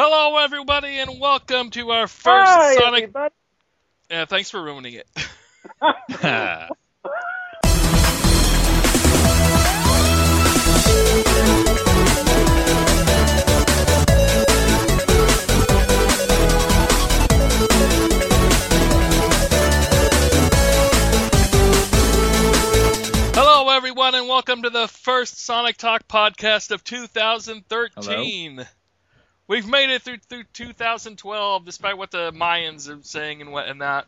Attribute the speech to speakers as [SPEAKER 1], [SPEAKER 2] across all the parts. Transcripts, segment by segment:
[SPEAKER 1] Hello, everybody, and welcome to our first
[SPEAKER 2] Hi,
[SPEAKER 1] Sonic.
[SPEAKER 2] everybody.
[SPEAKER 1] Yeah, thanks for ruining it. Hello, everyone, and welcome to the first Sonic Talk podcast of 2013. We've made it through through 2012, despite what the Mayans are saying and what and that.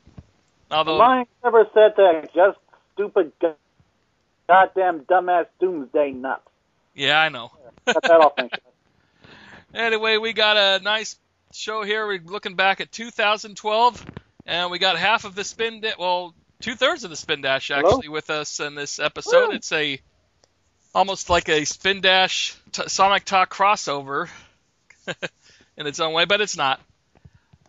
[SPEAKER 1] Although,
[SPEAKER 2] Mine never said that. Just stupid, go- goddamn, dumbass doomsday nuts.
[SPEAKER 1] yeah, I know.
[SPEAKER 2] Cut that off.
[SPEAKER 1] Anyway, we got a nice show here. We're looking back at 2012, and we got half of the spin. Da- well, two thirds of the spin dash
[SPEAKER 2] Hello?
[SPEAKER 1] actually with us in this episode.
[SPEAKER 2] Woo.
[SPEAKER 1] It's a almost like a spin dash t- Sonic Talk crossover in its own way, but it's not.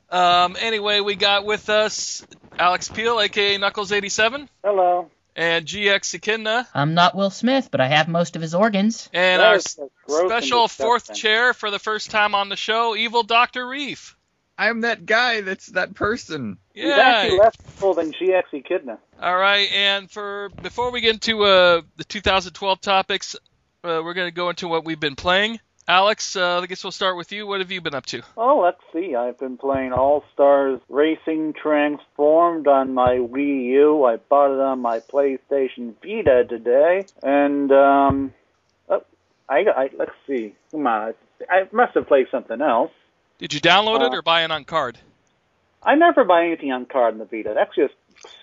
[SPEAKER 1] Um, anyway, we got with us Alex Peel, aka Knuckles87,
[SPEAKER 2] Hello.
[SPEAKER 1] and GX Echidna,
[SPEAKER 3] I'm not Will Smith, but I have most of his organs.
[SPEAKER 1] and our
[SPEAKER 2] is just gross and
[SPEAKER 1] special fourth
[SPEAKER 2] disgusting.
[SPEAKER 1] chair for the first time on the show, Evil Doctor Reef.
[SPEAKER 4] I'm that guy that's that person.
[SPEAKER 1] Yeah.
[SPEAKER 2] He's actually less evil than GX Echidna.
[SPEAKER 1] All right, and for before we get into uh, the 2012 topics, uh, we're going to go into what we've been playing. Alex, uh, I guess we'll start with you. What have you been up to?
[SPEAKER 2] Oh, let's see. I've been playing All Stars Racing Transformed on my Wii U. I bought it on my PlayStation Vita today, and um, oh, I, I let's see. Come on, I must have played something else.
[SPEAKER 1] Did you download it
[SPEAKER 2] Uh,
[SPEAKER 1] or buy it on card?
[SPEAKER 2] I never buy anything on card in the Vita. That's just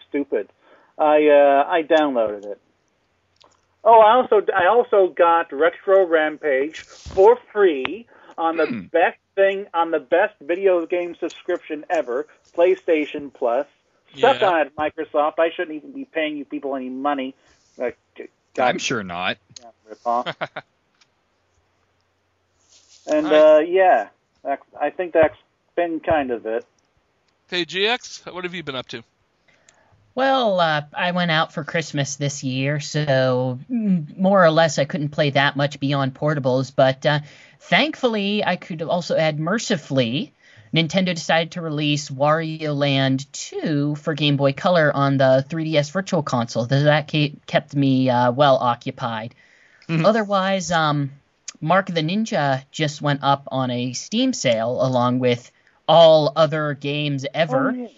[SPEAKER 2] stupid. I uh, I downloaded it. Oh, I also I also got Retro Rampage for free on the
[SPEAKER 4] Hmm.
[SPEAKER 2] best thing on the best video game subscription ever, PlayStation Plus. Suck
[SPEAKER 1] Yeah.
[SPEAKER 2] on it, Microsoft. I shouldn't even be paying you people any money. Uh, God,
[SPEAKER 4] I'm sure not.
[SPEAKER 2] rip-off. and
[SPEAKER 1] right.
[SPEAKER 2] uh, yeah, I think that's been kind of it.
[SPEAKER 1] Hey, GX, what have you been up to?
[SPEAKER 3] Well, uh, I went out for Christmas this year, so more or less I couldn't play that much beyond portables, but uh, thankfully I could also add mercifully. Nintendo decided to release Wario Land 2 for Game Boy Color on the 3DS Virtual Console. Th- That kept me uh, well occupied.
[SPEAKER 4] Mhm.
[SPEAKER 3] Otherwise, um, Mark the Ninja just went up on a Steam sale along with all other games ever
[SPEAKER 2] Oh, yeah.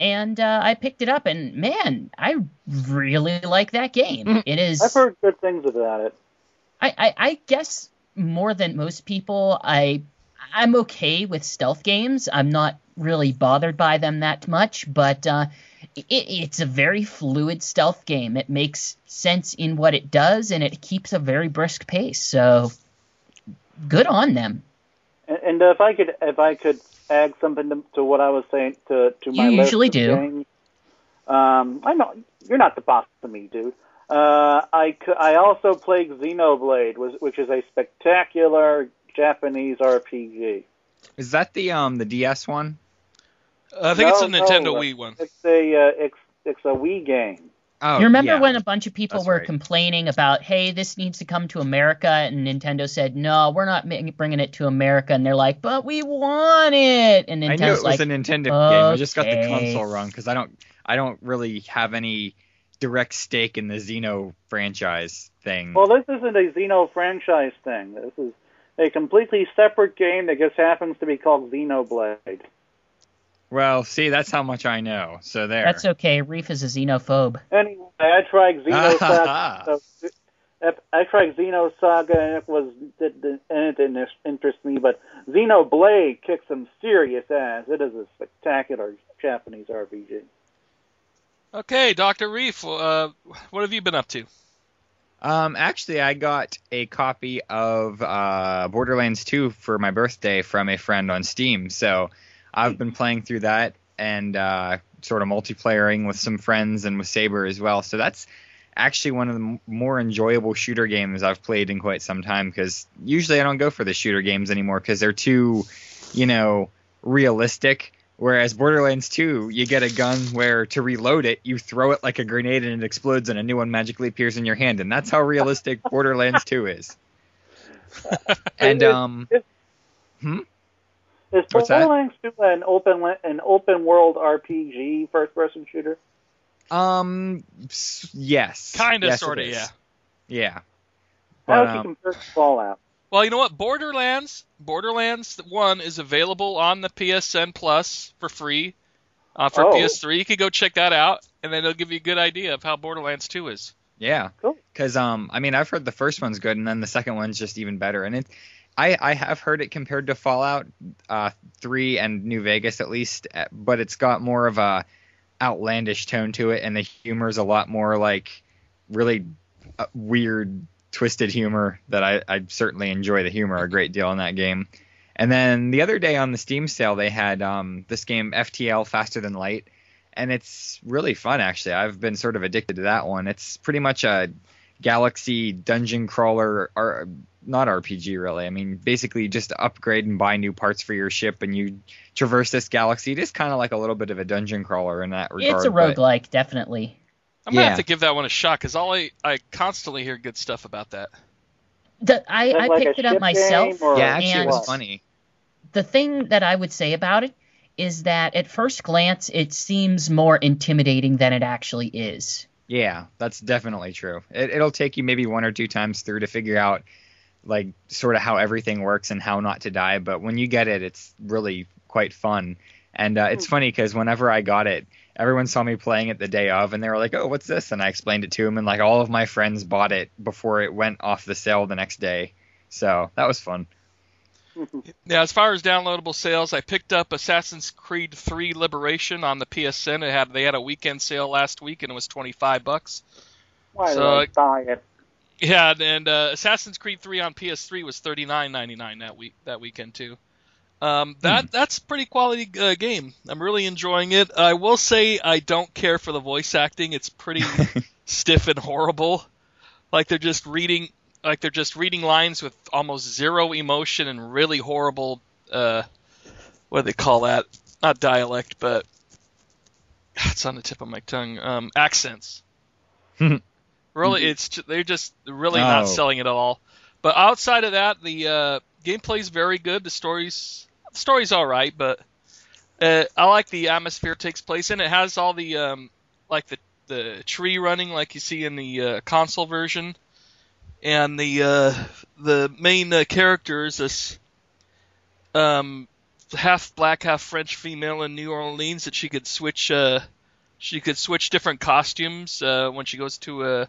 [SPEAKER 3] And uh, I picked it up, and man, I really like that game.
[SPEAKER 4] Mhm.
[SPEAKER 3] It is,
[SPEAKER 2] I've heard good things about it.
[SPEAKER 3] I, I, I guess, more than most people, I, I'm okay with stealth games. I'm not really bothered by them that much, but uh, it, it's a very fluid stealth game. It makes sense in what it does, and it keeps a very brisk pace. So, good on them.
[SPEAKER 2] And, and if I could, if I could add something to, to what I was saying to to my
[SPEAKER 3] You usually do.
[SPEAKER 2] games, um, I know you're not the boss to me, dude. Uh, I I also played Xenoblade, was, which is a spectacular Japanese RPG.
[SPEAKER 4] Is that the um the DS one?
[SPEAKER 1] I think it's a Nintendo
[SPEAKER 2] no,
[SPEAKER 1] Wii one.
[SPEAKER 2] It's a uh, it's it's a Wii game.
[SPEAKER 4] Oh,
[SPEAKER 3] you remember
[SPEAKER 4] yeah.
[SPEAKER 3] when a bunch of people
[SPEAKER 4] That's
[SPEAKER 3] were
[SPEAKER 4] right.
[SPEAKER 3] complaining about, hey, this needs to come to America, and Nintendo said, no, we're not bringing it to America, and they're like, but we want it, and
[SPEAKER 4] I knew it was
[SPEAKER 3] like,
[SPEAKER 4] a Nintendo game. I just got the console wrong because I don't I don't really have any direct stake in the Xeno franchise thing.
[SPEAKER 2] Well, this isn't a Xeno franchise thing. This is a completely separate game that just happens to be called Xenoblade.
[SPEAKER 4] Well, see, that's how much I know. So there.
[SPEAKER 3] that's okay. Reef is a xenophobe.
[SPEAKER 2] Anyway, I tried Xenosaga. so, I tried Xenosaga and it was it, it, and it didn't interest me, but Xenoblade kicks some serious ass. It is a spectacular Japanese RPG.
[SPEAKER 1] Okay, Doctor Reef, uh, what have you been up to?
[SPEAKER 4] Um, actually, I got a copy of uh, Borderlands 2 for my birthday from a friend on Steam. So I've been playing through that and uh, sort of multiplayering with some friends and with Saber as well. So that's actually one of the m- more enjoyable shooter games I've played in quite some time because usually I don't go for the shooter games anymore because they're too, you know, realistic. Whereas Borderlands 2, you get a gun where to reload it, you throw it like a grenade and it explodes and a new one magically appears in your hand. And that's how realistic Borderlands 2 is. And, um, hmm?
[SPEAKER 2] Is
[SPEAKER 4] What's that?
[SPEAKER 2] Borderlands 2 an open an open world RPG first person shooter?
[SPEAKER 4] Um, yes.
[SPEAKER 1] Kind of,
[SPEAKER 4] Yes,
[SPEAKER 1] sort of, yeah.
[SPEAKER 4] Yeah.
[SPEAKER 2] How
[SPEAKER 4] But,
[SPEAKER 2] does it
[SPEAKER 4] um,
[SPEAKER 2] compare to Fallout?
[SPEAKER 1] Well, you know what? Borderlands, Borderlands One is available on the PSN Plus for free uh, for
[SPEAKER 2] Oh.
[SPEAKER 1] PS3. You could go check that out, and then it'll give you a good idea of how Borderlands Two is.
[SPEAKER 4] Yeah.
[SPEAKER 2] Cool.
[SPEAKER 4] Because um, I mean, I've heard the first one's good, and then the second one's just even better. And it, I I have heard it compared to Fallout uh three and New Vegas at least, uh, but it's got more of a outlandish tone to it, and the humor is a lot more like really uh, weird, twisted humor that I I certainly enjoy the humor a great deal in that game. And then the other day on the Steam sale, they had um, this game FTL Faster Than Light, and it's really fun actually. I've been sort of addicted to that one. It's pretty much a galaxy dungeon crawler, or not RPG really. I mean, basically you just upgrade and buy new parts for your ship, and you traverse this galaxy. It is kind of like a little bit of a dungeon crawler in that regard.
[SPEAKER 3] It's a
[SPEAKER 4] but-
[SPEAKER 3] roguelike, definitely.
[SPEAKER 1] I'm gonna
[SPEAKER 4] Yeah.
[SPEAKER 1] have to give that one a shot because all I I constantly hear good stuff about that.
[SPEAKER 3] The, I, I
[SPEAKER 2] like
[SPEAKER 3] picked it up myself.
[SPEAKER 2] or
[SPEAKER 4] Yeah, actually, it was funny.
[SPEAKER 3] the thing that I would say about it is that at first glance it seems more intimidating than it actually is.
[SPEAKER 4] Yeah, that's definitely true. It, it'll take you maybe one or two times through to figure out, like, sort of how everything works and how not to die. But when you get it, it's really quite fun. And uh, it's funny because whenever I got it, everyone saw me playing it the day of, and they were like, "Oh, what's this?" And I explained it to them, and like all of my friends bought it before it went off the sale the next day. So that was fun.
[SPEAKER 1] Yeah, as far as downloadable sales, I picked up Assassin's Creed 3 Liberation on the PSN. It had they had a weekend sale last week and it was 25 bucks.
[SPEAKER 2] Why
[SPEAKER 1] So,
[SPEAKER 2] would I buy it?
[SPEAKER 1] Yeah, and uh, Assassin's Creed 3 on PS3 was 39.99 that week that weekend too. Um, that that's pretty quality uh, game. I'm really enjoying it. I will say I don't care for the voice acting. It's pretty stiff and horrible. Like they're just reading like they're just reading lines with almost zero emotion and really horrible uh what do they call that? Not dialect, but it's on the tip of my tongue. Um accents. really it's they're just really not
[SPEAKER 4] Oh.
[SPEAKER 1] selling it at all. But outside of that, the uh gameplay's very good. The story's the story's all right, but uh, I like the atmosphere takes place in. It has all the um, like the the tree running like you see in the uh, console version, and the uh, the main uh, character is this um, half black, half French female in New Orleans that she could switch uh, she could switch different costumes uh, when she goes to a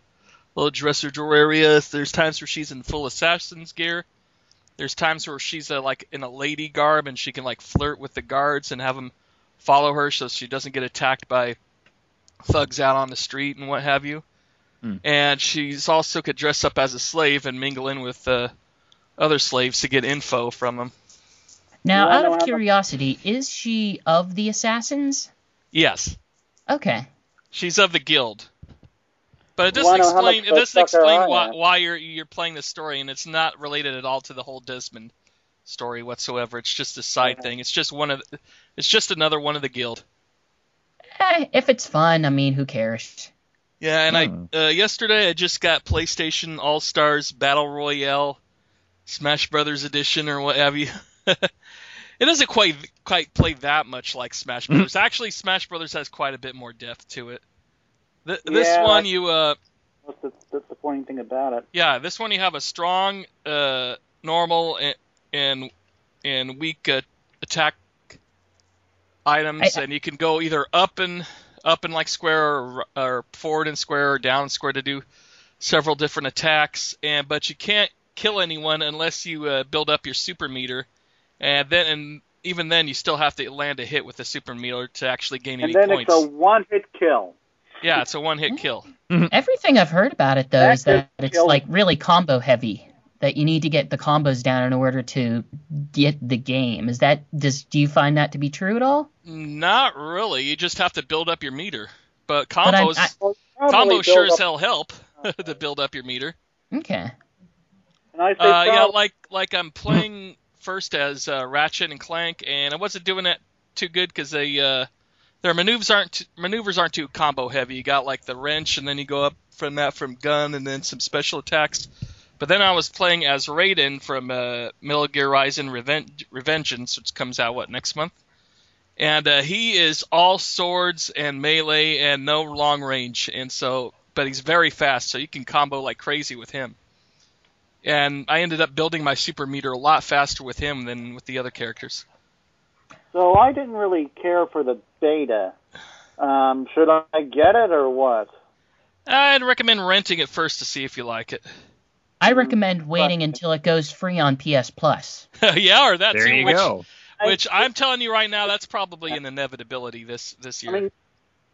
[SPEAKER 1] little dresser drawer area. There's times where she's in full assassin's gear. There's times where she's uh, like in a lady garb and she can like flirt with the guards and have them follow her so she doesn't get attacked by thugs out on the street and what have you.
[SPEAKER 4] Hmm.
[SPEAKER 1] And she's also could dress up as a slave and mingle in with uh, other slaves to get info from them.
[SPEAKER 3] Now,
[SPEAKER 2] Do
[SPEAKER 3] out of
[SPEAKER 2] how much-
[SPEAKER 3] curiosity, is she of the assassins?
[SPEAKER 1] Yes,
[SPEAKER 3] Okay.
[SPEAKER 1] she's of the guild. But it doesn't
[SPEAKER 2] I know how
[SPEAKER 1] explain it doesn't explain
[SPEAKER 2] I
[SPEAKER 1] why,
[SPEAKER 2] am?
[SPEAKER 1] why you're you're playing this story and it's not related at all to the whole Desmond story whatsoever. It's just a side
[SPEAKER 2] Okay.
[SPEAKER 1] thing. It's just one of it's just another one of the guild.
[SPEAKER 3] Eh, if it's fun, I mean, who cares?
[SPEAKER 1] Yeah, and
[SPEAKER 4] Hmm.
[SPEAKER 1] I uh, yesterday I just got PlayStation All Stars Battle Royale Smash Brothers Edition or what have you. it doesn't quite quite play that much like Smash Brothers. Actually, Smash Brothers has quite a bit more depth to it. Th- this
[SPEAKER 2] Yeah,
[SPEAKER 1] one you uh
[SPEAKER 2] What's the disappointing thing about it?
[SPEAKER 1] yeah, this one you have a strong uh normal and and, and weak uh, attack items
[SPEAKER 3] I-
[SPEAKER 1] and you can go either up and up and like square or, or forward and square or down and square to do several different attacks and but you can't kill anyone unless you uh, build up your super meter and then and even then you still have to land a hit with the super meter to actually gain
[SPEAKER 2] And
[SPEAKER 1] any
[SPEAKER 2] then
[SPEAKER 1] points
[SPEAKER 2] it's a one-hit kill.
[SPEAKER 1] yeah it's a one hit kill
[SPEAKER 3] Everything I've heard about it, though,
[SPEAKER 2] That
[SPEAKER 3] is that it's
[SPEAKER 2] kill-
[SPEAKER 3] like really combo heavy. That you need to get the combos down in order to get the game. Is that does do you find that to be true at all?
[SPEAKER 1] not really you just have to build up your meter but
[SPEAKER 3] But I'm-
[SPEAKER 1] combos
[SPEAKER 3] I-
[SPEAKER 2] Well, probably
[SPEAKER 1] Combo sure
[SPEAKER 2] build
[SPEAKER 1] as hell help to build up your meter.
[SPEAKER 3] Okay.
[SPEAKER 2] And I say
[SPEAKER 1] Uh, yeah, like like I'm playing first as uh, Ratchet and Clank, and I wasn't doing that too good because they uh, their maneuvers aren't t- maneuvers aren't too combo heavy. You got like the wrench, and then you go up from that from gun, and then some special attacks. But then I was playing as Raiden from uh, Metal Gear Rising Reven- Revengeance, which comes out what next month, and uh, he is all swords and melee and no long range, and so but he's very fast, so you can combo like crazy with him. And I ended up building my super meter a lot faster with him than with the other characters.
[SPEAKER 2] So I didn't really care for the beta. Um, should I get it or what?
[SPEAKER 1] I'd recommend renting it first to see if you like it.
[SPEAKER 3] I recommend waiting until it goes free on PS Plus.
[SPEAKER 1] yeah, or that
[SPEAKER 4] There
[SPEAKER 1] too.
[SPEAKER 4] you
[SPEAKER 1] which,
[SPEAKER 4] go.
[SPEAKER 1] which I'm telling you right now, that's probably an inevitability this this year.
[SPEAKER 2] I
[SPEAKER 1] year.
[SPEAKER 2] mean,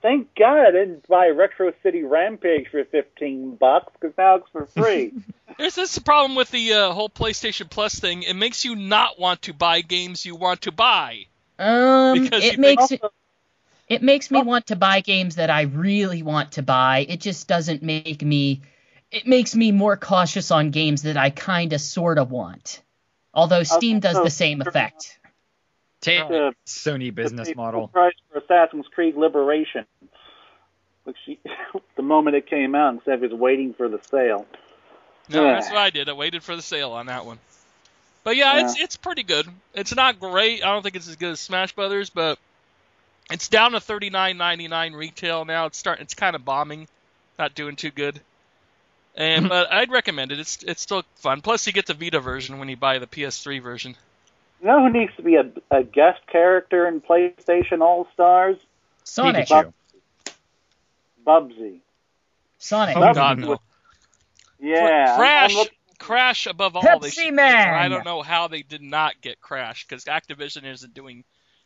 [SPEAKER 2] thank God I didn't buy Retro City Rampage for 15 bucks because now it's for free.
[SPEAKER 1] There's this problem with the uh, whole PlayStation Plus thing. It makes you not want to buy games you want to buy.
[SPEAKER 3] Um,
[SPEAKER 1] Because you
[SPEAKER 3] it
[SPEAKER 1] think-
[SPEAKER 3] makes it it makes me
[SPEAKER 2] Oh.
[SPEAKER 3] want to buy games that I really want to buy. It just doesn't make me. It makes me more cautious on games that I kind of sort of want. Although Steam does
[SPEAKER 2] also-
[SPEAKER 3] the same effect.
[SPEAKER 4] Take
[SPEAKER 2] the-
[SPEAKER 4] Sony business
[SPEAKER 2] the
[SPEAKER 4] model.
[SPEAKER 2] price for Assassin's Creed Liberation, which she, the moment it came out, instead of just waiting for the sale.
[SPEAKER 1] No,
[SPEAKER 2] Yeah.
[SPEAKER 1] that's what I did. I waited for the sale on that one. But yeah, it's it's pretty good. It's not great. I don't think it's as good as Smash Brothers, but it's down to thirty nine ninety nine retail now. It's starting. It's kind of bombing, not doing too good. And but I'd recommend it. It's it's still fun. Plus, you get the Vita version when you buy the PS3 version.
[SPEAKER 2] You know who needs to be a, a guest character in PlayStation All Stars?
[SPEAKER 3] Sonic,
[SPEAKER 4] Pikachu.
[SPEAKER 2] Bubsy.
[SPEAKER 3] Sonic.
[SPEAKER 1] Oh
[SPEAKER 2] That's
[SPEAKER 1] God, no.
[SPEAKER 2] Yeah. I'm-
[SPEAKER 1] Crash,
[SPEAKER 2] I'm
[SPEAKER 1] Crash above all. They
[SPEAKER 3] Pepsi
[SPEAKER 1] should,
[SPEAKER 3] Man!
[SPEAKER 1] I don't know how they did not get Crash because Activision isn't doing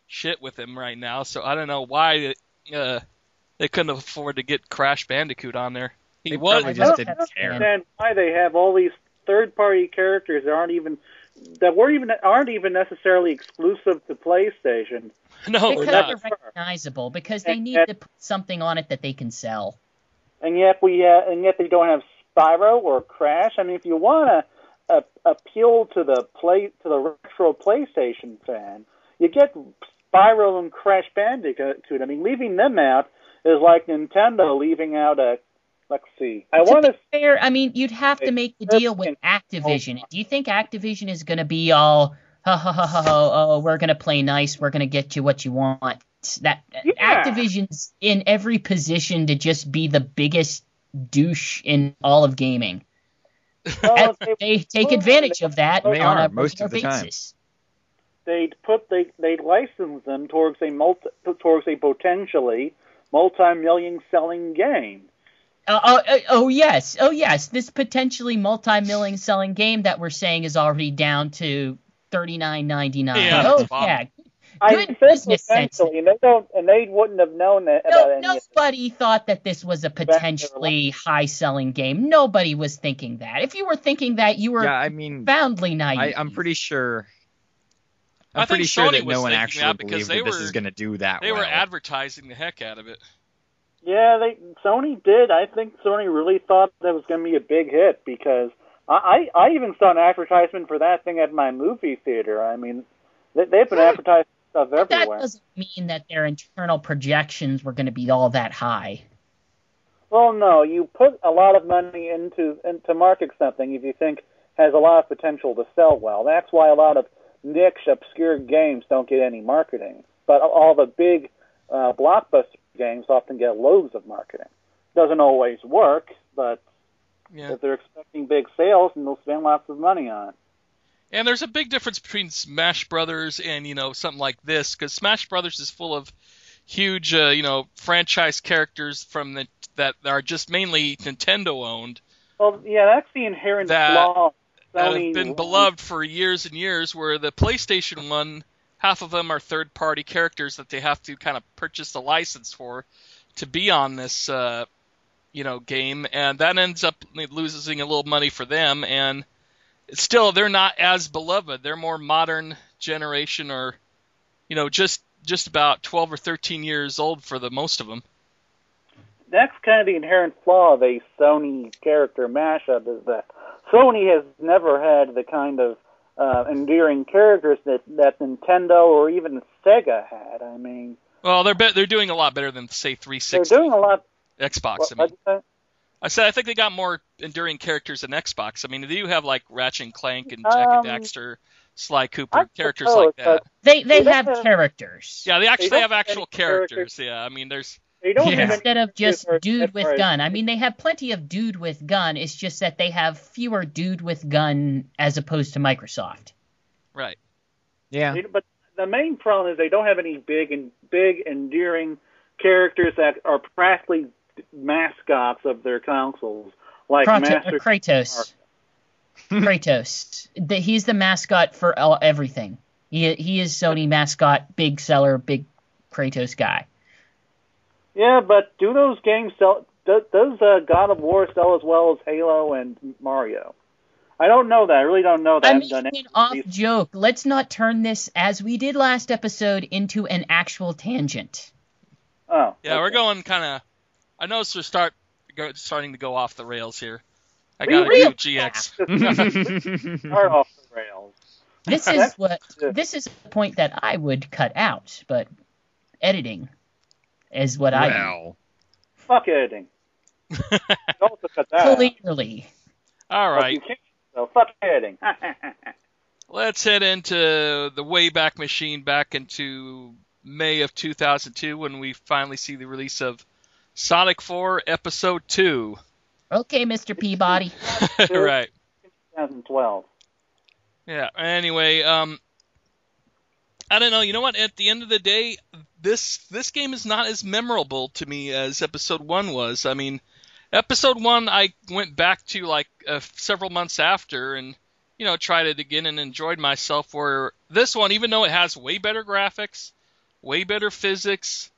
[SPEAKER 1] shit with him right now. So I don't know why uh, they couldn't afford to get Crash Bandicoot on there. He
[SPEAKER 4] They
[SPEAKER 1] was.
[SPEAKER 4] probably
[SPEAKER 3] I
[SPEAKER 4] just
[SPEAKER 3] love
[SPEAKER 4] didn't
[SPEAKER 3] Pepsi
[SPEAKER 4] care.
[SPEAKER 2] Understand why they have all these third-party characters that aren't even that weren't even aren't even necessarily exclusive to PlayStation.
[SPEAKER 1] No,
[SPEAKER 3] because
[SPEAKER 2] not.
[SPEAKER 3] they're
[SPEAKER 1] not.
[SPEAKER 3] recognizable. Because they
[SPEAKER 2] And-
[SPEAKER 3] need
[SPEAKER 2] and-
[SPEAKER 3] to put something on it that they can sell.
[SPEAKER 2] and yet we uh, and yet they don't have Spyro or Crash. I mean, if you want to uh, appeal to the play to the retro PlayStation fan, you get Spyro and Crash Bandicoot. I mean, leaving them out is like Nintendo leaving out a. Let's see. I
[SPEAKER 3] To
[SPEAKER 2] want
[SPEAKER 3] be
[SPEAKER 2] to.
[SPEAKER 3] fair, I mean, you'd have to make the deal with Activision. Do you think Activision is going to be all, ha ha ha ha ha, oh, we're going to play nice, we're going to get you what you want? That
[SPEAKER 2] Yeah.
[SPEAKER 3] Activision's in every position to just be the biggest douche in all of gaming.
[SPEAKER 2] Well, they,
[SPEAKER 3] they take advantage of that
[SPEAKER 4] They
[SPEAKER 3] on
[SPEAKER 4] are,
[SPEAKER 3] a
[SPEAKER 4] most of
[SPEAKER 3] regular
[SPEAKER 4] the time.
[SPEAKER 2] they'd put they they'd license them towards a multi, towards a potentially multi-million selling game.
[SPEAKER 3] Uh, oh, uh, oh yes, oh yes. This potentially multi-million selling game that we're saying is already down to thirty nine ninety nine.
[SPEAKER 1] Yeah,
[SPEAKER 3] oh yeah,
[SPEAKER 2] I
[SPEAKER 3] Good
[SPEAKER 2] said
[SPEAKER 3] business sense.
[SPEAKER 2] and they don't, and they wouldn't have known that about
[SPEAKER 3] no,
[SPEAKER 2] any
[SPEAKER 3] nobody thought that this was a potentially high-selling game. Nobody was thinking that. If you were thinking that, you were
[SPEAKER 4] Yeah, I mean,
[SPEAKER 3] profoundly naive.
[SPEAKER 4] I, I'm pretty sure.
[SPEAKER 1] I
[SPEAKER 4] I'm
[SPEAKER 1] think
[SPEAKER 4] pretty sure
[SPEAKER 1] Sony
[SPEAKER 4] that no one actually
[SPEAKER 1] that because
[SPEAKER 4] believed
[SPEAKER 1] they
[SPEAKER 4] that this
[SPEAKER 1] were-
[SPEAKER 4] is going to do that
[SPEAKER 1] They
[SPEAKER 4] well.
[SPEAKER 1] were advertising the heck out of it.
[SPEAKER 2] Yeah, they Sony did. I think Sony really thought that was going to be a big hit because I, I I even saw an advertisement for that thing at my movie theater. I mean, they, they've been advertising stuff
[SPEAKER 3] but that doesn't mean that their internal projections were going to be all that high.
[SPEAKER 2] Well, no, you put a lot of money into into market something if you think has a lot of potential to sell well. That's why a lot of niche, obscure games don't get any marketing. But all the big uh, blockbuster games often get loads of marketing. Doesn't always work, but
[SPEAKER 1] Yeah.
[SPEAKER 2] if they're expecting big sales, then they'll spend lots of money on it.
[SPEAKER 1] And there's a big difference between Smash Brothers and you know something like this because Smash Brothers is full of huge uh, you know franchise characters from the that are just mainly Nintendo owned
[SPEAKER 2] Well, yeah, that's the inherent
[SPEAKER 1] That-
[SPEAKER 2] flaw.
[SPEAKER 1] that have been beloved for years and years. Where the PlayStation one, half of them are third party characters that they have to kind of purchase the license for to be on this uh, you know game, and that ends up losing a little money for them and still they're not as beloved. They're more modern generation or you know just just about 12 or 13 years old for the most of them.
[SPEAKER 2] that's kind of the inherent flaw of a Sony character mashup is that Sony has never had the kind of uh, endearing characters that that Nintendo or even Sega had. I mean,
[SPEAKER 1] Well, they're be- they're doing a lot better than say
[SPEAKER 2] they're doing a lot.
[SPEAKER 1] Xbox.
[SPEAKER 2] What,
[SPEAKER 1] I mean,
[SPEAKER 2] what'd you say?
[SPEAKER 1] I said I think they got more enduring characters than Xbox. I mean, they do have like Ratchet and Clank and Jak
[SPEAKER 2] Um,
[SPEAKER 1] and Daxter, Sly Cooper,
[SPEAKER 2] I
[SPEAKER 1] characters
[SPEAKER 2] suppose,
[SPEAKER 1] like that.
[SPEAKER 3] They they
[SPEAKER 2] They
[SPEAKER 3] have
[SPEAKER 2] have-
[SPEAKER 3] characters.
[SPEAKER 1] Yeah, they actually
[SPEAKER 2] don't
[SPEAKER 1] have
[SPEAKER 2] have
[SPEAKER 1] actual
[SPEAKER 2] characters.
[SPEAKER 1] characters. Yeah, I mean, there's
[SPEAKER 2] they don't
[SPEAKER 4] Yeah.
[SPEAKER 2] have
[SPEAKER 3] Instead of just dude with
[SPEAKER 2] far
[SPEAKER 3] gun. I mean, they have plenty of dude with gun. It's just that they have fewer dude with gun as opposed to Microsoft.
[SPEAKER 1] right.
[SPEAKER 4] Yeah.
[SPEAKER 2] But the main problem is they don't have any big and big endearing characters that are practically mascots of their consoles, like
[SPEAKER 3] Kratos.
[SPEAKER 2] Master.
[SPEAKER 3] Kratos. Kratos. The, he's the mascot for all, everything. He he is Sony mascot, big seller, big Kratos guy.
[SPEAKER 2] Yeah, but do those games sell? Does, does uh, God of War sell as well as Halo and Mario? I don't know that. I really don't know that. I
[SPEAKER 3] I'm
[SPEAKER 2] haven't done
[SPEAKER 3] making
[SPEAKER 2] any
[SPEAKER 3] an off
[SPEAKER 2] research.
[SPEAKER 3] joke. Let's not turn this, as we did last episode, into an actual tangent.
[SPEAKER 2] Oh,
[SPEAKER 1] Yeah, we're going kind of. I noticed we're start go, starting to go off the rails here. I
[SPEAKER 2] We
[SPEAKER 1] got a
[SPEAKER 2] really
[SPEAKER 1] new GX.
[SPEAKER 2] Start off the rails.
[SPEAKER 3] This is what this is a point that I would cut out, but editing is what I do.
[SPEAKER 4] well,
[SPEAKER 2] Fuck editing. Also cut that.
[SPEAKER 3] Clearly.
[SPEAKER 1] All
[SPEAKER 2] But
[SPEAKER 1] right,
[SPEAKER 2] you can't, so fuck editing.
[SPEAKER 1] let's head into the Wayback Machine back into May of 2002 when we finally see the release of Sonic 4 Episode 2.
[SPEAKER 3] Okay, Mr. Peabody.
[SPEAKER 1] right.
[SPEAKER 2] 2012.
[SPEAKER 1] Yeah. Anyway, um, I don't know. You know what? At the end of the day, this this game is not as memorable to me as Episode One was. I mean, Episode One, I went back to like uh, several months after, and you know, tried it again and enjoyed myself. Where this one, even though it has way better graphics, way better physics,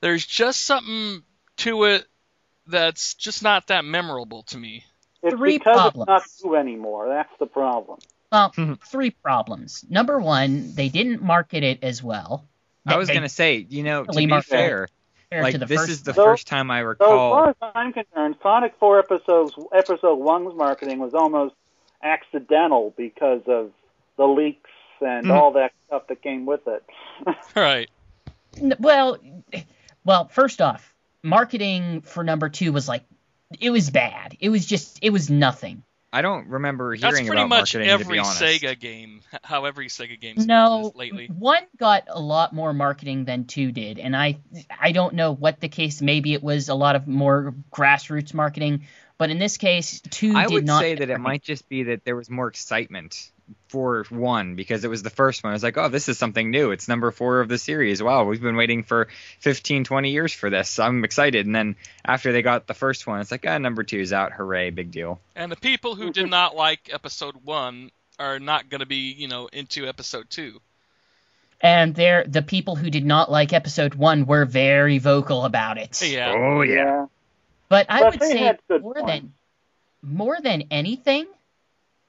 [SPEAKER 1] there's just something to it that's just not that memorable to me.
[SPEAKER 2] It's
[SPEAKER 3] Three
[SPEAKER 2] because
[SPEAKER 3] problems.
[SPEAKER 2] it's not new anymore. That's the problem.
[SPEAKER 3] Well, three problems. Number one, they didn't market it as well.
[SPEAKER 4] I was gonna say, you know, to be
[SPEAKER 3] market
[SPEAKER 4] fair, like
[SPEAKER 3] to
[SPEAKER 4] this
[SPEAKER 3] first
[SPEAKER 4] is the
[SPEAKER 2] So-
[SPEAKER 4] first time I recall.
[SPEAKER 2] So as
[SPEAKER 4] recall.
[SPEAKER 2] far as I'm concerned, Sonic 4 episodes, episode one's marketing was almost accidental because of the leaks and
[SPEAKER 4] Mhm.
[SPEAKER 2] all that stuff that came with it.
[SPEAKER 1] Right.
[SPEAKER 3] Well, well, first off, marketing for number two was like, it was bad. It was just, it was nothing.
[SPEAKER 4] I don't remember
[SPEAKER 1] That's
[SPEAKER 4] hearing
[SPEAKER 1] pretty
[SPEAKER 4] about
[SPEAKER 1] much
[SPEAKER 4] marketing to
[SPEAKER 1] every
[SPEAKER 4] be honest.
[SPEAKER 1] Sega game. How every Sega game's
[SPEAKER 3] No,
[SPEAKER 1] is lately.
[SPEAKER 3] one got a lot more marketing than two did, and I, I don't know what the case. Maybe it was a lot of more grassroots marketing, but in this case, two
[SPEAKER 4] I
[SPEAKER 3] did
[SPEAKER 4] would
[SPEAKER 3] not.
[SPEAKER 4] say that it
[SPEAKER 3] marketing.
[SPEAKER 4] might just be that there was more excitement for one because it was the first one. I was like, oh, this is something new. It's number four of the series. Wow, we've been waiting for 15, 20 years for this. I'm excited. And then after they got the first one, it's like, ah, number two is out. Hooray, big deal.
[SPEAKER 1] And the people who did not like episode one are not going to be, you know, into episode two.
[SPEAKER 3] And there, the people who did not like episode one were very vocal about it.
[SPEAKER 1] Yeah.
[SPEAKER 4] Oh, yeah.
[SPEAKER 3] But I
[SPEAKER 2] But
[SPEAKER 3] would say more
[SPEAKER 2] points.
[SPEAKER 3] than more than anything,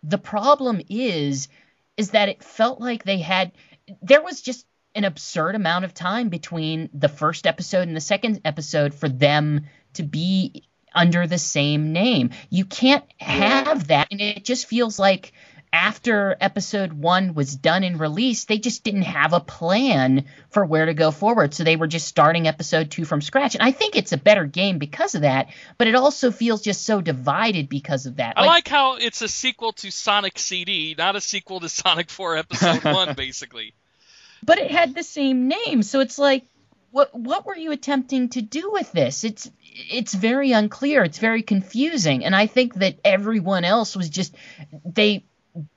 [SPEAKER 3] the problem is is that it felt like they had there was just an absurd amount of time between the first episode and the second episode for them to be under the same name. You can't have that and it just feels like after episode 1 was done and released, they just didn't have a plan for where to go forward. So they were just starting episode 2 from scratch. And I think it's a better game because of that, but it also feels just so divided because of that.
[SPEAKER 1] I like how it's a sequel to Sonic CD, not a sequel to Sonic 4 Episode 1, basically.
[SPEAKER 3] but it had the same name so it's like what what were you attempting to do with this it's it's very unclear it's very confusing and i think that everyone else was just they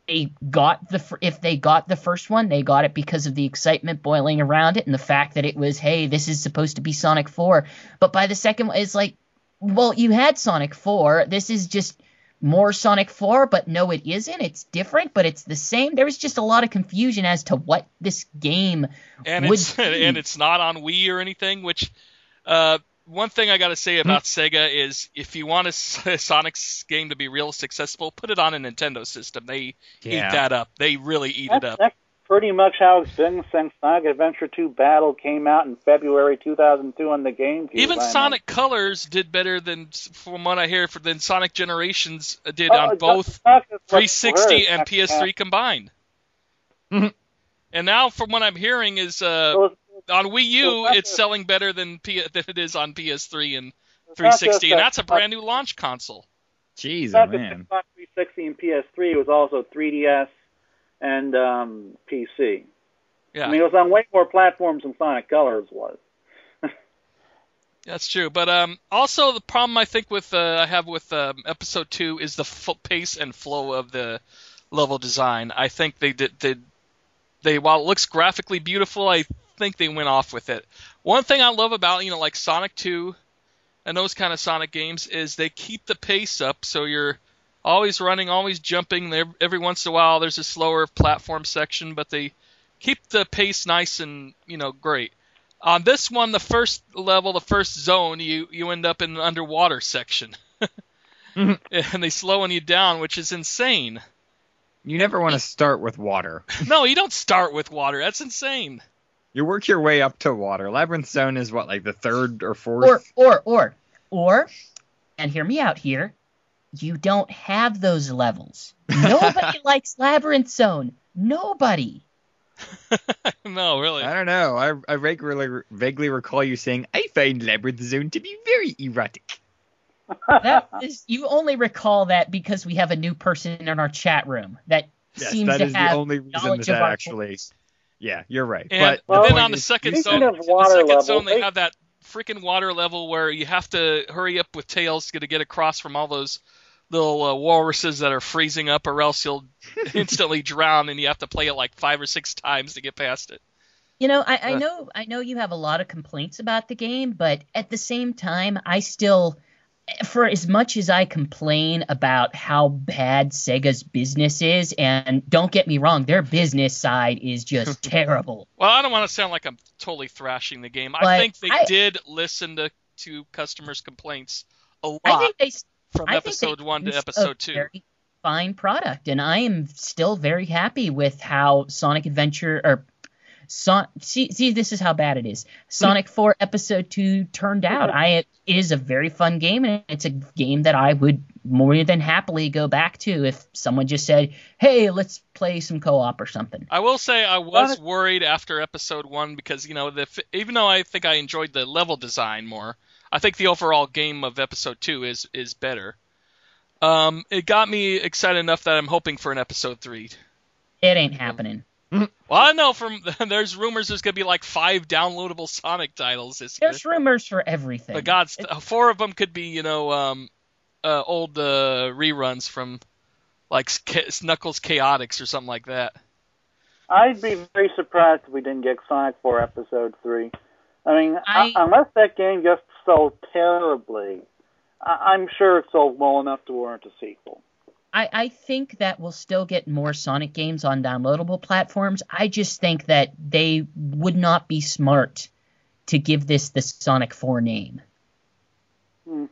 [SPEAKER 3] they got the if they got the first one they got it because of the excitement boiling around it and the fact that it was hey this is supposed to be sonic 4 but by the second one it's like well you had sonic 4 this is just more Sonic 4, but no, it isn't. It's different, but it's the same. There was just a lot of confusion as to what this game
[SPEAKER 1] And
[SPEAKER 3] would
[SPEAKER 1] it's
[SPEAKER 3] be.
[SPEAKER 1] and it's not on Wii or anything, which uh, one thing I got to say about
[SPEAKER 3] Hmm.
[SPEAKER 1] Sega is if you want a Sonic's game to be real successful, put it on a Nintendo system. They
[SPEAKER 4] Yeah.
[SPEAKER 1] eat that up. They really eat
[SPEAKER 2] That's,
[SPEAKER 1] it up.
[SPEAKER 2] that's pretty much how it's been since Sonic Adventure 2 Battle came out in February 2002 on the GameCube.
[SPEAKER 1] Even
[SPEAKER 2] I mean.
[SPEAKER 1] Sonic Colors did better than, from what I hear, for than Sonic Generations did
[SPEAKER 2] Oh,
[SPEAKER 1] on both
[SPEAKER 2] Sonic is what's
[SPEAKER 1] 360
[SPEAKER 2] worse.
[SPEAKER 1] and PS3 combined.
[SPEAKER 4] Mhm.
[SPEAKER 1] And now, from what I'm hearing, is uh,
[SPEAKER 2] So it's-
[SPEAKER 1] on Wii U,
[SPEAKER 2] So
[SPEAKER 1] it's
[SPEAKER 2] a-
[SPEAKER 1] selling better than P- than it is on PS3 and
[SPEAKER 2] It's not
[SPEAKER 1] 360, and that's a brand new launch console.
[SPEAKER 4] Jeez,
[SPEAKER 2] It's
[SPEAKER 4] oh
[SPEAKER 2] not just
[SPEAKER 4] man.
[SPEAKER 2] Xbox 360 and PS3. It was also 3DS and um, PC.
[SPEAKER 1] Yeah,
[SPEAKER 2] I mean, it was on way more platforms than Sonic Colors was.
[SPEAKER 1] that's true. But um, also the problem I think with uh, I have with um, episode two is the f- pace and flow of the level design. I think they did they, they while it looks graphically beautiful, I think they went off with it. One thing I love about you know like Sonic 2 and those kind of Sonic games is they keep the pace up, so you're always running, always jumping. Every once in a while there's a slower platform section, but they keep the pace nice and you know great. On this one, the first level, the first zone, you you end up in an underwater section,
[SPEAKER 4] Mhm.
[SPEAKER 1] and they slowing you down, which is insane.
[SPEAKER 4] You never want to start with water.
[SPEAKER 1] No, you don't start with water. That's insane.
[SPEAKER 4] You work your way up to water. Labyrinth Zone is what, like the third or
[SPEAKER 3] Or
[SPEAKER 4] fourth?
[SPEAKER 3] or or or or, and hear me out here. You don't have those levels. Nobody likes Labyrinth Zone. Nobody.
[SPEAKER 1] no, really.
[SPEAKER 4] I don't know. I, I regularly, vaguely recall you saying, I find Labyrinth Zone to be very erotic.
[SPEAKER 3] That is, you only recall that because we have a new person in our chat room that
[SPEAKER 4] Yes,
[SPEAKER 3] seems
[SPEAKER 4] that
[SPEAKER 3] to
[SPEAKER 4] is the
[SPEAKER 3] have
[SPEAKER 4] only reason
[SPEAKER 3] knowledge
[SPEAKER 4] that,
[SPEAKER 3] of
[SPEAKER 4] that
[SPEAKER 3] our
[SPEAKER 4] actually.
[SPEAKER 3] voice.
[SPEAKER 4] Yeah, you're right.
[SPEAKER 1] And,
[SPEAKER 4] but
[SPEAKER 1] and
[SPEAKER 4] the
[SPEAKER 1] then on the second zone, the second
[SPEAKER 2] level,
[SPEAKER 1] zone, they
[SPEAKER 2] they-
[SPEAKER 1] have that freaking water level where you have to hurry up with tails to get across from all those little uh, walruses that are freezing up, or else you'll instantly drown, and you have to play it like five or six times to get past it.
[SPEAKER 3] You know, I, I know I know you have a lot of complaints about the game, but at the same time, I still for as much as I complain about how bad Sega's business is, and don't get me wrong, their business side is just terrible.
[SPEAKER 1] Well, I don't want to sound like I'm totally thrashing the game. I think they
[SPEAKER 3] I-
[SPEAKER 1] did listen to to customers' complaints a lot
[SPEAKER 3] I think they
[SPEAKER 1] from
[SPEAKER 3] I think they
[SPEAKER 1] episode one to episode
[SPEAKER 3] a
[SPEAKER 1] two.
[SPEAKER 3] Very fine product, and I am still very happy with how Sonic Adventure or Son- see, see, this is how bad it is. Sonic 4 Episode 2 turned out. I it is a very fun game, and it's a game that I would more than happily go back to if someone just said, "Hey, let's play some co-op or something."
[SPEAKER 1] I will say I was
[SPEAKER 2] Honest-
[SPEAKER 1] worried after episode one because you know the even though I think I enjoyed the level design more, I think the overall game of episode two is is better. Um, it got me excited enough that I'm hoping for an episode three.
[SPEAKER 3] It ain't happening.
[SPEAKER 1] Well, I know from there's rumors there's gonna be like five downloadable Sonic titles this year.
[SPEAKER 3] There's rumors for everything.
[SPEAKER 1] But God, st- four of them could be you know um, uh, old uh, reruns from like Sk- Knuckles Chaotix or something like that.
[SPEAKER 2] I'd be very surprised if we didn't get Sonic 4 Episode 3. I mean,
[SPEAKER 3] I-
[SPEAKER 2] I, unless that game just sold terribly, I, I'm sure it sold well enough to warrant a sequel.
[SPEAKER 3] I, I think that we'll still get more Sonic games on downloadable platforms. I just think that they would not be smart to give this the Sonic 4 name.
[SPEAKER 2] Hmm.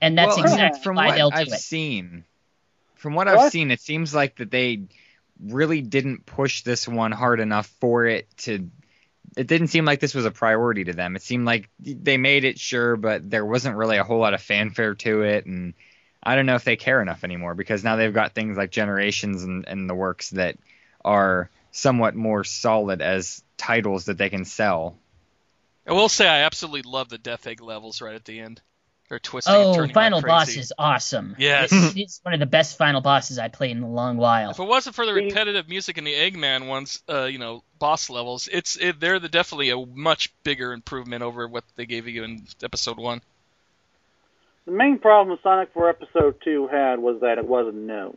[SPEAKER 3] And that's
[SPEAKER 4] well,
[SPEAKER 3] exactly
[SPEAKER 4] from
[SPEAKER 3] why
[SPEAKER 4] what
[SPEAKER 3] they'll
[SPEAKER 4] I've
[SPEAKER 3] it.
[SPEAKER 4] seen. From what
[SPEAKER 2] What?
[SPEAKER 4] I've seen, it seems like that they really didn't push this one hard enough for it to. It didn't seem like this was a priority to them. It seemed like they made it sure, but there wasn't really a whole lot of fanfare to it, and I don't know if they care enough anymore because now they've got things like Generations and, and the works that are somewhat more solid as titles that they can sell.
[SPEAKER 1] I will say I absolutely love the Death Egg levels right at the end. They're twisting
[SPEAKER 3] Oh,
[SPEAKER 1] turning
[SPEAKER 3] final
[SPEAKER 1] like
[SPEAKER 3] boss is awesome.
[SPEAKER 1] Yes.
[SPEAKER 3] It- it's one of the best final bosses I played in a long while.
[SPEAKER 1] If it wasn't for the repetitive music in the Eggman ones, uh, you know, boss levels, it's it, they're the, definitely a much bigger improvement over what they gave you in episode one.
[SPEAKER 2] The main problem Sonic 4 Episode 2 had was that it wasn't new.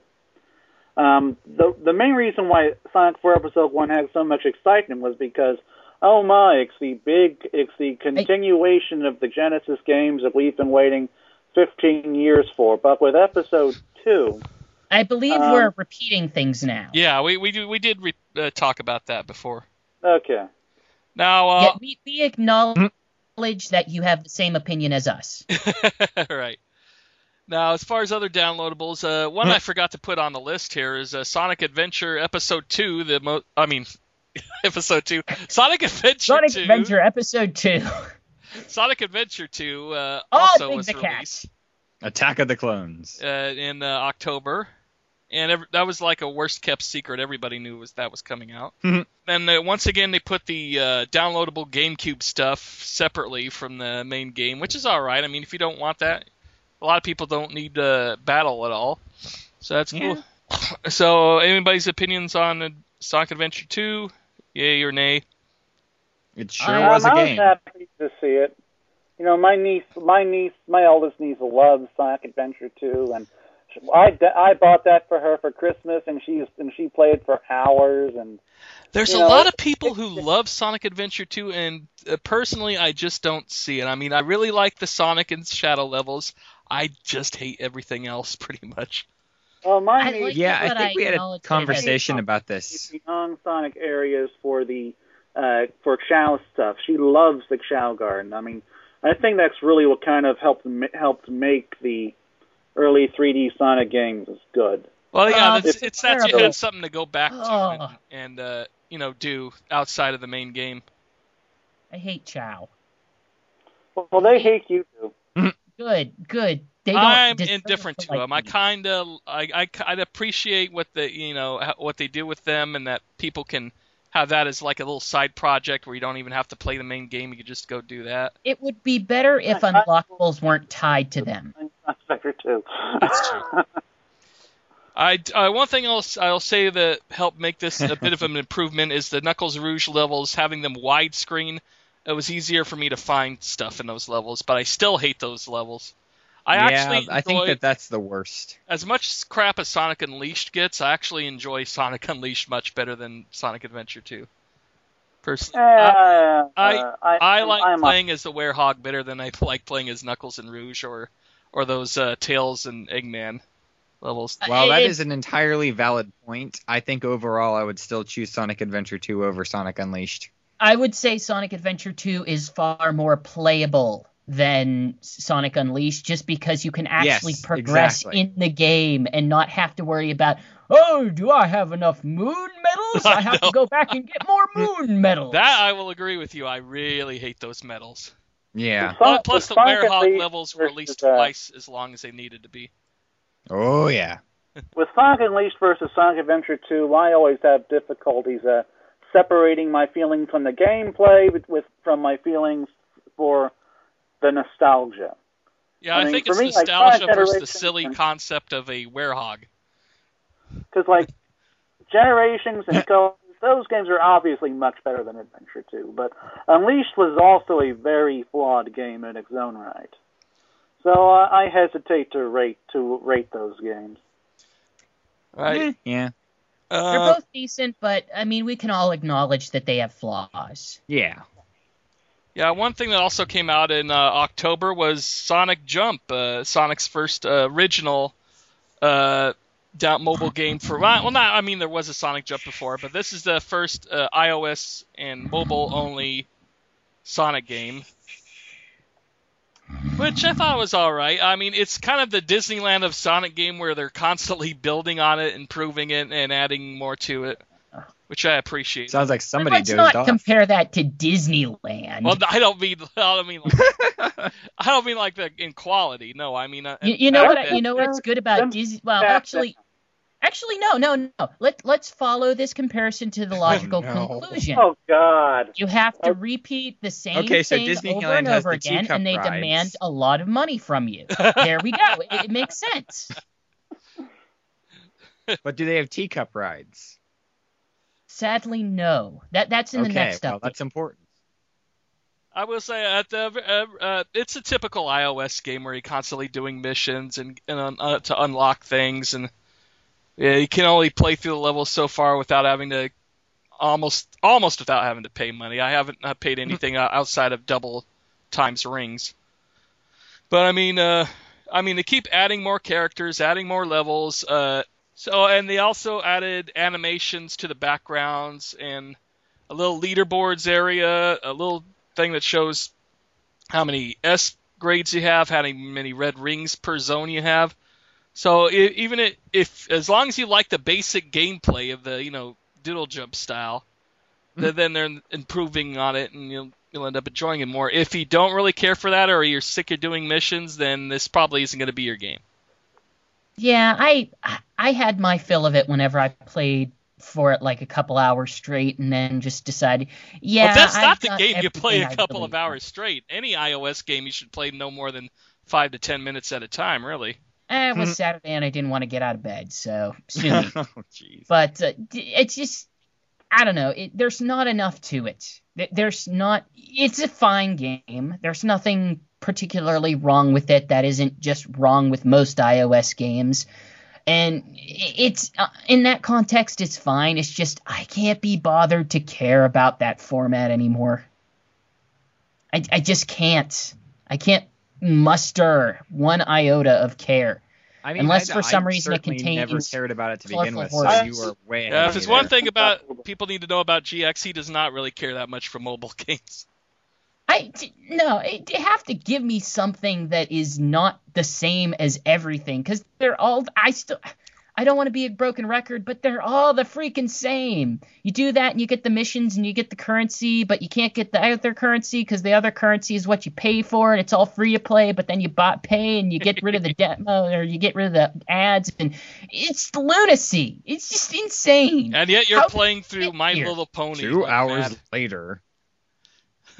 [SPEAKER 2] Um, the the main reason why Sonic 4 Episode 1 had so much excitement was because, oh my, it's the big, it's the continuation of the Genesis games that we've been waiting 15 years for. But with Episode 2,
[SPEAKER 3] I believe
[SPEAKER 2] Um,
[SPEAKER 3] we're repeating things now.
[SPEAKER 1] Yeah, we we do, we did re- uh, talk about that before.
[SPEAKER 2] okay.
[SPEAKER 1] Now, uh,
[SPEAKER 3] Yet we, we acknowledge that you have the same opinion as us.
[SPEAKER 1] right. Now, as far as other downloadables, uh, one I forgot to put on the list here is uh, Sonic Adventure Episode Two. The mo- I mean, Episode Two, Sonic Adventure
[SPEAKER 3] Sonic
[SPEAKER 1] 2.
[SPEAKER 3] Adventure Episode 2.
[SPEAKER 1] Sonic Adventure Two uh,
[SPEAKER 3] Oh,
[SPEAKER 1] also was
[SPEAKER 3] the Cat.
[SPEAKER 1] released
[SPEAKER 4] Attack of the Clones.
[SPEAKER 1] uh, in uh, October. And every, that was like a worst kept secret. Everybody knew was that was coming out.
[SPEAKER 4] Mhm.
[SPEAKER 1] Then uh, once again they put the uh, downloadable GameCube stuff separately from the main game, which is all right. I mean, if you don't want that, a lot of people don't need uh, battle at all, so that's
[SPEAKER 4] Yeah.
[SPEAKER 1] cool. So, anybody's opinions on uh, Sonic Adventure 2? Yay or nay?
[SPEAKER 4] It sure
[SPEAKER 3] Um,
[SPEAKER 4] was a
[SPEAKER 2] I was
[SPEAKER 4] game.
[SPEAKER 2] happy to see it. You know, my niece, my niece, my eldest niece loves Sonic Adventure 2, and I, I bought that for her for Christmas, and she and she played for hours. And
[SPEAKER 1] There's a
[SPEAKER 2] know,
[SPEAKER 1] lot of people who love Sonic Adventure 2, and uh, personally, I just don't see it. I mean, I really like the Sonic and Shadow levels. I just hate everything else, pretty much.
[SPEAKER 2] well, my
[SPEAKER 3] I
[SPEAKER 2] niece
[SPEAKER 3] like
[SPEAKER 4] Yeah,
[SPEAKER 3] it, but
[SPEAKER 4] I think we had a
[SPEAKER 3] acknowledge that it
[SPEAKER 4] conversation about this.
[SPEAKER 2] the non-Sonic areas for the uh, for Chao stuff. She loves the Chao Garden. I mean, I think that's really what kind of helped ma- helped make the early 3D Sonic games is good.
[SPEAKER 1] Well, yeah,
[SPEAKER 3] Oh,
[SPEAKER 1] it's,
[SPEAKER 3] it's
[SPEAKER 1] it's that you had something to go back to
[SPEAKER 3] Oh.
[SPEAKER 1] and, and uh, you know, do outside of the main game.
[SPEAKER 3] I hate Chao.
[SPEAKER 2] Well, they hate you too.
[SPEAKER 3] Good, good. They
[SPEAKER 1] I'm indifferent to
[SPEAKER 3] like
[SPEAKER 1] them. I kind of, I, I, I'd appreciate what the, you know, what they do with them, and that people can have that as like a little side project where you don't even have to play the main game. You can just go do that.
[SPEAKER 3] It would be better if
[SPEAKER 2] I- I-
[SPEAKER 3] unlockables weren't tied to them.
[SPEAKER 2] Sonic Adventure 2.
[SPEAKER 1] That's true. I, uh, one thing I'll, I'll say that helped make this a bit of an improvement is the Knuckles Rouge levels having them widescreen. It was easier for me to find stuff in those levels, but I still hate those levels. I
[SPEAKER 4] yeah,
[SPEAKER 1] actually
[SPEAKER 4] I think that that's the worst.
[SPEAKER 1] as much crap as Sonic Unleashed gets, I actually enjoy Sonic Unleashed much better than Sonic Adventure 2. Personally,
[SPEAKER 2] Uh,
[SPEAKER 1] I-
[SPEAKER 2] uh, I,
[SPEAKER 1] I like
[SPEAKER 2] I'm a-
[SPEAKER 1] playing as the Werehog better than I like playing as Knuckles and Rouge or or those uh, Tails and Eggman levels.
[SPEAKER 4] Well, that is an entirely valid point. I think overall I would still choose Sonic Adventure 2 over Sonic Unleashed.
[SPEAKER 3] I would say Sonic Adventure 2 is far more playable than Sonic Unleashed just because you can actually
[SPEAKER 4] Yes,
[SPEAKER 3] progress
[SPEAKER 4] exactly.
[SPEAKER 3] in the game and not have to worry about, oh, do I have enough moon medals? I
[SPEAKER 1] I
[SPEAKER 3] have
[SPEAKER 1] know.
[SPEAKER 3] to go back and get more moon medals.
[SPEAKER 1] That I will agree with you. I really hate those medals.
[SPEAKER 4] Yeah.
[SPEAKER 2] Son-
[SPEAKER 1] Uh, plus, the
[SPEAKER 2] Sonic
[SPEAKER 1] Werehog levels were at least
[SPEAKER 2] uh,
[SPEAKER 1] twice as long as they needed to be.
[SPEAKER 4] Oh yeah.
[SPEAKER 2] with Sonic Unleashed versus Sonic Adventure 2, I always have difficulties uh, separating my feelings from the gameplay with, with from my feelings for the nostalgia.
[SPEAKER 1] Yeah,
[SPEAKER 2] I
[SPEAKER 1] I,
[SPEAKER 2] mean,
[SPEAKER 1] think it's
[SPEAKER 2] me,
[SPEAKER 1] nostalgia
[SPEAKER 2] Sonic
[SPEAKER 1] versus the silly
[SPEAKER 2] and-
[SPEAKER 1] concept of a Werehog.
[SPEAKER 2] Because like Generations and Go, those games are obviously much better than Adventure 2, but Unleashed was also a very flawed game in its own right. So uh, I hesitate to rate to rate those games.
[SPEAKER 1] Right.
[SPEAKER 4] Yeah.
[SPEAKER 3] They're
[SPEAKER 1] Uh,
[SPEAKER 3] both decent, but I mean, we can all acknowledge that they have flaws.
[SPEAKER 4] Yeah.
[SPEAKER 1] Yeah, one thing that also came out in uh, October was Sonic Jump, uh, Sonic's first uh, original uh, down mobile game for well, not I mean there was a Sonic Jump before, but this is the first uh, iOS and mobile only Sonic game, which I thought was all right. I mean, it's kind of the Disneyland of Sonic game where they're constantly building on it, improving it, and adding more to it, which I appreciate.
[SPEAKER 4] Sounds like
[SPEAKER 3] But
[SPEAKER 4] somebody
[SPEAKER 3] let's not
[SPEAKER 4] off.
[SPEAKER 3] compare that to Disneyland.
[SPEAKER 1] Well, I don't mean I don't mean like, I don't mean like the in quality. No, I mean uh,
[SPEAKER 3] you, you know what? You know what's good about Disney? Well, actually, actually, no, no, no. Let Let's follow this comparison to the logical
[SPEAKER 4] no.
[SPEAKER 3] conclusion.
[SPEAKER 2] Oh God!
[SPEAKER 3] You have to
[SPEAKER 2] Oh.
[SPEAKER 3] repeat the same
[SPEAKER 4] Okay, so
[SPEAKER 3] thing
[SPEAKER 4] Disneyland
[SPEAKER 3] over and over again,
[SPEAKER 4] teacup
[SPEAKER 3] and they
[SPEAKER 4] rides.
[SPEAKER 3] demand a lot of money from you. there we go. It, it makes sense.
[SPEAKER 4] But do they have teacup rides?
[SPEAKER 3] Sadly, no. That that's in the
[SPEAKER 4] okay,
[SPEAKER 3] next
[SPEAKER 4] well
[SPEAKER 3] update.
[SPEAKER 4] that's important.
[SPEAKER 1] I will say at the uh, uh, it's a typical iOS game where you're constantly doing missions and, and uh, to unlock things, and yeah, you can only play through the levels so far without having to almost almost without having to pay money. I haven't uh, paid anything outside of double times rings, but I mean, uh, I mean they keep adding more characters, adding more levels. So and they also added animations to the backgrounds and a little leaderboards area, a little thing that shows how many S grades you have, how many red rings per zone you have. So i even if, if, as long as you like the basic gameplay of the, you know, doodle jump style, hmm. then then they're improving on it, and you'll you'll end up enjoying it more. If you don't really care for that, or you're sick of doing missions, then this probably isn't going to be your game.
[SPEAKER 3] Yeah, I I had my fill of it whenever I played for it like a couple hours straight, and then just decided, yeah.
[SPEAKER 1] but that's
[SPEAKER 3] I've
[SPEAKER 1] not the game you play a couple of hours straight. Any iOS game you should play no more than five to ten minutes at a time, really.
[SPEAKER 3] Eh, it was Saturday and I didn't want to get out of bed, so sue me.
[SPEAKER 4] oh, jeez.
[SPEAKER 3] but uh, it's just I don't know. It, there's not enough to it. There's not. It's a fine game. There's nothing particularly wrong with it that isn't just wrong with most iOS games. And it's uh, in that context, it's fine. It's just I can't be bothered to care about that format anymore. I, I just can't. I can't muster one iota of care.
[SPEAKER 4] I mean,
[SPEAKER 3] Unless
[SPEAKER 4] I,
[SPEAKER 3] for some
[SPEAKER 4] I
[SPEAKER 3] reason it
[SPEAKER 4] certainly never cared about it to begin
[SPEAKER 3] colorful
[SPEAKER 4] with, so you were way ahead
[SPEAKER 1] Yeah, if
[SPEAKER 4] me
[SPEAKER 1] it's one thing about people need to know about GX, he does not really care that much for mobile games.
[SPEAKER 3] I d- no, it- you have to give me something that is not the same as everything because they're all. I still, I don't want to be a broken record, but they're all the freaking same. You do that and you get the missions and you get the currency, but you can't get the other currency because the other currency is what you pay for and it's all free to play. But then you bought pay and you get rid of the demo or you get rid of the ads and it's lunacy. It's just insane.
[SPEAKER 1] And yet you're
[SPEAKER 3] How
[SPEAKER 1] playing through My
[SPEAKER 3] here?
[SPEAKER 1] Little Pony.
[SPEAKER 4] Two hours
[SPEAKER 1] mad.
[SPEAKER 4] later.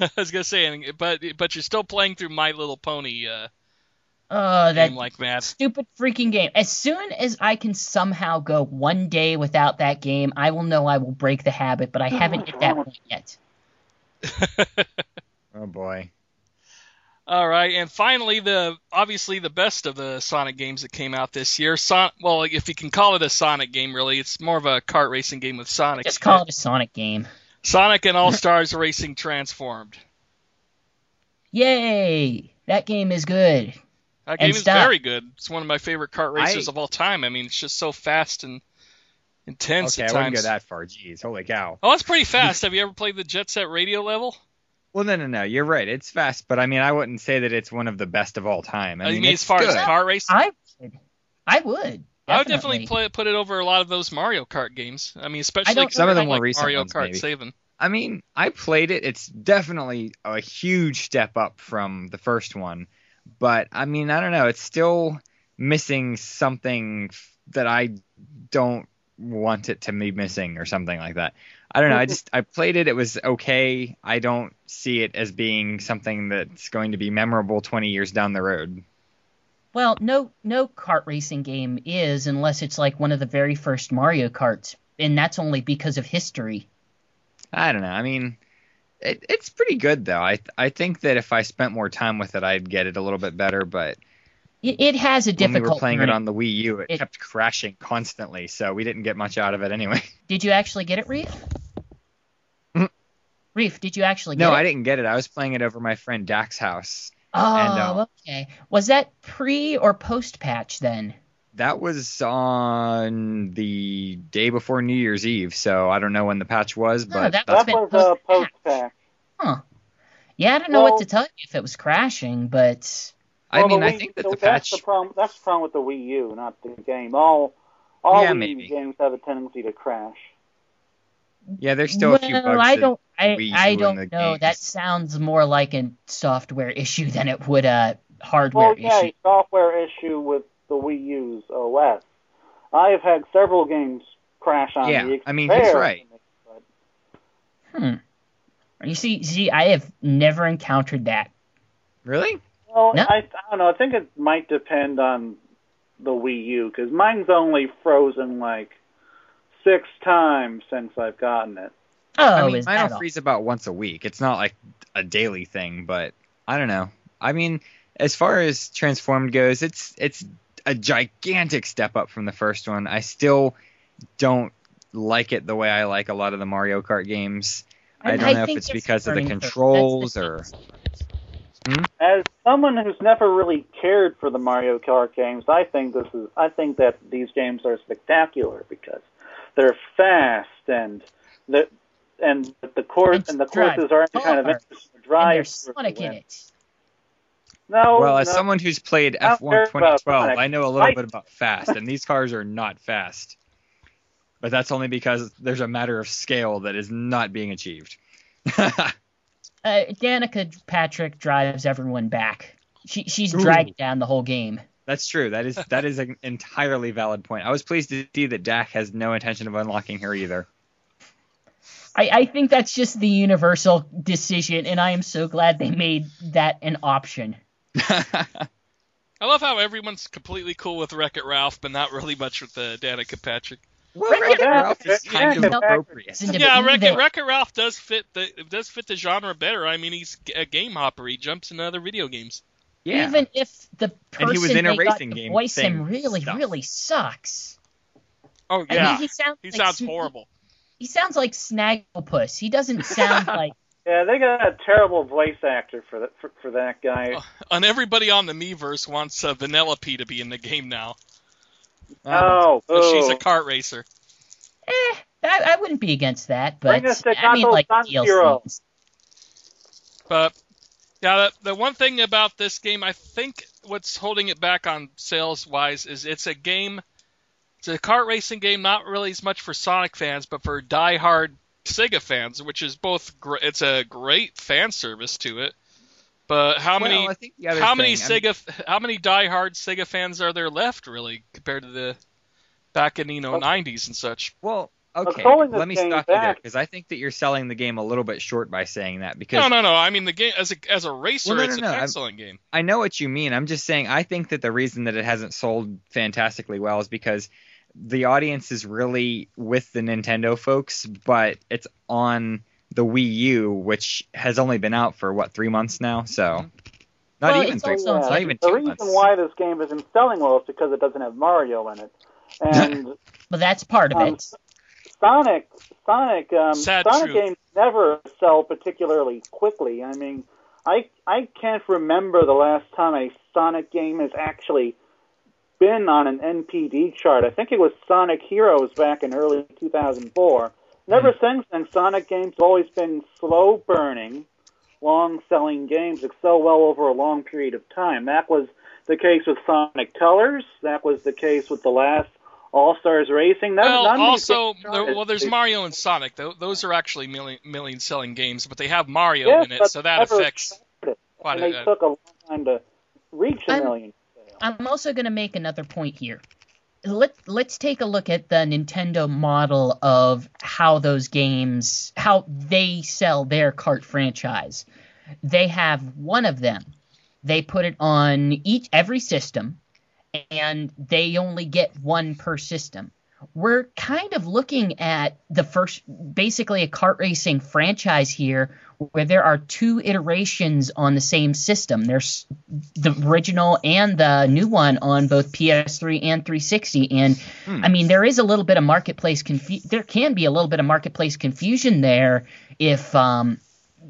[SPEAKER 1] I was gonna say, but but you're still playing through My Little Pony uh,
[SPEAKER 3] Oh, that
[SPEAKER 1] game like mad.
[SPEAKER 3] stupid freaking game. As soon as I can somehow go one day without that game, I will know I will break the habit, but I haven't hit that point yet.
[SPEAKER 4] Oh boy.
[SPEAKER 1] All right, and finally, the obviously the best of the Sonic games that came out this year. Son- well, if you can call it a Sonic game, really, it's more of a kart racing game with Sonic.
[SPEAKER 3] Just call it a Sonic game.
[SPEAKER 1] Sonic and All Stars Racing Transformed.
[SPEAKER 3] Yay! That game is good.
[SPEAKER 1] That
[SPEAKER 3] And
[SPEAKER 1] game is
[SPEAKER 3] stop.
[SPEAKER 1] very good. It's one of my favorite kart racers
[SPEAKER 4] I-
[SPEAKER 1] of all time. I mean, it's just so fast and intense
[SPEAKER 4] Okay,
[SPEAKER 1] at
[SPEAKER 4] I wouldn't go that far. Jeez, holy cow.
[SPEAKER 1] Oh, it's pretty fast. Have you ever played the Jet Set Radio level?
[SPEAKER 4] Well, no, no, no. You're right. It's fast, but I mean, I wouldn't say that it's one of the best of all time. I
[SPEAKER 1] I
[SPEAKER 4] mean,
[SPEAKER 1] mean,
[SPEAKER 4] it's
[SPEAKER 1] as far
[SPEAKER 4] good.
[SPEAKER 1] as car racing,
[SPEAKER 3] I. I would.
[SPEAKER 1] I would definitely play, put it over a lot of those Mario Kart games. I mean, especially 'cause
[SPEAKER 4] Some of
[SPEAKER 1] them
[SPEAKER 4] the more
[SPEAKER 1] like
[SPEAKER 4] recent
[SPEAKER 1] Mario
[SPEAKER 4] ones,
[SPEAKER 1] Kart
[SPEAKER 4] maybe.
[SPEAKER 1] Saving.
[SPEAKER 4] I mean, I played it. It's definitely a huge step up from the first one, but I mean, I don't know. It's still missing something that I don't want it to be missing or something like that. I don't know. I just I played it. It was okay. I don't see it as being something that's going to be memorable 20 years down the road.
[SPEAKER 3] Well, no, no kart racing game is unless it's like one of the very first Mario Karts, and that's only because of history.
[SPEAKER 4] I don't know. I mean, it, it's pretty good though. I I think that if I spent more time with it, I'd get it a little bit better. But
[SPEAKER 3] It, it has a difficult.
[SPEAKER 4] when we were playing it on the Wii U, it,
[SPEAKER 3] It-
[SPEAKER 4] kept crashing constantly, so we didn't get much out of it anyway.
[SPEAKER 3] Did you actually get it, Reef?
[SPEAKER 4] Mhm.
[SPEAKER 3] Reef, did you actually get
[SPEAKER 4] no? I didn't get it. I was playing it over my friend Dak's house.
[SPEAKER 3] Oh,
[SPEAKER 4] and, uh,
[SPEAKER 3] okay. Was that pre or post patch then?
[SPEAKER 4] That was on the day before New Year's Eve, so I don't know when the patch was,
[SPEAKER 3] No,
[SPEAKER 4] but
[SPEAKER 3] that
[SPEAKER 2] That was a
[SPEAKER 3] post-patch. Huh. Yeah, I don't know
[SPEAKER 2] Well-
[SPEAKER 3] what to tell you if it was crashing, but
[SPEAKER 4] I mean,
[SPEAKER 2] the
[SPEAKER 4] I think that
[SPEAKER 2] so
[SPEAKER 4] the
[SPEAKER 2] that's
[SPEAKER 4] patch.
[SPEAKER 2] the problem. That's the problem with the Wii U, not the game. All all
[SPEAKER 4] Yeah,
[SPEAKER 2] Wii
[SPEAKER 4] maybe.
[SPEAKER 2] games have a tendency to crash.
[SPEAKER 4] Yeah, there's still
[SPEAKER 3] well,
[SPEAKER 4] a few bugs.
[SPEAKER 3] I don't, I,
[SPEAKER 4] Wii
[SPEAKER 3] I
[SPEAKER 4] U in
[SPEAKER 3] don't
[SPEAKER 4] the
[SPEAKER 3] know. That sounds more like a software issue than it would a hardware
[SPEAKER 2] Well, yeah,
[SPEAKER 3] issue.
[SPEAKER 2] a software issue with the Wii U's OS. I have had several games crash on
[SPEAKER 4] Yeah,
[SPEAKER 2] the
[SPEAKER 4] I mean, he's
[SPEAKER 2] Xperia,
[SPEAKER 4] right.
[SPEAKER 2] but-
[SPEAKER 3] Hmm. You see, see, I have never encountered that.
[SPEAKER 4] Really?
[SPEAKER 2] Well,
[SPEAKER 3] No.
[SPEAKER 2] I, I don't know. I think it might depend on the Wii U because mine's only frozen like six times since I've gotten it.
[SPEAKER 3] Oh,
[SPEAKER 4] I mean,
[SPEAKER 3] is
[SPEAKER 4] mine
[SPEAKER 3] that
[SPEAKER 4] will
[SPEAKER 3] all?
[SPEAKER 4] freeze about once a week. It's not like a daily thing, but I don't know. I mean, as far as Transformed goes, it's it's a gigantic step up from the first one. I still don't like it the way I like a lot of the Mario Kart games. I don't know if
[SPEAKER 3] think
[SPEAKER 4] it's because of the
[SPEAKER 3] learning curve. That's the
[SPEAKER 4] controls
[SPEAKER 3] thing.
[SPEAKER 4] or hmm?
[SPEAKER 2] As someone who's never really cared for the Mario Kart games, I think this is. I think that these games are spectacular because they're fast and the and the course
[SPEAKER 3] And
[SPEAKER 2] and the courses aren't kind of
[SPEAKER 3] hard.
[SPEAKER 2] interesting to drive.
[SPEAKER 3] there's Sonic in it.
[SPEAKER 2] No,
[SPEAKER 4] well, as
[SPEAKER 2] no.
[SPEAKER 4] someone who's played
[SPEAKER 2] I don't care
[SPEAKER 4] F1 2012, I know a little
[SPEAKER 2] I-
[SPEAKER 4] bit about fast, and these cars are not fast. But that's only because there's a matter of scale that is not being achieved.
[SPEAKER 3] Uh, Danica Patrick drives everyone back. She she's
[SPEAKER 4] Ooh.
[SPEAKER 3] dragged down the whole game.
[SPEAKER 4] That's true. That is that is an entirely valid point. I was pleased to see that Dak has no intention of unlocking her either.
[SPEAKER 3] I, I think that's just the universal decision, and I am so glad they made that an option.
[SPEAKER 1] I love how everyone's completely cool with Wreck It Ralph, but not really much with uh, Danica Patrick.
[SPEAKER 4] well,
[SPEAKER 3] Wreck-It
[SPEAKER 4] Wreck-It Ralph is
[SPEAKER 2] Ralph-
[SPEAKER 4] kind of appropriate.
[SPEAKER 1] Yeah,
[SPEAKER 3] believe
[SPEAKER 1] Wreck
[SPEAKER 3] it.
[SPEAKER 1] It, Wreck It Ralph does fit the does fit the genre better. I mean, he's a game hopper. He jumps into other video games.
[SPEAKER 4] Yeah.
[SPEAKER 3] Even if the person
[SPEAKER 4] And he was in a
[SPEAKER 3] they got
[SPEAKER 4] racing
[SPEAKER 3] to
[SPEAKER 4] game
[SPEAKER 3] voice him really,
[SPEAKER 4] stuff.
[SPEAKER 3] really sucks.
[SPEAKER 1] Oh
[SPEAKER 3] I
[SPEAKER 1] yeah,
[SPEAKER 3] mean, he sounds
[SPEAKER 1] he
[SPEAKER 3] like
[SPEAKER 1] sounds
[SPEAKER 3] Sn-
[SPEAKER 1] horrible.
[SPEAKER 3] He sounds like Snagglepuss. He doesn't sound like
[SPEAKER 2] Yeah, they got a terrible voice actor for that for, for that guy.
[SPEAKER 1] And everybody on the Miiverse wants uh, Vanellope to be in the game now.
[SPEAKER 2] Oh,
[SPEAKER 1] So she's a
[SPEAKER 2] boo.
[SPEAKER 1] kart racer.
[SPEAKER 3] eh. I, I wouldn't be against that, but
[SPEAKER 2] Bring us
[SPEAKER 3] I mean, like
[SPEAKER 2] San Siro.
[SPEAKER 3] DLCs.
[SPEAKER 1] But yeah, the, the one thing about this game, I think what's holding it back on sales wise is it's a game. It's a kart racing game, not really as much for Sonic fans, but for die-hard Sega fans, which is both. Gr- it's a great fan service to it. But how many?
[SPEAKER 4] Well, I think the other
[SPEAKER 1] how many
[SPEAKER 4] thing- I mean-
[SPEAKER 1] Sega? How many die-hard Sega fans are there left, really, compared to the back in you know
[SPEAKER 2] Well-
[SPEAKER 1] 90s and such?
[SPEAKER 4] Well, okay. Let me
[SPEAKER 2] game
[SPEAKER 4] stop you there because I think that you're selling the game a little bit short by saying that. Because
[SPEAKER 1] No, no, no. I mean the game as a as a racer,
[SPEAKER 4] Well, no,
[SPEAKER 1] it's
[SPEAKER 4] no,
[SPEAKER 1] an
[SPEAKER 4] no, I'm-
[SPEAKER 1] excellent game.
[SPEAKER 4] I know what you mean. I'm just saying I think that the reason that it hasn't sold fantastically well is because the audience is really with the Nintendo folks, but it's on the Wii U, which has only been out for what three months now. So not
[SPEAKER 3] Well,
[SPEAKER 4] even three months,
[SPEAKER 3] on
[SPEAKER 4] not even
[SPEAKER 2] the
[SPEAKER 4] two
[SPEAKER 2] reason
[SPEAKER 4] months.
[SPEAKER 2] why this game isn't selling well is because it doesn't have Mario in it. And
[SPEAKER 3] But that's part of
[SPEAKER 2] um,
[SPEAKER 3] it.
[SPEAKER 2] Sonic, Sonic, um,
[SPEAKER 1] Sad
[SPEAKER 2] Sonic
[SPEAKER 1] truth.
[SPEAKER 2] games never sell particularly quickly. I mean, I I can't remember the last time a Sonic game has actually been on an NPD chart. I think it was Sonic Heroes back in early 2004. Never since then, Sonic games have always been slow burning, long selling games that sell well over a long period of time. That was the case with Sonic Colors. That was the case with the last All Stars Racing. None,
[SPEAKER 1] Well,
[SPEAKER 2] none of
[SPEAKER 1] also, there, well, there's
[SPEAKER 2] they-
[SPEAKER 1] Mario and Sonic. Those are actually million, million selling games, but they have Mario
[SPEAKER 2] Yes,
[SPEAKER 1] in it, so that affects
[SPEAKER 2] started.
[SPEAKER 1] quite
[SPEAKER 2] and
[SPEAKER 1] a,
[SPEAKER 2] they took a long time to reach a
[SPEAKER 3] I'm-
[SPEAKER 2] million.
[SPEAKER 3] I'm also going to make another point here. Let let's take a look at the Nintendo model of how those games how they sell their cart franchise. They have one of them. They put it on each every system and they only get one per system. We're kind of looking at the first basically a kart racing franchise here where there are two iterations on the same system. There's the original and the new one on both PS3 and 360. And
[SPEAKER 4] Hmm.
[SPEAKER 3] I mean, there is a little bit of marketplace confu- There can be a little bit of marketplace confusion there if um,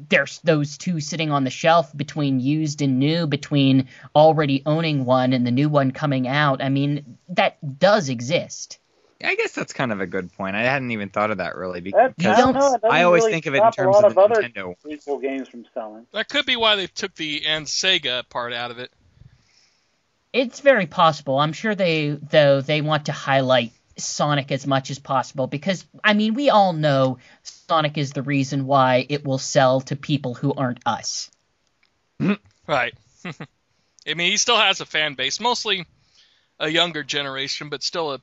[SPEAKER 3] there's those two sitting on the shelf between used and new, between already owning one and the new one coming out. I mean, that does exist.
[SPEAKER 4] I guess that's kind of a good point. I hadn't even thought of that really because
[SPEAKER 3] don't-
[SPEAKER 2] I, don't know, it doesn't
[SPEAKER 4] I always
[SPEAKER 2] really
[SPEAKER 4] think of it in terms
[SPEAKER 2] a lot
[SPEAKER 4] of
[SPEAKER 2] of other
[SPEAKER 4] Nintendo.
[SPEAKER 2] equal games from selling.
[SPEAKER 1] that could be why they took the and Sega part out of it.
[SPEAKER 3] It's very possible. I'm sure they though they want to highlight Sonic as much as possible because I mean we all know Sonic is the reason why it will sell to people who aren't us.
[SPEAKER 1] Right. I mean, he still has a fan base, mostly a younger generation, but still a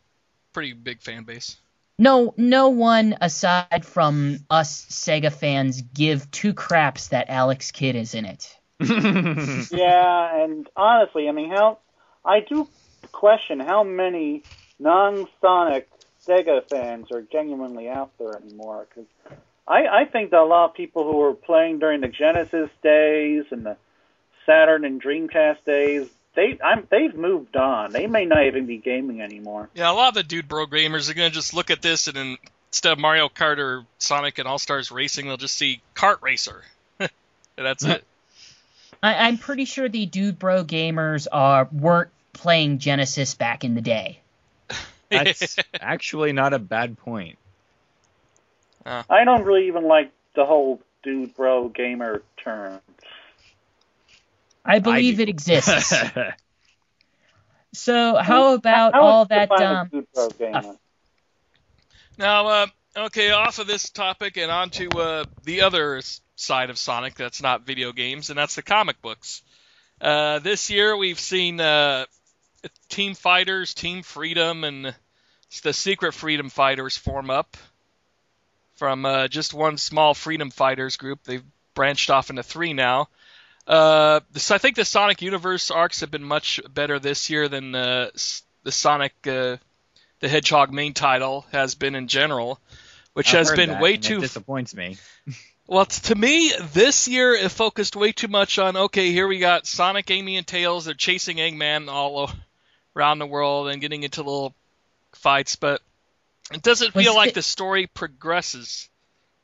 [SPEAKER 1] pretty big fan base.
[SPEAKER 3] No no one aside from us Sega fans give two craps that Alex Kidd is in it.
[SPEAKER 2] yeah, and honestly, I mean, how I do question how many non-Sonic Sega fans are genuinely out there anymore. Because I, I think that a lot of people who were playing during the Genesis days and the Saturn and Dreamcast days, they I'm, they've moved on. They may not even be gaming anymore.
[SPEAKER 1] Yeah, a lot of the dude bro gamers are gonna just look at this and then instead of Mario Kart or Sonic and All Stars Racing, they'll just see Kart Racer. and that's it.
[SPEAKER 3] I, I'm pretty sure the dude bro gamers are weren't playing Genesis back in the day.
[SPEAKER 4] That's actually not a bad point.
[SPEAKER 2] I don't really even like the whole dude bro gamer term.
[SPEAKER 3] I believe
[SPEAKER 4] do.
[SPEAKER 3] it exists. So how about
[SPEAKER 2] How
[SPEAKER 3] all that?
[SPEAKER 2] define
[SPEAKER 3] Um,
[SPEAKER 2] dude bro gamer?
[SPEAKER 1] Now, uh, okay, off of this topic and onto uh, the other side of Sonic that's not video games, and that's the comic books. Uh, this year we've seen uh, Team Fighters, Team Freedom, and the Secret Freedom Fighters form up from uh, just one small Freedom Fighters group. They've branched off into three now. Uh, this, I think the Sonic Universe arcs have been much better this year than uh, the Sonic uh, the Hedgehog main title has been in general, which
[SPEAKER 4] I've
[SPEAKER 1] has been
[SPEAKER 4] that,
[SPEAKER 1] way too
[SPEAKER 4] disappoints me.
[SPEAKER 1] well, to me, this year it focused way too much on okay, here we got Sonic, Amy, and Tails. They're chasing Eggman all around the world and getting into little fights, but it doesn't
[SPEAKER 3] Was
[SPEAKER 1] feel like
[SPEAKER 3] it-
[SPEAKER 1] the story progresses.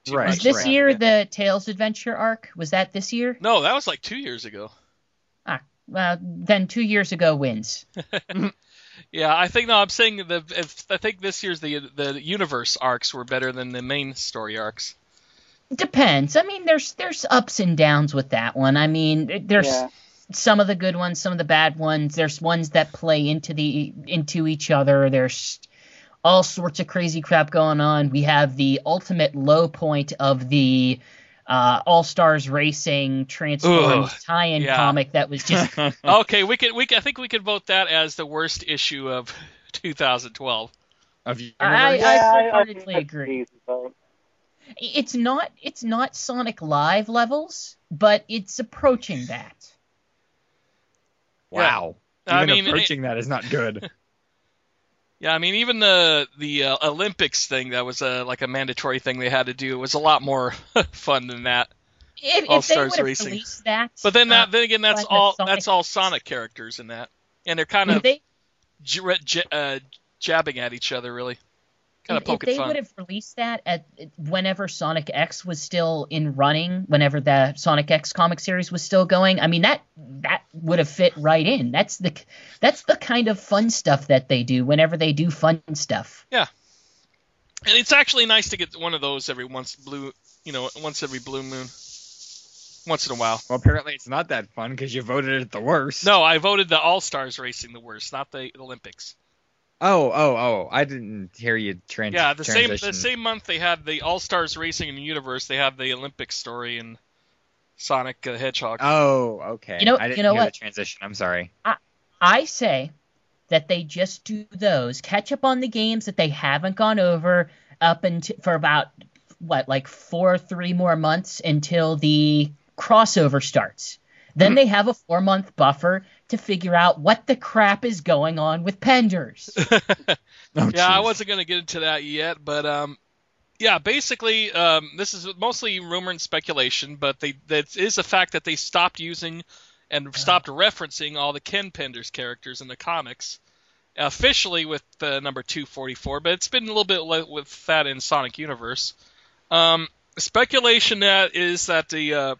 [SPEAKER 1] too
[SPEAKER 4] Right,
[SPEAKER 3] Was this
[SPEAKER 4] right.
[SPEAKER 3] year the Tales Adventure arc? Was that this year?
[SPEAKER 1] No, that was like two years ago.
[SPEAKER 3] Ah, well, then two years ago wins.
[SPEAKER 1] Yeah, I think no, I'm saying the if, I think this year's the the universe arcs were better than the main story arcs.
[SPEAKER 3] Depends. I mean, there's there's ups and downs with that one. I mean, there's
[SPEAKER 2] Yeah.
[SPEAKER 3] Some of the good ones, some of the bad ones. There's ones that play into the into each other. There's all sorts of crazy crap going on. We have the ultimate low point of the uh, All Stars Racing Transformers
[SPEAKER 1] Ugh,
[SPEAKER 3] tie-in
[SPEAKER 1] yeah.
[SPEAKER 3] comic that was just
[SPEAKER 1] Okay, we could we could, I think we could vote that as the worst issue of 2012.
[SPEAKER 4] of universe.
[SPEAKER 3] I-
[SPEAKER 2] Yeah, I- I
[SPEAKER 3] wholeheartedly agree.
[SPEAKER 2] easy vote.
[SPEAKER 3] it's not it's not Sonic Live levels, but it's approaching that.
[SPEAKER 4] Wow.
[SPEAKER 1] I
[SPEAKER 4] Even
[SPEAKER 1] mean,
[SPEAKER 4] approaching that is not good.
[SPEAKER 1] Yeah, I mean, even the the uh, Olympics thing that was uh, like a mandatory thing they had to do was a lot more fun than that.
[SPEAKER 3] If,
[SPEAKER 1] All
[SPEAKER 3] if
[SPEAKER 1] Stars
[SPEAKER 3] would
[SPEAKER 1] Racing.
[SPEAKER 3] that,
[SPEAKER 1] But then
[SPEAKER 3] uh,
[SPEAKER 1] that then again, that's
[SPEAKER 3] like
[SPEAKER 1] all
[SPEAKER 3] Sonic-
[SPEAKER 1] that's all Sonic characters in that, and they're kind of
[SPEAKER 3] they
[SPEAKER 1] j- j- uh, jabbing at each other, really, kind of
[SPEAKER 3] if
[SPEAKER 1] poking
[SPEAKER 3] they
[SPEAKER 1] fun.
[SPEAKER 3] would have released that at whenever Sonic X was still in running, whenever the Sonic X comic series was still going, I mean that that would have fit right in. That's the that's the kind of fun stuff that they do whenever they do fun stuff.
[SPEAKER 1] Yeah, and it's actually nice to get one of those every once blue, you know, once every blue moon, once in a while.
[SPEAKER 4] well, apparently it's not that fun because you voted it the worst.
[SPEAKER 1] No, I voted the All Stars Racing the worst, not the Olympics.
[SPEAKER 4] Oh, oh, oh! I didn't hear you trans-
[SPEAKER 1] Yeah, the same the same month they had the All Stars Racing in the universe. They had the Olympic story and Sonic the Hedgehog.
[SPEAKER 4] Oh, okay.
[SPEAKER 3] You know-
[SPEAKER 4] I didn't
[SPEAKER 3] you know
[SPEAKER 4] hear
[SPEAKER 3] what?
[SPEAKER 4] the transition. I'm sorry.
[SPEAKER 3] I say that they just do those, catch up on the games that they haven't gone over up until for about what like four or three more months until the crossover starts. Then
[SPEAKER 1] Hmm.
[SPEAKER 3] they have a four month buffer to figure out what the crap is going on with Penders.
[SPEAKER 4] Oh,
[SPEAKER 1] yeah, I wasn't going to get into that yet, but um, yeah, basically, um, this is mostly rumor and speculation, but they that is a fact that they stopped using and stopped referencing all the Ken Penders characters in the comics officially with uh, number 244, but it's been a little bit le- with that in Sonic Universe. Um, speculation that is that the uh,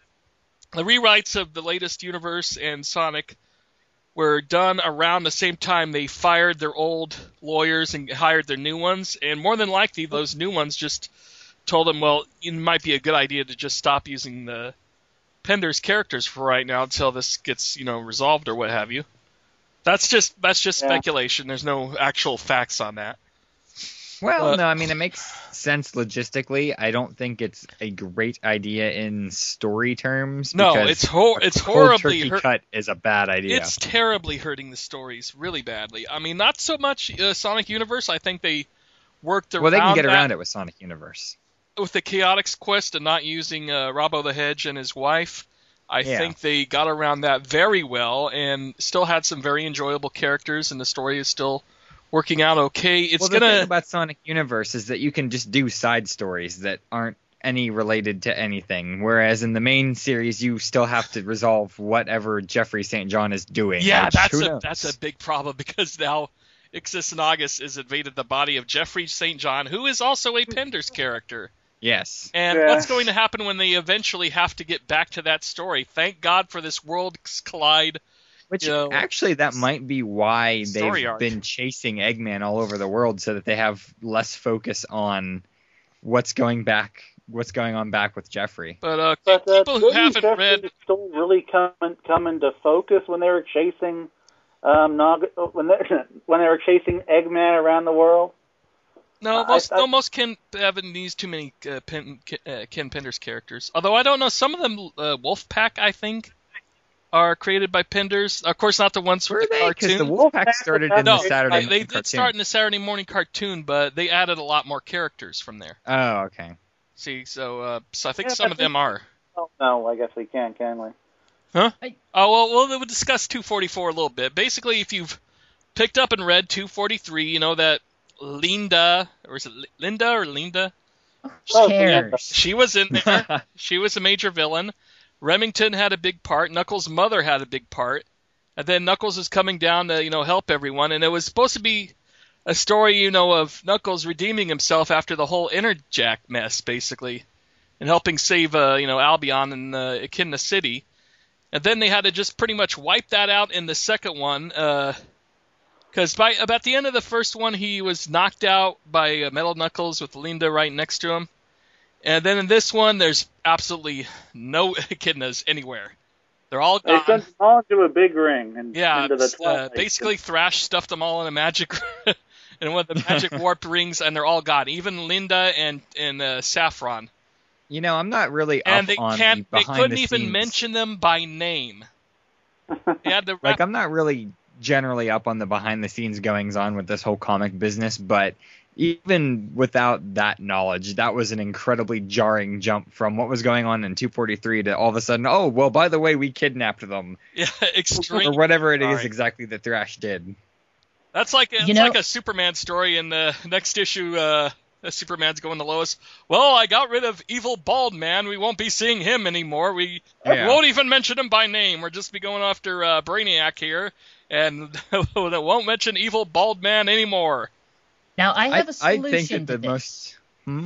[SPEAKER 1] the rewrites of the latest universe and Sonic were done around the same time they fired their old lawyers and hired their new ones, and more than likely those new ones just told them, well, it might be a good idea to just stop using the Penders characters for right now until this gets you know resolved or what have you. That's just that's just
[SPEAKER 2] Yeah.
[SPEAKER 1] speculation. There's no actual facts on that.
[SPEAKER 4] Well, no, I mean it makes sense logistically. I don't think it's a great idea in story terms.
[SPEAKER 1] No, it's hor- it's horribly hurt-
[SPEAKER 4] cut is a bad idea.
[SPEAKER 1] It's terribly hurting the stories, really badly. I mean, not so much uh, Sonic Universe. I think they worked around
[SPEAKER 4] well, they can get
[SPEAKER 1] that
[SPEAKER 4] around it with Sonic Universe.
[SPEAKER 1] with the Chaotix quest and not using uh, Rob o' the Hedge and his wife. I
[SPEAKER 4] Yeah.
[SPEAKER 1] think they got around that very well and still had some very enjoyable characters, and the story is still working out okay. It's
[SPEAKER 4] well, the
[SPEAKER 1] gonna
[SPEAKER 4] thing about Sonic Universe is that you can just do side stories that aren't any related to anything, whereas in the main series you still have to resolve whatever Jeffrey St. John is doing.
[SPEAKER 1] Yeah, that's a
[SPEAKER 4] knows?
[SPEAKER 1] that's a big problem because now Ixis Naugus has invaded the body of Jeffrey St. John, who is also a Penders character.
[SPEAKER 4] yes.
[SPEAKER 1] And
[SPEAKER 2] Yeah.
[SPEAKER 1] what's going to happen when they eventually have to get back to that story? Thank God for this Worlds Collide.
[SPEAKER 4] Which
[SPEAKER 1] you know,
[SPEAKER 4] actually that might be why they've
[SPEAKER 1] arc.
[SPEAKER 4] been chasing Eggman all over the world so that they have less focus on what's going back what's going on back with Jeffrey.
[SPEAKER 1] But uh,
[SPEAKER 2] But uh,
[SPEAKER 1] people who haven't
[SPEAKER 2] Jeffrey's
[SPEAKER 1] read,
[SPEAKER 2] story really come come into focus when they were chasing um Nog- when they when they were chasing Eggman around the world?
[SPEAKER 1] no, most
[SPEAKER 2] I-
[SPEAKER 1] no, most Ken haven't used too many uh, Pen, uh, Ken Penders characters. Although I don't know some of them, uh, Wolfpack, I think. Are created by Penders. Of course, not the ones
[SPEAKER 4] Were
[SPEAKER 1] from the
[SPEAKER 4] they? Because
[SPEAKER 1] cartoon.
[SPEAKER 4] the Wolfpack started in
[SPEAKER 1] no,
[SPEAKER 4] the Saturday
[SPEAKER 1] they, they did
[SPEAKER 4] cartoon.
[SPEAKER 1] start in the Saturday morning cartoon, but they added a lot more characters from there.
[SPEAKER 4] Oh, okay.
[SPEAKER 1] See, so uh, so I think
[SPEAKER 2] Yeah,
[SPEAKER 1] some of them are.
[SPEAKER 2] Oh, no, I guess we can, can we? Huh?
[SPEAKER 1] Oh well, well, we'll discuss 244 a little bit. Basically, if you've picked up and read 243, you know that Linda, or is it Linda or Linda?
[SPEAKER 2] Oh,
[SPEAKER 3] cares?
[SPEAKER 1] She was in there. she was a major villain. Remington had a big part. Knuckles' mother had a big part. And then Knuckles is coming down to, you know, help everyone. And it was supposed to be a story, you know, of Knuckles redeeming himself after the whole Enerjak mess, basically, and helping save, uh, you know, Albion and uh, Echidna City. And then they had to just pretty much wipe that out in the second one. Because by about the end of the first one, he was knocked out by uh, Metal Knuckles with Linda right next to him. And then in this one, there's absolutely no echidnas anywhere. They're all gone.
[SPEAKER 2] They
[SPEAKER 1] gone.
[SPEAKER 2] sent them all into a big ring and
[SPEAKER 1] Yeah,
[SPEAKER 2] into the
[SPEAKER 1] uh, basically Thrash stuffed them all in a magic in one of the magic warped rings, and they're all gone. Even Linda and and uh, Saffron,
[SPEAKER 4] You know, I'm not really
[SPEAKER 1] and they
[SPEAKER 4] on
[SPEAKER 1] can't.
[SPEAKER 4] the
[SPEAKER 1] They couldn't
[SPEAKER 4] the
[SPEAKER 1] even
[SPEAKER 4] scenes.
[SPEAKER 1] mention them by name. They had
[SPEAKER 4] Like, I'm not really generally up on the behind the scenes goings on with this whole comic business, but even without that knowledge, that was an incredibly jarring jump from what was going on in 243 to all of a sudden, oh, well, by the way, we kidnapped them.
[SPEAKER 1] yeah, extreme.
[SPEAKER 4] Or whatever it is
[SPEAKER 1] jarring.
[SPEAKER 4] exactly that Thrash did.
[SPEAKER 1] That's like it's
[SPEAKER 3] You know-
[SPEAKER 1] like a Superman story in the next issue. Uh, Superman's going to Lois. Well, I got rid of evil bald man. We won't be seeing him anymore. We
[SPEAKER 4] Yeah.
[SPEAKER 1] won't even mention him by name. We'll just be going after uh, Brainiac here, and won't mention evil bald man anymore.
[SPEAKER 3] Now I
[SPEAKER 4] I,
[SPEAKER 3] have a
[SPEAKER 4] I
[SPEAKER 3] solution
[SPEAKER 4] think that
[SPEAKER 3] to
[SPEAKER 4] the
[SPEAKER 3] this.
[SPEAKER 4] most. Hmm?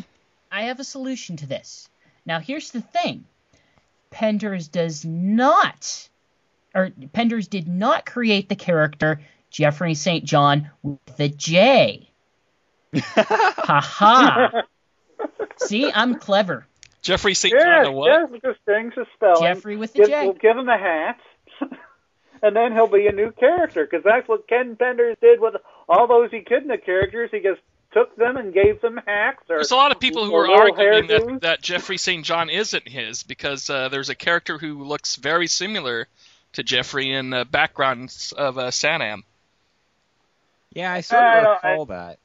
[SPEAKER 3] I have a solution to this. Now, here's the thing Penders does not, or Penders did not create the character Jeffrey St. John with the J. ha ha. See, I'm clever.
[SPEAKER 1] Jeffrey St. John,
[SPEAKER 2] Yeah,
[SPEAKER 1] the what?
[SPEAKER 2] yes, because things are spelling.
[SPEAKER 3] Jeffrey with the
[SPEAKER 2] Give,
[SPEAKER 3] J.
[SPEAKER 2] We'll give him a hat, and then he'll be a new character. Because that's what Ken Penders did with all those Echidna characters. He just took them and gave them hats. Or,
[SPEAKER 1] There's a lot of people who are arguing that, that Jeffrey St. John isn't his because uh, there's a character who looks very similar to Jeffrey in the backgrounds of uh, SATAM.
[SPEAKER 4] Yeah, I sort
[SPEAKER 2] I
[SPEAKER 4] of
[SPEAKER 2] don't- I-
[SPEAKER 4] recall that.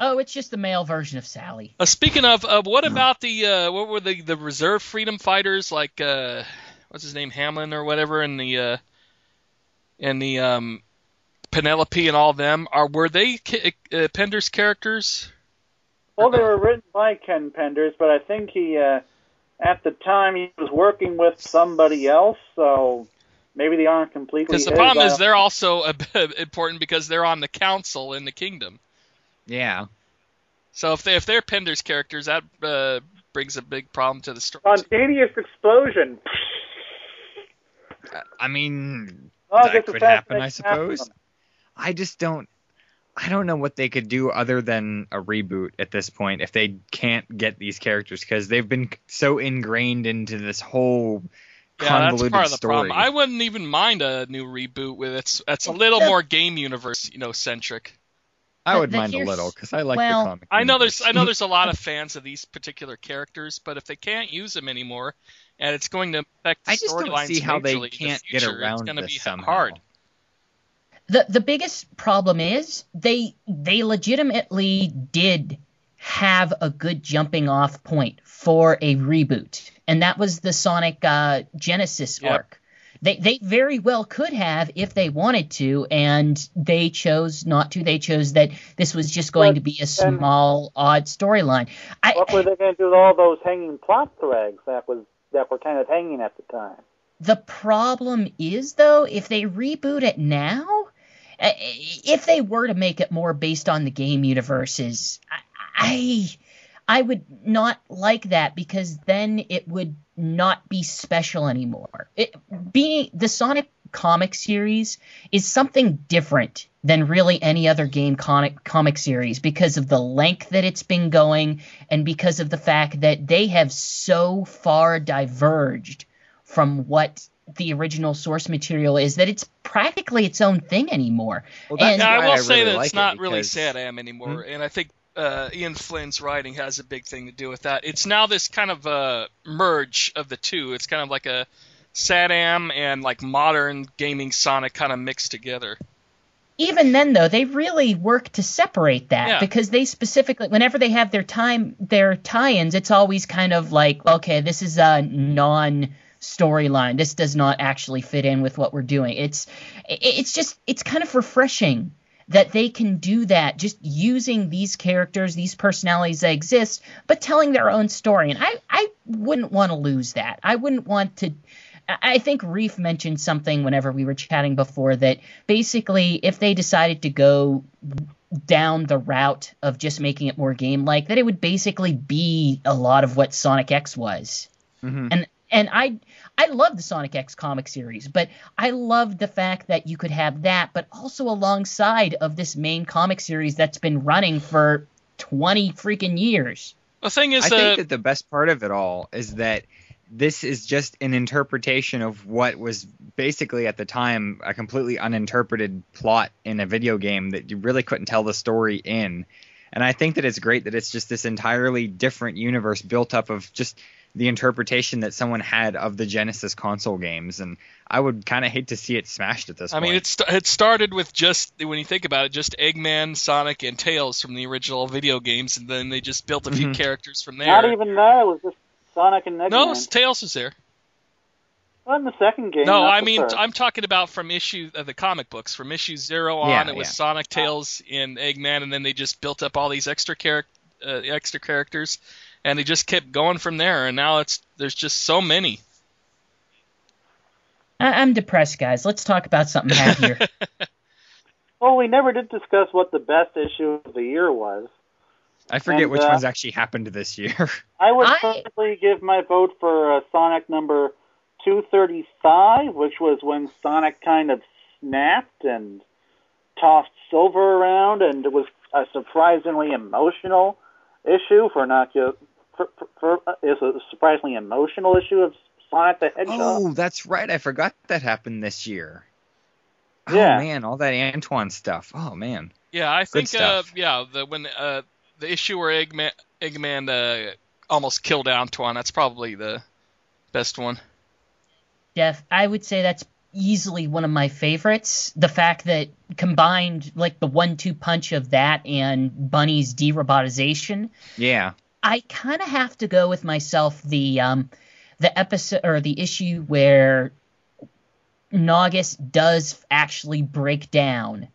[SPEAKER 3] Oh, it's just the male version of Sally.
[SPEAKER 1] Uh, speaking of, uh, what about the uh, what were the the reserve freedom fighters like uh, what's his name Hamlin or whatever in the uh, and the um, Penelope and all them are were they uh, Pender's characters?
[SPEAKER 2] Well, they were written by Ken Penders, but I think he, uh, at the time, he was working with somebody else, so maybe they aren't completely.
[SPEAKER 1] Because the
[SPEAKER 2] his.
[SPEAKER 1] problem is they're also important because they're on the council in the kingdom.
[SPEAKER 4] Yeah.
[SPEAKER 1] So if they if they're Pender's characters, that uh, brings a big problem to the story.
[SPEAKER 2] spontaneous explosion.
[SPEAKER 4] I mean,
[SPEAKER 2] Oh,
[SPEAKER 4] That could happen, I
[SPEAKER 2] next half of
[SPEAKER 4] suppose.
[SPEAKER 2] them.
[SPEAKER 4] I just don't. I don't know what they could do other than a reboot at this point if they can't get these characters because they've been so ingrained into this whole
[SPEAKER 1] Yeah, that's
[SPEAKER 4] convoluted
[SPEAKER 1] part of the
[SPEAKER 4] story.
[SPEAKER 1] problem. I wouldn't even mind a new reboot with it's it's a little
[SPEAKER 3] the-
[SPEAKER 1] more game universe, you know, centric.
[SPEAKER 4] I would
[SPEAKER 3] the-
[SPEAKER 4] mind a little because I like
[SPEAKER 3] well,
[SPEAKER 4] the comic.
[SPEAKER 1] I know there's. I know there's a lot of fans of these particular characters, but if they can't use them anymore, and it's going to affect the
[SPEAKER 4] I just don't
[SPEAKER 1] storylines
[SPEAKER 4] see how they
[SPEAKER 1] majorly in the
[SPEAKER 4] can't get around
[SPEAKER 1] it's going to
[SPEAKER 4] this
[SPEAKER 1] be
[SPEAKER 4] somehow.
[SPEAKER 1] hard.
[SPEAKER 3] The the biggest problem is they they legitimately did have a good jumping off point for a reboot, and that was the Sonic uh, Genesis
[SPEAKER 1] Yep.
[SPEAKER 3] arc. They they very well could have if they wanted to, and they chose not to. They chose that this was just going
[SPEAKER 2] But
[SPEAKER 3] to be a small, odd storyline. I,
[SPEAKER 2] What were they going to do with all those hanging plot threads that was that were kind of hanging at the time?
[SPEAKER 3] The problem is, though, if they reboot it now, Uh, if they were to make it more based on the game universes, I, I, I would not like that because then it would not be special anymore. It, being the Sonic comic series is something different than really any other game comic comic series because of the length that it's been going and because of the fact that they have so far diverged from what the original source material is that it's practically its own thing anymore.
[SPEAKER 4] Well, that's
[SPEAKER 3] And-
[SPEAKER 1] Yeah, I
[SPEAKER 4] why
[SPEAKER 1] will say
[SPEAKER 4] really
[SPEAKER 1] that
[SPEAKER 4] like
[SPEAKER 1] it's
[SPEAKER 4] it,
[SPEAKER 1] not really
[SPEAKER 4] because-
[SPEAKER 1] SATAM anymore, and I think uh, Ian Flynn's writing has a big thing to do with that. It's now this kind of uh, merge of the two. It's kind of like a SATAM and like modern gaming Sonic kind of mixed together.
[SPEAKER 3] even then though they really work to separate that
[SPEAKER 1] Yeah.
[SPEAKER 3] because they specifically whenever they have their time their tie-ins it's always kind of like okay this is a non storyline this does not actually fit in with what we're doing it's it's just it's kind of refreshing that they can do that just using these characters these personalities that exist but telling their own story and i i wouldn't want to lose that i wouldn't want to I think Reef mentioned something whenever we were chatting before that basically if they decided to go down the route of just making it more game like that it would basically be a lot of what Sonic X was.
[SPEAKER 4] Mhm.
[SPEAKER 3] And and I I love the Sonic X comic series, but I love the fact that you could have that but also alongside of this main comic series that's been running for 20 freaking years.
[SPEAKER 1] The thing is,
[SPEAKER 4] I
[SPEAKER 1] uh,
[SPEAKER 4] think that the best part of it all is that this is just an interpretation of what was basically at the time a completely uninterpreted plot in a video game that you really couldn't tell the story in. And I think that it's great that it's just this entirely different universe built up of just the interpretation that someone had of the Genesis console games. And I would kind of hate to see it smashed at this point.
[SPEAKER 1] I
[SPEAKER 4] point.
[SPEAKER 1] mean, it, st- it started with just when you think about it, just Eggman, Sonic, and Tails from the original video games, and then they just built a few
[SPEAKER 4] Mhm.
[SPEAKER 1] characters from there.
[SPEAKER 2] Not even that. It was just Sonic and Eggman.
[SPEAKER 1] no, Tails was there.
[SPEAKER 2] Not in the second game.
[SPEAKER 1] No, I mean
[SPEAKER 2] first.
[SPEAKER 1] I'm talking about from issue uh, the comic books from issue zero on.
[SPEAKER 4] Yeah,
[SPEAKER 1] it was
[SPEAKER 4] yeah.
[SPEAKER 1] Sonic, Tails, and Eggman, and then they just built up all these extra charac- uh, extra characters, and they just kept going from there. And now it's there's just so many.
[SPEAKER 3] I- I'm depressed, guys. Let's talk about something happier.
[SPEAKER 2] Well, we never did discuss what the best issue of the year was.
[SPEAKER 4] I forget
[SPEAKER 2] and,
[SPEAKER 4] which
[SPEAKER 2] uh,
[SPEAKER 4] ones actually happened this year.
[SPEAKER 2] I would
[SPEAKER 3] I-
[SPEAKER 2] probably give my vote for uh, Sonic number 235, which was when Sonic kind of snapped and tossed Silver around, and it was a surprisingly emotional issue for not just. For, for, for, uh, it's a surprisingly emotional issue of Sonic the Hedgehog.
[SPEAKER 4] Oh, that's right. I forgot that happened this year.
[SPEAKER 2] Yeah.
[SPEAKER 4] Oh man, all that Antoine stuff. Oh man.
[SPEAKER 1] Yeah, I think uh, yeah the when uh, the issue where Eggman Eggman uh, almost killed Antoine. That's probably the best one.
[SPEAKER 3] Jeff, I would say that's easily one of my favorites. The fact that combined, like the one-two punch of that and Bunny's de-robotization,
[SPEAKER 4] Yeah.
[SPEAKER 3] I kind of have to go with myself the um, the episode or the issue where Naugus does actually break down.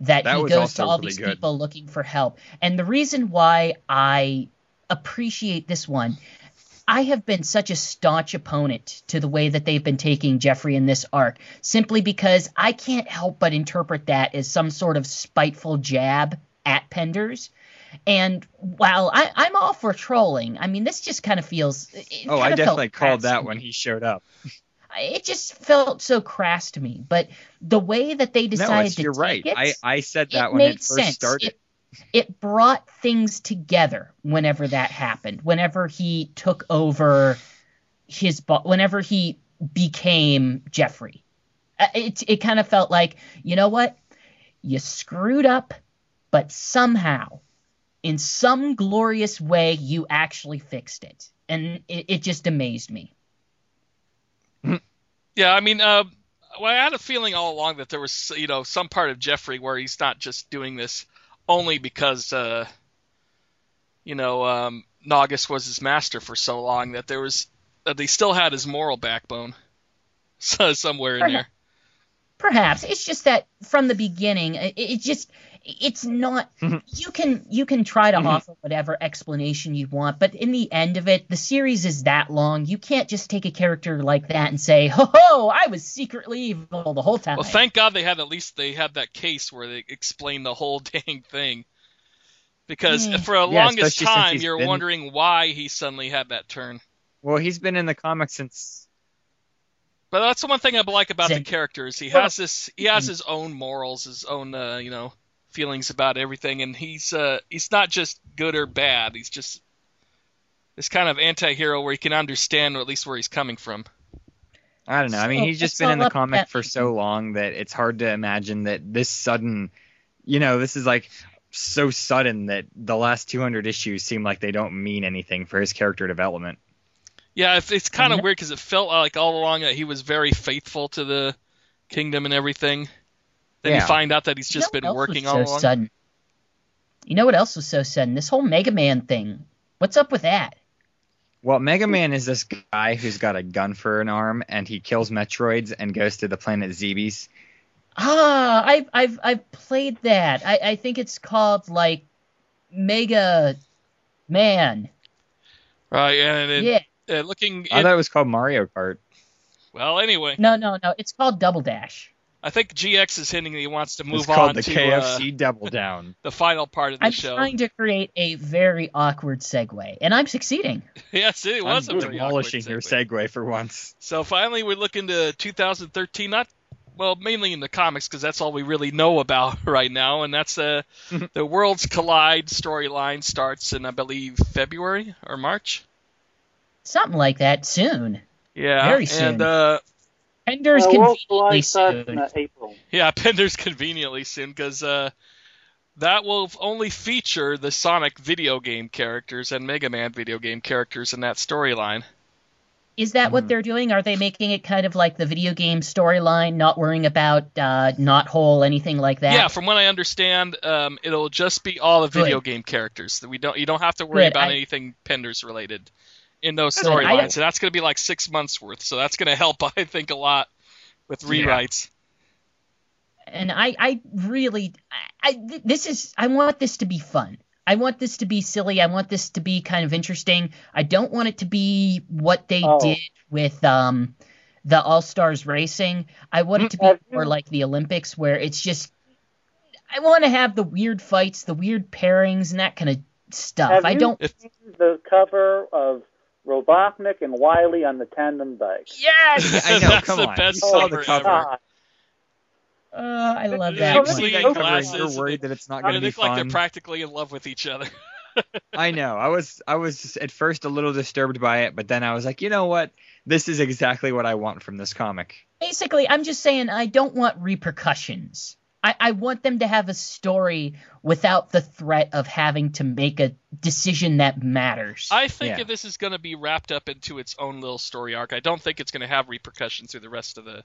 [SPEAKER 3] That,
[SPEAKER 4] That
[SPEAKER 3] he goes to all these
[SPEAKER 4] good.
[SPEAKER 3] people looking for help, and the reason why I appreciate this one I have been such a staunch opponent to the way that they've been taking Jeffrey in this arc, simply because I can't help but interpret that as some sort of spiteful jab at Penders. And while I, I'm all for trolling, I mean, this just kind of feels.
[SPEAKER 4] Oh, I definitely called that when he showed up.
[SPEAKER 3] It just felt so crass to me. But the way that they
[SPEAKER 4] No,
[SPEAKER 3] decided to
[SPEAKER 4] you're right.
[SPEAKER 3] it,
[SPEAKER 4] I, I said that
[SPEAKER 3] it
[SPEAKER 4] when it first
[SPEAKER 3] sense.
[SPEAKER 4] started.
[SPEAKER 3] It, it brought things together whenever that happened. Whenever he took over his, bo- whenever he became Jeffrey, Uh, it it kind of felt like you know what, you screwed up, but somehow, in some glorious way, you actually fixed it, and it, it just amazed me.
[SPEAKER 1] Yeah, I mean, uh, well, I had a feeling all along that there was, you know, some part of Jeffrey where he's not just doing this only because, uh, you know, um, Naugus was his master for so long that there was that he still had his moral backbone, so somewhere in there.
[SPEAKER 3] Perhaps it's just that from the beginning, it, it just it's not. Mm-hmm. you can you can try to mm-hmm. offer whatever explanation you want, but in the end of it, the series is that long. You can't just take a character like that and say, "Ho ho, I was secretly evil the whole time."
[SPEAKER 1] Well, thank God they had at least they had that case where they explained the whole dang thing. Because
[SPEAKER 3] mm.
[SPEAKER 1] for a
[SPEAKER 4] Yeah,
[SPEAKER 1] longest
[SPEAKER 4] especially
[SPEAKER 1] time, you're
[SPEAKER 4] been-
[SPEAKER 1] wondering why he suddenly had that turn.
[SPEAKER 4] Well, he's been in the comics since.
[SPEAKER 1] But that's the one thing I like about the
[SPEAKER 3] Zing.
[SPEAKER 1] characters. He has this. He has his own morals, his own, uh, you know, feelings about everything, and he's uh, he's not just good or bad. He's just this kind of anti-hero where you can understand or at least where he's coming from.
[SPEAKER 4] I don't know. I mean,
[SPEAKER 3] So,
[SPEAKER 4] he's just been in the comic
[SPEAKER 3] that-
[SPEAKER 4] for so long that it's hard to imagine that this sudden, you know, this is like so sudden that the last 200 issues seem like they don't mean anything for his character development.
[SPEAKER 1] Yeah, it's, it's kind of
[SPEAKER 3] Mhm.
[SPEAKER 1] weird because it felt like all along that he was very faithful to the kingdom and everything. Then you find out that he's
[SPEAKER 3] You
[SPEAKER 1] just
[SPEAKER 3] know
[SPEAKER 1] been working all
[SPEAKER 3] so
[SPEAKER 1] along.
[SPEAKER 3] sudden? You know what else was so sudden? This whole Mega Man thing. What's up with that?
[SPEAKER 4] Well, Mega Man is this guy who's got a gun for an arm, and he kills Metroids and goes to the planet Zebes.
[SPEAKER 3] Ah, I've I've I've played that. I, I think it's called like Mega Man.
[SPEAKER 1] Right, and, and
[SPEAKER 3] Yeah.
[SPEAKER 1] uh, looking.
[SPEAKER 4] I
[SPEAKER 1] in-
[SPEAKER 4] thought it was called Mario Kart.
[SPEAKER 1] well, anyway,
[SPEAKER 3] No, no, no. It's called Double Dash.
[SPEAKER 1] I think GX is hinting that he wants to move
[SPEAKER 4] it's called
[SPEAKER 1] on
[SPEAKER 4] the
[SPEAKER 1] to
[SPEAKER 4] KFC
[SPEAKER 1] uh,
[SPEAKER 4] Double Down.
[SPEAKER 1] the final part of the
[SPEAKER 3] I'm
[SPEAKER 1] show.
[SPEAKER 3] trying to create a very awkward segue, and I'm succeeding.
[SPEAKER 1] yes, it was a
[SPEAKER 4] I'm
[SPEAKER 1] very
[SPEAKER 4] demolishing
[SPEAKER 1] awkward
[SPEAKER 4] your
[SPEAKER 1] segue.
[SPEAKER 4] segue for once.
[SPEAKER 1] So finally, we look into 2013. Not well, mainly in the comics because that's all we really know about right now, and that's uh, the Worlds Collide storyline starts in I believe February or March.
[SPEAKER 3] Something like that soon.
[SPEAKER 1] Yeah,
[SPEAKER 3] Very soon.
[SPEAKER 1] and uh,
[SPEAKER 3] Penders
[SPEAKER 2] Uh,
[SPEAKER 3] conveniently
[SPEAKER 2] Collide starts in
[SPEAKER 3] soon.
[SPEAKER 2] uh, April.
[SPEAKER 1] yeah, Pender's conveniently soon because uh, that will only feature the Sonic video game characters and Mega Man video game characters in that storyline.
[SPEAKER 3] Is that what
[SPEAKER 4] Mhm.
[SPEAKER 3] they're doing? Are they making it kind of like the video game storyline, not worrying about uh, Knothole, anything like that?
[SPEAKER 1] Yeah, from what I understand, um, it'll just be all the video
[SPEAKER 3] Good.
[SPEAKER 1] game characters. That we don't you don't have to worry
[SPEAKER 3] Good,
[SPEAKER 1] about
[SPEAKER 3] I-
[SPEAKER 1] anything Penders related in those storylines. So that's going to be like six months worth. So that's going to help, I think, a lot with
[SPEAKER 4] Yeah.
[SPEAKER 1] rewrites.
[SPEAKER 3] and I, I really, I, I, this is, I want this to be fun. I want this to be silly. I want this to be kind of interesting. I don't want it to be what they
[SPEAKER 2] Oh.
[SPEAKER 3] did with um, the All Stars Racing. I want it to be more like the Olympics, where it's just, I want to have the weird fights, the weird pairings, and that kind of stuff.
[SPEAKER 2] Have
[SPEAKER 3] I don't.
[SPEAKER 2] seen the cover of Robotnik and Wily on the tandem bike?
[SPEAKER 3] Yes.
[SPEAKER 4] I know,
[SPEAKER 1] That's
[SPEAKER 4] come
[SPEAKER 1] the
[SPEAKER 4] on.
[SPEAKER 1] best
[SPEAKER 4] You saw the
[SPEAKER 1] cover
[SPEAKER 4] cover.
[SPEAKER 1] ever.
[SPEAKER 2] God.
[SPEAKER 3] Uh, I love that.
[SPEAKER 1] You see that glasses,
[SPEAKER 4] You're worried that it's not going to be fun.
[SPEAKER 1] look like they're practically in love with each other.
[SPEAKER 4] I know. I was I was at first a little disturbed by it, but then I was like, you know what? This is exactly what I want from this comic.
[SPEAKER 3] basically, I'm just saying I don't want repercussions. I, I want them to have a story without the threat of having to make a decision that matters.
[SPEAKER 1] I think
[SPEAKER 4] Yeah.
[SPEAKER 1] if this is going to be wrapped up into its own little story arc, I don't think it's going to have repercussions through the rest of the.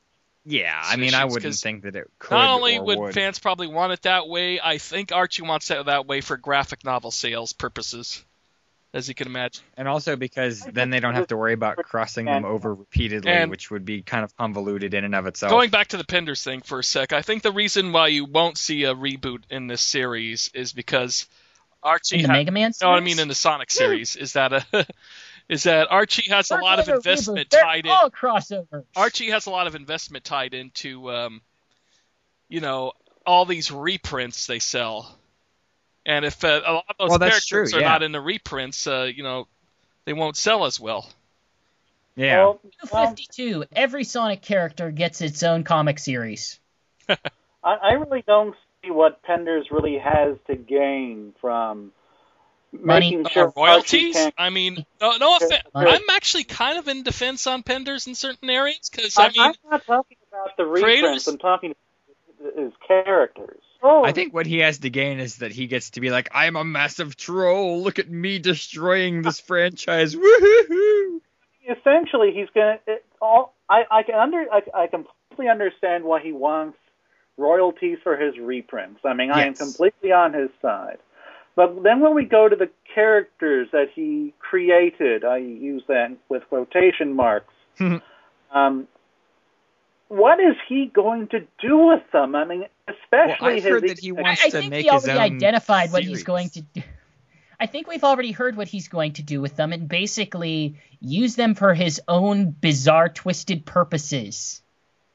[SPEAKER 4] Yeah, I mean, I wouldn't think that it could.
[SPEAKER 1] Not only
[SPEAKER 4] or
[SPEAKER 1] would,
[SPEAKER 4] would
[SPEAKER 1] fans probably want it that way, I think Archie wants it that way for graphic novel sales purposes, as you can imagine.
[SPEAKER 4] and also because then they don't have to worry about crossing them over repeatedly,
[SPEAKER 1] And-
[SPEAKER 4] which would be kind of convoluted in and of itself.
[SPEAKER 1] Going back to the Penders thing for a sec, I think the reason why you won't see a reboot in this series is because Archie.
[SPEAKER 3] in the
[SPEAKER 1] ha-
[SPEAKER 3] Mega Man series?
[SPEAKER 1] no, I mean in the Sonic series is that a, is that Archie has a
[SPEAKER 3] They're
[SPEAKER 1] lot of investment tied in.
[SPEAKER 3] all crossovers.
[SPEAKER 1] Archie has a lot of investment tied into, um, you know, all these reprints they sell. And if uh, a lot of those
[SPEAKER 4] Well,
[SPEAKER 1] characters
[SPEAKER 4] true,
[SPEAKER 1] are not in the reprints, uh, you know, they won't sell as well.
[SPEAKER 4] yeah,
[SPEAKER 2] Well, well,
[SPEAKER 3] 52. Every Sonic character gets its own comic series.
[SPEAKER 2] I, I really don't see what Penders really has to gain from
[SPEAKER 3] Money.
[SPEAKER 2] making
[SPEAKER 1] Uh,
[SPEAKER 2] sure Archie
[SPEAKER 1] royalties? I mean, no, no offense. I'm actually kind of in defense on Penders in certain areas because I
[SPEAKER 2] I,
[SPEAKER 1] mean,
[SPEAKER 2] I'm not talking about the
[SPEAKER 1] creators-
[SPEAKER 2] reprints. I'm talking about his characters. Oh,
[SPEAKER 4] I think what he has to gain is that he gets to be like, I'm a massive troll. Look at me destroying this franchise. Woohoo!
[SPEAKER 2] essentially he's gonna. It, all I, I can under I, I completely understand why he wants royalties for his reprints. I mean, I am completely on his side. But then when we go to the characters that he created, I use that with quotation marks. um, what is he going to do with them? I mean, especially
[SPEAKER 4] Well, I've
[SPEAKER 2] his.
[SPEAKER 4] heard that he
[SPEAKER 3] I,
[SPEAKER 4] wants
[SPEAKER 3] I
[SPEAKER 4] to
[SPEAKER 3] think
[SPEAKER 4] make
[SPEAKER 3] he already
[SPEAKER 4] own
[SPEAKER 3] identified what he's going to do. I think we've already heard what he's going to do with them and basically use them for his own bizarre, twisted purposes.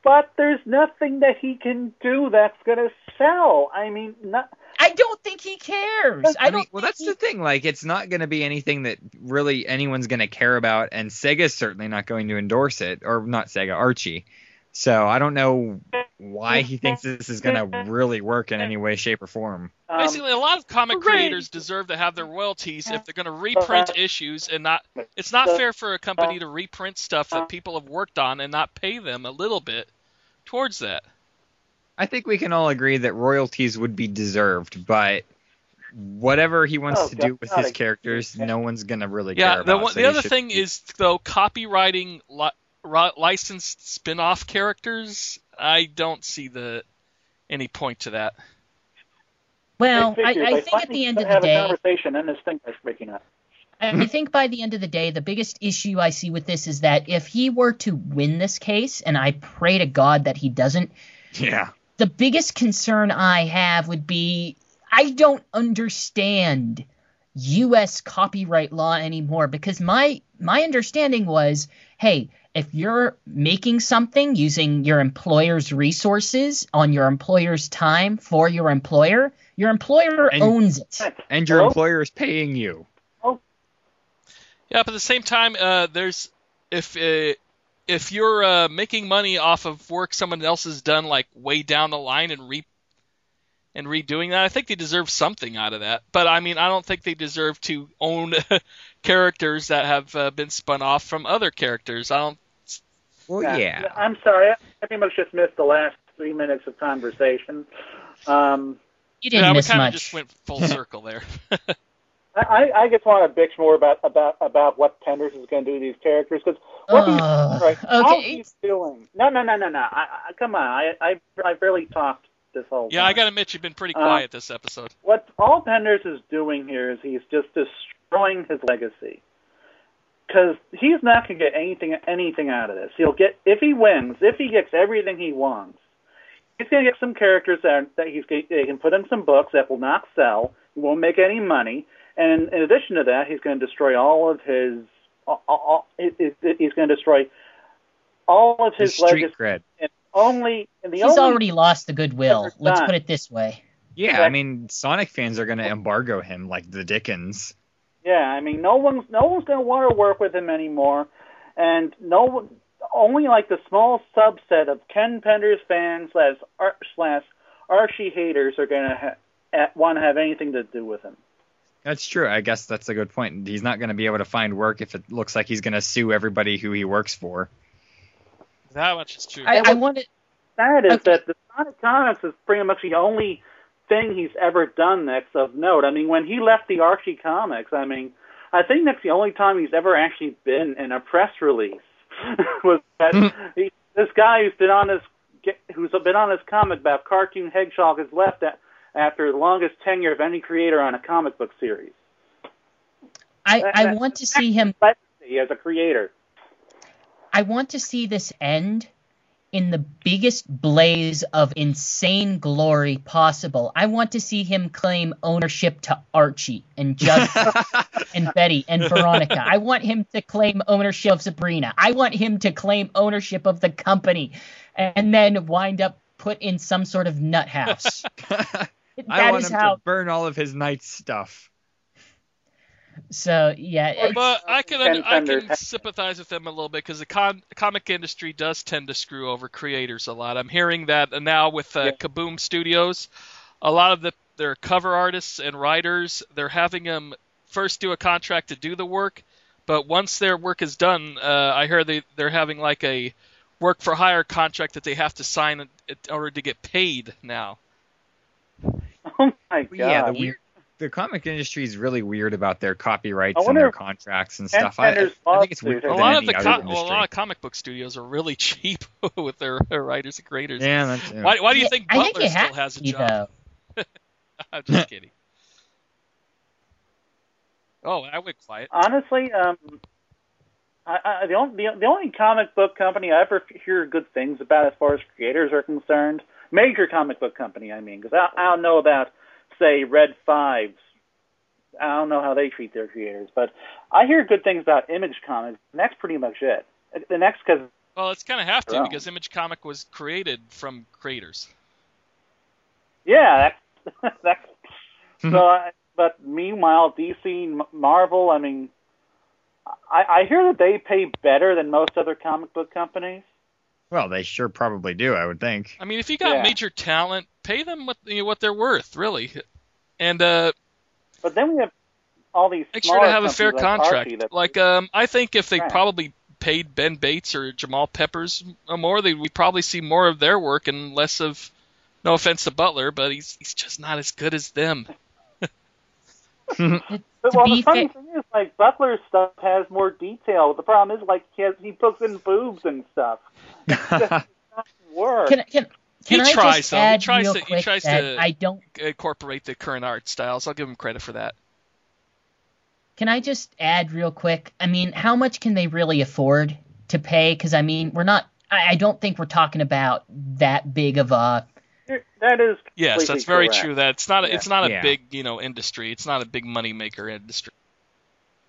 [SPEAKER 2] But there's nothing that he can do that's going to sell. I mean, not.
[SPEAKER 3] I don't think he cares. I,
[SPEAKER 4] I,
[SPEAKER 3] don't
[SPEAKER 4] mean, well, that's
[SPEAKER 3] he-
[SPEAKER 4] the thing. Like, it's not going to be anything that really anyone's going to care about, and Sega's certainly not going to endorse it, or not Sega, Archie. So I don't know why he thinks this is going to really work in any way, shape, or form.
[SPEAKER 2] Um,
[SPEAKER 1] basically, a lot of comic
[SPEAKER 2] Right.
[SPEAKER 1] creators deserve to have their royalties if they're going to uh, reprint issues and not. It's not uh, fair for a company uh, to reprint stuff that people have worked on and not pay them a little bit towards that.
[SPEAKER 4] I think we can all agree that royalties would be deserved, but whatever he wants
[SPEAKER 2] Oh,
[SPEAKER 4] to
[SPEAKER 2] God,
[SPEAKER 4] do with his characters, no one's gonna really
[SPEAKER 1] Yeah,
[SPEAKER 4] care
[SPEAKER 1] the
[SPEAKER 4] about.
[SPEAKER 1] one,
[SPEAKER 4] so
[SPEAKER 1] the other
[SPEAKER 4] should
[SPEAKER 1] thing
[SPEAKER 4] be-
[SPEAKER 1] is though copywriting li- ri- licensed spin-off characters. I don't see the any point to that.
[SPEAKER 3] Well,
[SPEAKER 2] Hey,
[SPEAKER 3] I, I think at the end of the
[SPEAKER 2] have a
[SPEAKER 3] day,
[SPEAKER 2] conversation and this thing is breaking up.
[SPEAKER 3] I think by the end of the day, the biggest issue I see with this is that if he were to win this case, and I pray to God that he doesn't,
[SPEAKER 4] yeah.
[SPEAKER 3] the biggest concern I have would be I don't understand US copyright law anymore because my my understanding was, hey, if you're making something using your employer's resources on your employer's time for your employer, your employer
[SPEAKER 4] And-
[SPEAKER 3] owns it.
[SPEAKER 4] And your
[SPEAKER 2] Hello?
[SPEAKER 4] employer is paying you. Oh.
[SPEAKER 1] Yeah, but at the same time, uh, there's if uh, if you're uh, making money off of work someone else has done, like way down the line, and re and redoing that, I think they deserve something out of that. But I mean, I don't think they deserve to own characters that have uh, been spun off from other characters. I don't.
[SPEAKER 4] Well, yeah.
[SPEAKER 2] I'm sorry. I pretty much just missed the last three minutes of conversation. Um,
[SPEAKER 3] You didn't
[SPEAKER 1] yeah, we
[SPEAKER 3] miss
[SPEAKER 1] kind of
[SPEAKER 3] much.
[SPEAKER 1] just went full circle there.
[SPEAKER 2] I, I just want to bitch more about about about what Penders is going to do to these characters because what he's
[SPEAKER 3] Ugh,
[SPEAKER 2] right, all
[SPEAKER 3] okay.
[SPEAKER 2] he's doing. No, no, no, no, no. I, I, come on. I, I I barely talked this whole.
[SPEAKER 1] yeah,
[SPEAKER 2] time.
[SPEAKER 1] I gotta admit, you've been pretty
[SPEAKER 2] Uh,
[SPEAKER 1] quiet this episode.
[SPEAKER 2] what all Penders is doing here is he's just destroying his legacy. Because he's not going to get anything anything out of this. He'll get if he wins, if he gets everything he wants, he's going to get some characters that that he's going they can put in some books that will not sell, won't make any money, and in addition to that, he's going to destroy all of his. All, all, he's going to destroy all of
[SPEAKER 4] His
[SPEAKER 2] his,
[SPEAKER 4] street
[SPEAKER 2] legacy.
[SPEAKER 4] cred.
[SPEAKER 2] And only and the
[SPEAKER 3] He's
[SPEAKER 2] only
[SPEAKER 3] already lost the goodwill. Let's
[SPEAKER 2] done.
[SPEAKER 3] put it this way.
[SPEAKER 4] Yeah,
[SPEAKER 2] Exactly.
[SPEAKER 4] I mean, Sonic fans are gonna embargo him like the Dickens.
[SPEAKER 2] Yeah, I mean, no one's no one's going to want to work with him anymore, and no one, only like the small subset of Ken Penders fans slash Ar- slash Archie haters are going to ha- want to have anything to do with him.
[SPEAKER 4] That's true. I guess that's a good point. He's not gonna be able to find work if it looks like he's gonna sue everybody who he works for.
[SPEAKER 1] That much is true.
[SPEAKER 3] I, I wanted.
[SPEAKER 2] Sad is
[SPEAKER 3] Okay.
[SPEAKER 2] that the Sonic Comics is pretty much the only thing he's ever done that's of note. I mean, when he left the Archie Comics, I mean, I think that's the only time he's ever actually been in a press release. was that hmm. he, this guy who's been on this who's been on this comic about Cartoon Hedgehog has left at, after the longest tenure of any creator on a comic book series.
[SPEAKER 3] I, I want to see him.
[SPEAKER 2] As a creator.
[SPEAKER 3] I want to see this end in the biggest blaze of insane glory possible. I want to see him claim ownership to Archie and Jug and Betty and Veronica. I want him to claim ownership of Sabrina. I want him to claim ownership of the company and then wind up put in some sort of nut house.
[SPEAKER 4] I want
[SPEAKER 3] is
[SPEAKER 4] him
[SPEAKER 3] how.
[SPEAKER 4] to burn all of his night stuff.
[SPEAKER 3] So yeah, it's-
[SPEAKER 1] But I can
[SPEAKER 2] Ken
[SPEAKER 1] I can sympathize with them a little bit because the con- comic industry does tend to screw over creators a lot. I'm hearing that now with uh,
[SPEAKER 2] Yeah.
[SPEAKER 1] Kaboom Studios, a lot of the their cover artists and writers they're having them first do a contract to do the work, but once their work is done, uh, I hear they they're having like a work for hire contract that they have to sign in in order to get paid now.
[SPEAKER 2] Oh my god!
[SPEAKER 4] Yeah, the weird. The comic industry is really weird about their copyrights and their contracts and stuff. I, I think it's weird.
[SPEAKER 1] A lot of the
[SPEAKER 4] other
[SPEAKER 1] co- well, a lot of comic book studios are really cheap with their writers and creators.
[SPEAKER 4] yeah, that's, yeah.
[SPEAKER 1] Why, why do you think
[SPEAKER 3] I
[SPEAKER 1] Butler
[SPEAKER 3] it
[SPEAKER 1] still
[SPEAKER 3] has
[SPEAKER 1] has a job? I'm just kidding. Oh, I went quiet.
[SPEAKER 2] honestly, um, I, I, the only the, the only comic book company I ever hear good things about as far as creators are concerned, major comic book company, I mean, because I, I don't know about say Red Fives. I don't know how they treat their creators, but I hear good things about Image Comics, and that's pretty much it. The next, because
[SPEAKER 1] Well, it's kind of have to because Image Comic was created from creators.
[SPEAKER 2] yeah, that's that's hmm. so. I, but meanwhile, DC, Marvel, I mean, I, I hear that they pay better than most other comic book companies.
[SPEAKER 4] Well, they sure probably do. I would think.
[SPEAKER 1] I mean, if you got
[SPEAKER 2] Yeah.
[SPEAKER 1] major talent, pay them what you know, what they're worth, really, and uh,
[SPEAKER 2] But then we have all these.
[SPEAKER 1] make sure to have a fair
[SPEAKER 2] like
[SPEAKER 1] contract. Like, um, I think if they
[SPEAKER 2] Right.
[SPEAKER 1] probably paid Ben Bates or Jamal Peppers more, they we probably see more of their work and less of. No offense to Butler, but he's he's just not as good as them.
[SPEAKER 2] But, well, the funny
[SPEAKER 3] fa-
[SPEAKER 2] thing is, like Butler's stuff has more detail. The problem is, like, he has he puts in boobs and stuff. It work.
[SPEAKER 3] Can can
[SPEAKER 1] He
[SPEAKER 3] can I
[SPEAKER 1] tries,
[SPEAKER 3] just
[SPEAKER 1] though. He
[SPEAKER 3] add
[SPEAKER 1] tries
[SPEAKER 3] real
[SPEAKER 1] to- he
[SPEAKER 3] quick
[SPEAKER 1] tries
[SPEAKER 3] that
[SPEAKER 1] to-
[SPEAKER 3] I don't
[SPEAKER 1] Incorporate the current art styles. I'll give him credit for that.
[SPEAKER 3] Can I just add real quick? I mean, how much can they really afford to pay? Because I mean, we're not. I, I don't think we're talking about that big of a.
[SPEAKER 2] that is
[SPEAKER 1] Yes, that's very
[SPEAKER 2] correct.
[SPEAKER 1] true. That it's not. A,
[SPEAKER 2] Yeah.
[SPEAKER 1] It's not a
[SPEAKER 4] Yeah.
[SPEAKER 1] big, you know, industry. It's not a big money maker industry.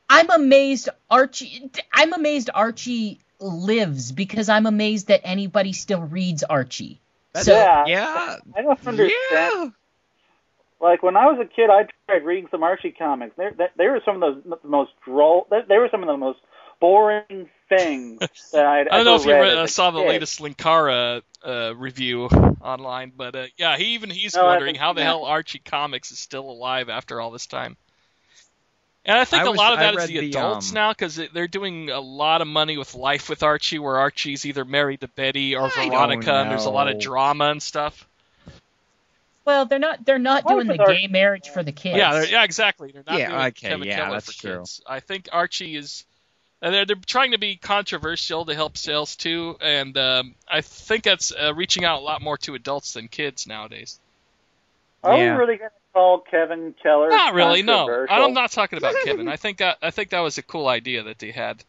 [SPEAKER 3] I'm amazed Archie. I'm amazed Archie lives because I'm amazed that anybody still reads Archie.
[SPEAKER 4] That's-
[SPEAKER 3] So
[SPEAKER 2] Yeah.
[SPEAKER 4] yeah.
[SPEAKER 2] I don't understand.
[SPEAKER 4] Yeah.
[SPEAKER 2] Like when I was a kid, I tried reading some Archie comics. They they, they were some of the, the most droll. They, they were some of the most boring things that I'd
[SPEAKER 1] I don't know if you
[SPEAKER 2] read
[SPEAKER 1] read, uh,
[SPEAKER 2] a
[SPEAKER 1] saw the
[SPEAKER 2] kid.
[SPEAKER 1] latest Linkara uh, review online, but uh, yeah, he even he's
[SPEAKER 2] No,
[SPEAKER 1] wondering how the
[SPEAKER 2] seen
[SPEAKER 1] hell. Archie Comics is still alive after all this time. And I think
[SPEAKER 4] I
[SPEAKER 1] a
[SPEAKER 4] was-
[SPEAKER 1] lot of that is the
[SPEAKER 4] the,
[SPEAKER 1] adults
[SPEAKER 4] um,
[SPEAKER 1] now because they're doing a lot of money with Life with Archie, where Archie's either married to Betty or
[SPEAKER 4] I
[SPEAKER 1] Veronica, and there's a lot of drama and stuff.
[SPEAKER 3] well, they're not. They're not
[SPEAKER 2] Why
[SPEAKER 3] doing the
[SPEAKER 2] Archie-
[SPEAKER 3] gay marriage for the kids.
[SPEAKER 1] Yeah, yeah, exactly. They're not
[SPEAKER 4] Yeah,
[SPEAKER 1] doing
[SPEAKER 4] okay,
[SPEAKER 1] Kevin
[SPEAKER 4] yeah,
[SPEAKER 1] Keller
[SPEAKER 4] that's
[SPEAKER 1] for
[SPEAKER 4] true.
[SPEAKER 1] kids. I think Archie is. And they're, they're trying to be controversial to help sales too, and um, I think that's uh, reaching out a lot more to adults than kids nowadays.
[SPEAKER 2] Are
[SPEAKER 4] Yeah.
[SPEAKER 2] we really going to call Kevin Keller?
[SPEAKER 1] Not really, no. I'm not talking about Kevin. I think that I think that was a cool idea that they had,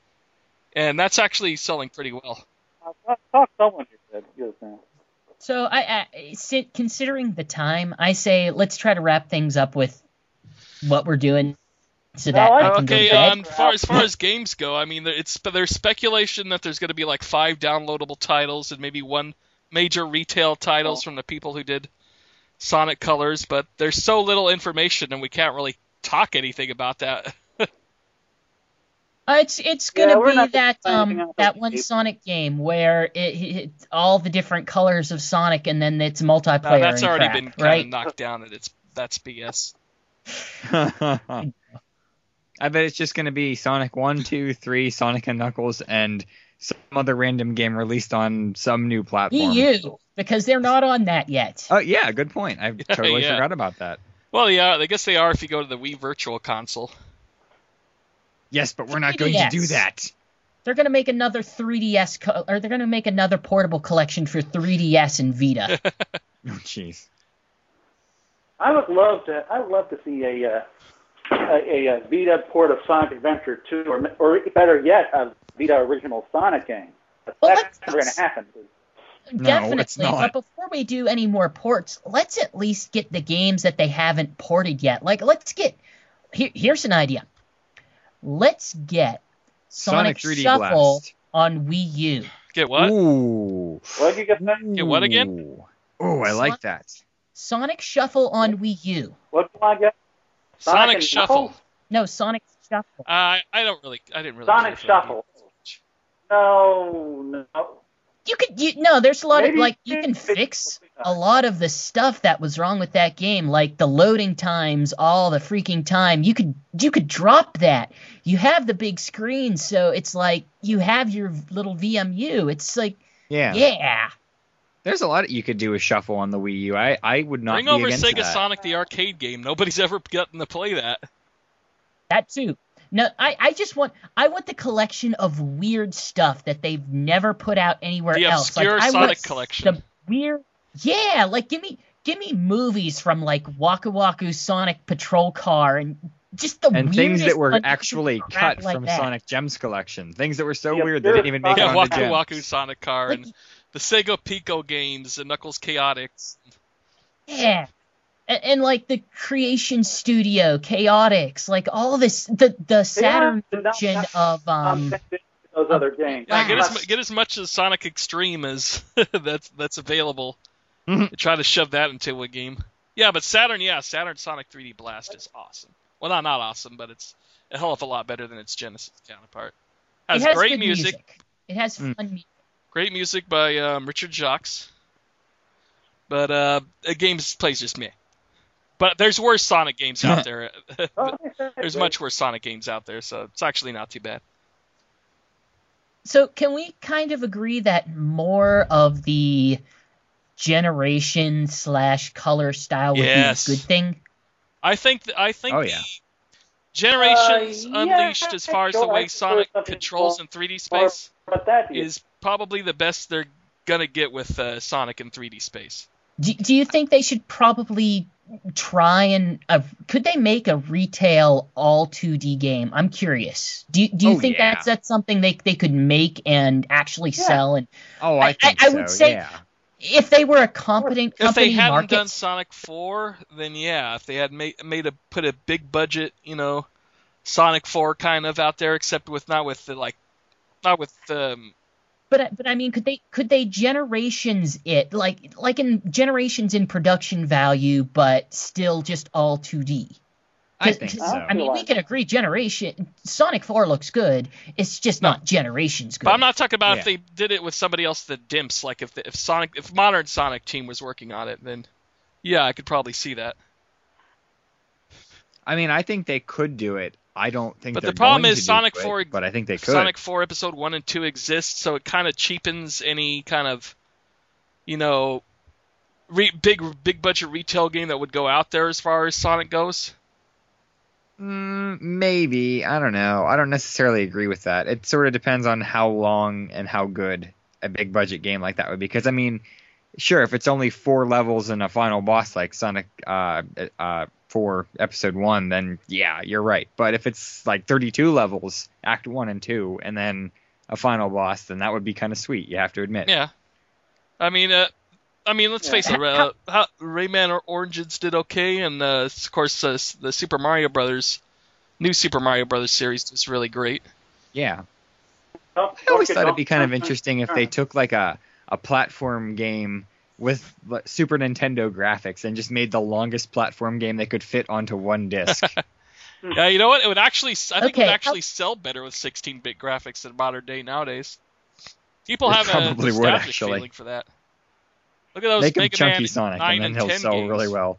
[SPEAKER 1] and that's actually selling pretty well.
[SPEAKER 2] Talk, talk someone who said just now.
[SPEAKER 3] So I, I considering the time, I say let's try to wrap things up with what we're doing, so
[SPEAKER 2] No, I-
[SPEAKER 3] I can
[SPEAKER 1] Okay,
[SPEAKER 3] go
[SPEAKER 1] um, far as far as games go, I mean, it's there's speculation that there's going to be like five downloadable titles and maybe one major retail titles from the people who did Sonic Colors, but there's so little information and we can't really talk anything about that.
[SPEAKER 3] Uh, it's it's gonna
[SPEAKER 2] we're
[SPEAKER 3] be that um that one
[SPEAKER 2] tape.
[SPEAKER 3] Sonic game where it, it all the different colors of Sonic and then it's
[SPEAKER 1] Now,
[SPEAKER 3] multiplayer.
[SPEAKER 1] that's already
[SPEAKER 3] crap,
[SPEAKER 1] been kind
[SPEAKER 3] right.
[SPEAKER 1] of knocked down, and it's that's BS.
[SPEAKER 4] I bet it's just going to be Sonic 1, 2, 3, Sonic and Knuckles, and some other random game released on some new platform.
[SPEAKER 3] Wii U because they're not on that yet.
[SPEAKER 4] Oh, yeah, good point. I totally
[SPEAKER 1] Yeah.
[SPEAKER 4] forgot about that.
[SPEAKER 1] Well, yeah, I guess they are if you go to the Wii Virtual Console.
[SPEAKER 4] Yes, but we're not going to do that.
[SPEAKER 3] They're gonna make another 3DS co- or they're gonna make another portable collection for 3DS and Vita.
[SPEAKER 4] Oh, jeez.
[SPEAKER 2] I would love to. I would love to see a uh, a, a, uh Vita port of Sonic Adventure 2, or or better yet, a Vita original Sonic game. But
[SPEAKER 3] Well,
[SPEAKER 2] that's never going to happen.
[SPEAKER 3] Definitely.
[SPEAKER 4] it's not.
[SPEAKER 3] But before we do any more ports, let's at least get the games that they haven't ported yet. Like, let's get. Here, here's an idea. Let's get Sonic,
[SPEAKER 4] Sonic 3D
[SPEAKER 3] Shuffle
[SPEAKER 4] Blast.
[SPEAKER 3] on Wii U.
[SPEAKER 1] Get what?
[SPEAKER 4] Ooh.
[SPEAKER 2] What did you get? That?
[SPEAKER 1] Get what again?
[SPEAKER 4] Ooh. Oh, I like that.
[SPEAKER 3] Sonic Shuffle on Wii U.
[SPEAKER 2] What do I get? Sonic
[SPEAKER 1] Sonic
[SPEAKER 2] and
[SPEAKER 1] Shuffle.
[SPEAKER 3] No, Sonic Shuffle.
[SPEAKER 1] Uh, I don't really, I didn't really.
[SPEAKER 2] Sonic
[SPEAKER 1] care for that
[SPEAKER 2] Shuffle. No, no.
[SPEAKER 3] You could, you no. There's a lot of like you can fix a lot of the stuff that was wrong with that game, like the loading times, all the freaking time. You could you could drop that. You have the big screen, so it's like you have your little VMU. It's like
[SPEAKER 4] Yeah.
[SPEAKER 3] yeah.
[SPEAKER 4] There's a lot you could do with Shuffle on the Wii U. I, I would not be able to.
[SPEAKER 1] Bring
[SPEAKER 4] be
[SPEAKER 1] over Sega
[SPEAKER 4] that.
[SPEAKER 1] Sonic the arcade game. Nobody's ever gotten to play that.
[SPEAKER 3] That too. No, I, I just want I want the collection of weird stuff that they've never put out anywhere
[SPEAKER 1] The
[SPEAKER 3] else.
[SPEAKER 1] obscure
[SPEAKER 3] like, I
[SPEAKER 1] Sonic
[SPEAKER 3] want
[SPEAKER 1] collection.
[SPEAKER 3] The weird, yeah. Like give me give me movies from like Waku Waku Sonic Patrol Car and just the
[SPEAKER 4] and things that were actually cut
[SPEAKER 3] like
[SPEAKER 4] from
[SPEAKER 3] that.
[SPEAKER 4] Sonic Gems collection. Things that were so
[SPEAKER 2] Yeah,
[SPEAKER 4] weird they didn't even make
[SPEAKER 1] Yeah,
[SPEAKER 4] it onto
[SPEAKER 1] Waku
[SPEAKER 4] Gems.
[SPEAKER 1] Waku Sonic Car and the Sega Pico games and Knuckles Chaotix.
[SPEAKER 3] Yeah. And, and like the Creation Studio, Chaotix, like all this, the the Saturn
[SPEAKER 2] did not
[SPEAKER 3] version
[SPEAKER 2] have-
[SPEAKER 3] of um.
[SPEAKER 2] those other games.
[SPEAKER 1] Yeah, get as get as much as Sonic X-treme as that's that's available.
[SPEAKER 4] Mhm.
[SPEAKER 1] Try to shove that into a game. Yeah, but Saturn, yeah, Saturn Sonic 3D Blast is awesome. Well, not not awesome, but it's a hell of a lot better than its Genesis counterpart. Has,
[SPEAKER 3] it has
[SPEAKER 1] great
[SPEAKER 3] good
[SPEAKER 1] music,
[SPEAKER 3] It has
[SPEAKER 4] Mm.
[SPEAKER 3] fun music.
[SPEAKER 1] Great music by um, Richard Jacques. But uh, the game plays just me. But there's worse Sonic games out there. there's much worse Sonic games out there, so it's actually not too bad.
[SPEAKER 3] So can we kind of agree that more of the generation slash color style would
[SPEAKER 1] Yes.
[SPEAKER 3] be a good thing?
[SPEAKER 1] I think th- I think
[SPEAKER 4] Oh,
[SPEAKER 1] the,
[SPEAKER 4] yeah.
[SPEAKER 1] Generations
[SPEAKER 2] Uh, yeah,
[SPEAKER 1] Unleashed, as far as the way Sonic controls
[SPEAKER 2] small
[SPEAKER 1] in 3D space
[SPEAKER 2] about that, do you?
[SPEAKER 1] is probably the best they're gonna get with uh, Sonic in 3D space.
[SPEAKER 3] Do, do you think they should probably try and uh, could they make a retail all 2D game? I'm curious. Do you, do you
[SPEAKER 4] Oh,
[SPEAKER 3] think
[SPEAKER 4] yeah.
[SPEAKER 3] that's that's something they they could make and actually
[SPEAKER 2] Yeah.
[SPEAKER 3] sell? And
[SPEAKER 4] Oh,
[SPEAKER 3] I-
[SPEAKER 4] I think
[SPEAKER 3] I
[SPEAKER 4] so.
[SPEAKER 3] would say-
[SPEAKER 4] yeah.
[SPEAKER 3] if they were a competent company,
[SPEAKER 1] If they hadn't
[SPEAKER 3] market,
[SPEAKER 1] done Sonic 4, then yeah. If they had made made a put a big budget, you know, Sonic 4 kind of out there, except with not with the like, not with um.
[SPEAKER 3] But but I mean, could they could they generations it like like in generations in production value, but still just all 2D?
[SPEAKER 4] I
[SPEAKER 3] 'Cause-
[SPEAKER 4] think
[SPEAKER 3] 'cause,
[SPEAKER 4] so.
[SPEAKER 3] I mean, we can agree. Generation Sonic Four looks good. It's just
[SPEAKER 1] No.
[SPEAKER 3] not Generations good.
[SPEAKER 1] But I'm not talking about if they did it with somebody else that dimps. Like if the, if Sonic if modern Sonic team was working on it, then yeah, I could probably see that.
[SPEAKER 4] I mean, I think they could do it. I don't think.
[SPEAKER 1] But
[SPEAKER 4] they're
[SPEAKER 1] the problem
[SPEAKER 4] going
[SPEAKER 1] is Sonic
[SPEAKER 4] it,
[SPEAKER 1] 4
[SPEAKER 4] but I think they could.
[SPEAKER 1] Sonic 4 episode 1 and 2 exist, so it kind of cheapens any kind of you know re- big big budget retail game that would go out there as far as Sonic goes.
[SPEAKER 4] Mm, maybe I don't know. I don't necessarily agree with that. It sort of depends on how long and how good a big budget game like that would be. Because I mean, sure, if it's only four levels and a final boss like Sonic uh, uh, Four Episode One, then yeah, you're right. But if it's like 32 levels, Act One and Two, and then a final boss, then that would be kind of sweet. You have to admit.
[SPEAKER 1] Yeah. I mean, uh, I mean, let's
[SPEAKER 2] Yeah.
[SPEAKER 1] face it. Uh, how, Rayman or Origins did okay, and uh, of course, uh, the Super Mario Brothers, new Super Mario Brothers series is really great.
[SPEAKER 4] Yeah. I always thought it'd be kind of interesting if they took like a, a platform game with Super Nintendo graphics and just made the longest platform game they could fit onto one disc.
[SPEAKER 1] Yeah, you know what? It would actually, I think, it would actually sell better with 16-bit graphics in modern day nowadays. People
[SPEAKER 4] It
[SPEAKER 1] have a
[SPEAKER 4] probably would,
[SPEAKER 1] nostalgic
[SPEAKER 4] actually.
[SPEAKER 1] feeling for that. Look at those
[SPEAKER 4] Make him
[SPEAKER 1] Mega
[SPEAKER 4] chunky
[SPEAKER 1] Man
[SPEAKER 4] Sonic and then he'll sell
[SPEAKER 1] games.
[SPEAKER 4] really well.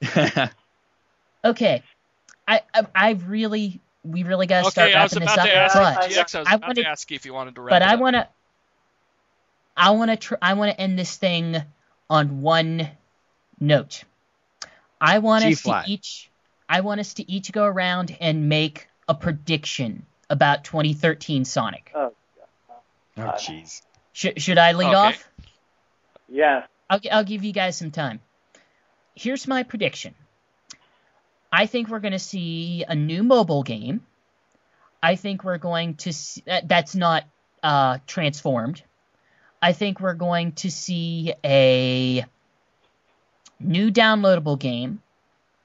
[SPEAKER 3] Okay, I, I I really we really got to start
[SPEAKER 1] Okay, I was
[SPEAKER 3] wrapping this
[SPEAKER 1] about
[SPEAKER 3] up.
[SPEAKER 1] to ask
[SPEAKER 3] but
[SPEAKER 2] I-
[SPEAKER 1] I was
[SPEAKER 3] I
[SPEAKER 1] about
[SPEAKER 3] wanted-
[SPEAKER 1] to ask you if you wanted to wrap
[SPEAKER 3] but
[SPEAKER 1] it
[SPEAKER 3] I want to I want to tr- I want to end this thing on one note. I want
[SPEAKER 4] G
[SPEAKER 3] us to each I want us to each go around and make a prediction about 2013 Sonic.
[SPEAKER 2] Oh,
[SPEAKER 4] oh, jeez.
[SPEAKER 3] Sh- should I lead
[SPEAKER 1] Okay.
[SPEAKER 3] off?
[SPEAKER 2] Yeah.
[SPEAKER 3] I'll, I'll give you guys some time. Here's my prediction. I think we're going to see a new mobile game. I think we're going to see, that, that's not uh, transformed. I think we're going to see a new downloadable game,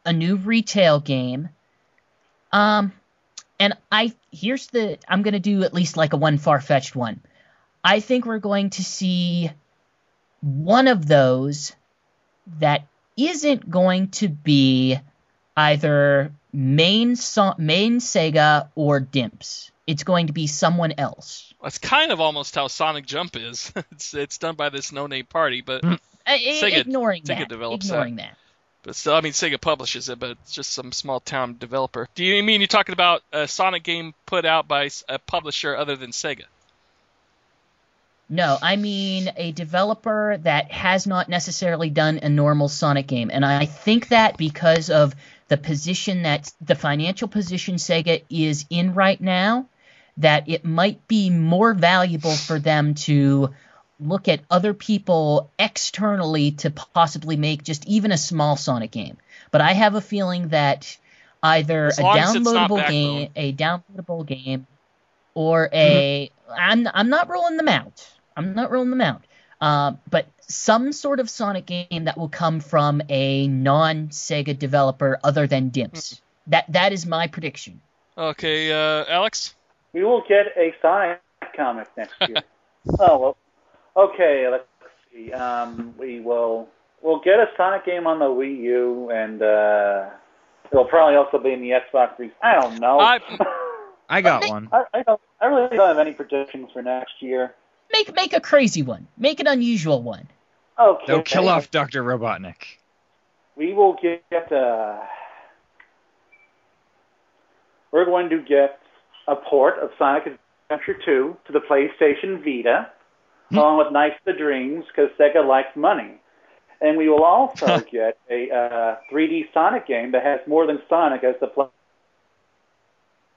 [SPEAKER 3] a new retail game. Um, and I here's the I'm going to do at least like a one far fetched one. I think we're going to see one of those that isn't going to be either main main Sega or Dimps. It's going to be someone else.
[SPEAKER 1] That's kind of almost how Sonic Jump is. it's it's done by this no-name party, but
[SPEAKER 3] Uh, i-
[SPEAKER 1] Sega-
[SPEAKER 3] ignoring
[SPEAKER 1] Sega
[SPEAKER 3] that.
[SPEAKER 1] develops
[SPEAKER 3] ignoring that.
[SPEAKER 1] but still, I mean, Sega publishes it, but it's just some small town developer. Do you mean you're talking about a Sonic game put out by a publisher other than Sega?
[SPEAKER 3] No, I mean a developer that has not necessarily done a normal Sonic game. And I think that because of the position that the financial position Sega is in right now, that it might be more valuable for them to look at other people externally to possibly make just even a small Sonic game. But I have a feeling that either a
[SPEAKER 1] long as it's not
[SPEAKER 3] downloadable game, a downloadable game, or a I'm I'm not rolling them out. I'm not rolling them out. Uh, but some sort of Sonic game that will come from a non-Sega developer other than Dimps. That that is my prediction.
[SPEAKER 1] Okay, uh, Alex.
[SPEAKER 2] We will get a Sonic comic next year. oh well. Okay, let's see. Um, we will we'll get a Sonic game on the Wii U, and uh, it'll probably also be in the Xbox 3. I don't know.
[SPEAKER 1] I-
[SPEAKER 4] I got one.
[SPEAKER 2] I, I don't. I really don't have any predictions for next year.
[SPEAKER 3] Make make a crazy one. Make an unusual one.
[SPEAKER 2] Okay.
[SPEAKER 4] They'll kill off Dr. Robotnik.
[SPEAKER 2] We will get. Uh, we're going to get a port of Sonic Adventure 2 to the PlayStation Vita,
[SPEAKER 4] Hmm.
[SPEAKER 2] along with Nights of the Dreams, because Sega likes money. and we will also get a uh, 3D Sonic game that has more than Sonic as the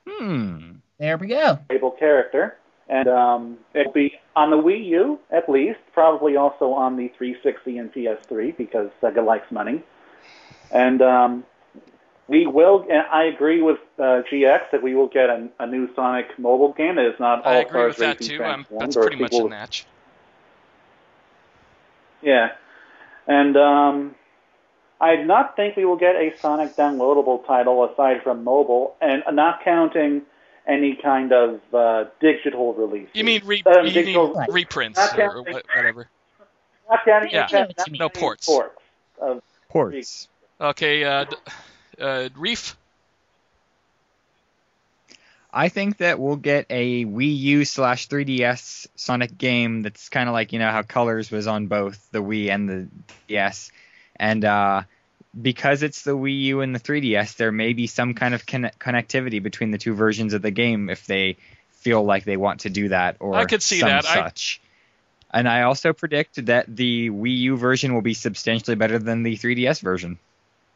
[SPEAKER 4] Hmm.
[SPEAKER 3] There we go.
[SPEAKER 2] playable character. And um, it'll be on the Wii U at least, probably also on the 360 and PS3 because Sega likes money. And um, we will, and I agree with uh, GX that we will get a, a new Sonic mobile game. It is not
[SPEAKER 1] I
[SPEAKER 2] All
[SPEAKER 1] agree with
[SPEAKER 2] Stars
[SPEAKER 1] that too. Um,
[SPEAKER 2] Transformed
[SPEAKER 1] that's pretty much a match.
[SPEAKER 2] Yeah. And um, I do not think we will get a Sonic downloadable title aside from mobile, and not counting any kind of uh, digital release.
[SPEAKER 1] You mean re-
[SPEAKER 2] Um,
[SPEAKER 1] you
[SPEAKER 2] digital-
[SPEAKER 1] mean reprints
[SPEAKER 2] Not
[SPEAKER 1] or, or
[SPEAKER 2] counting-
[SPEAKER 1] what- whatever?
[SPEAKER 2] Not counting
[SPEAKER 1] Yeah.
[SPEAKER 2] not
[SPEAKER 3] I know what you
[SPEAKER 2] counting
[SPEAKER 3] mean.
[SPEAKER 1] No ports.
[SPEAKER 2] ports of
[SPEAKER 4] Ports.
[SPEAKER 1] Okay, uh, d- uh, Reef.
[SPEAKER 4] I think that we'll get a Wii U slash 3DS Sonic game that's kind of like you know how Colors was on both the Wii and the DS, and uh, because it's the Wii U and the 3DS, there may be some kind of conne- connectivity between the two versions of the game if they feel like they want to do that or
[SPEAKER 1] I could see
[SPEAKER 4] some
[SPEAKER 1] that. I-
[SPEAKER 4] such. And I also predict that the Wii U version will be substantially better than the 3DS version.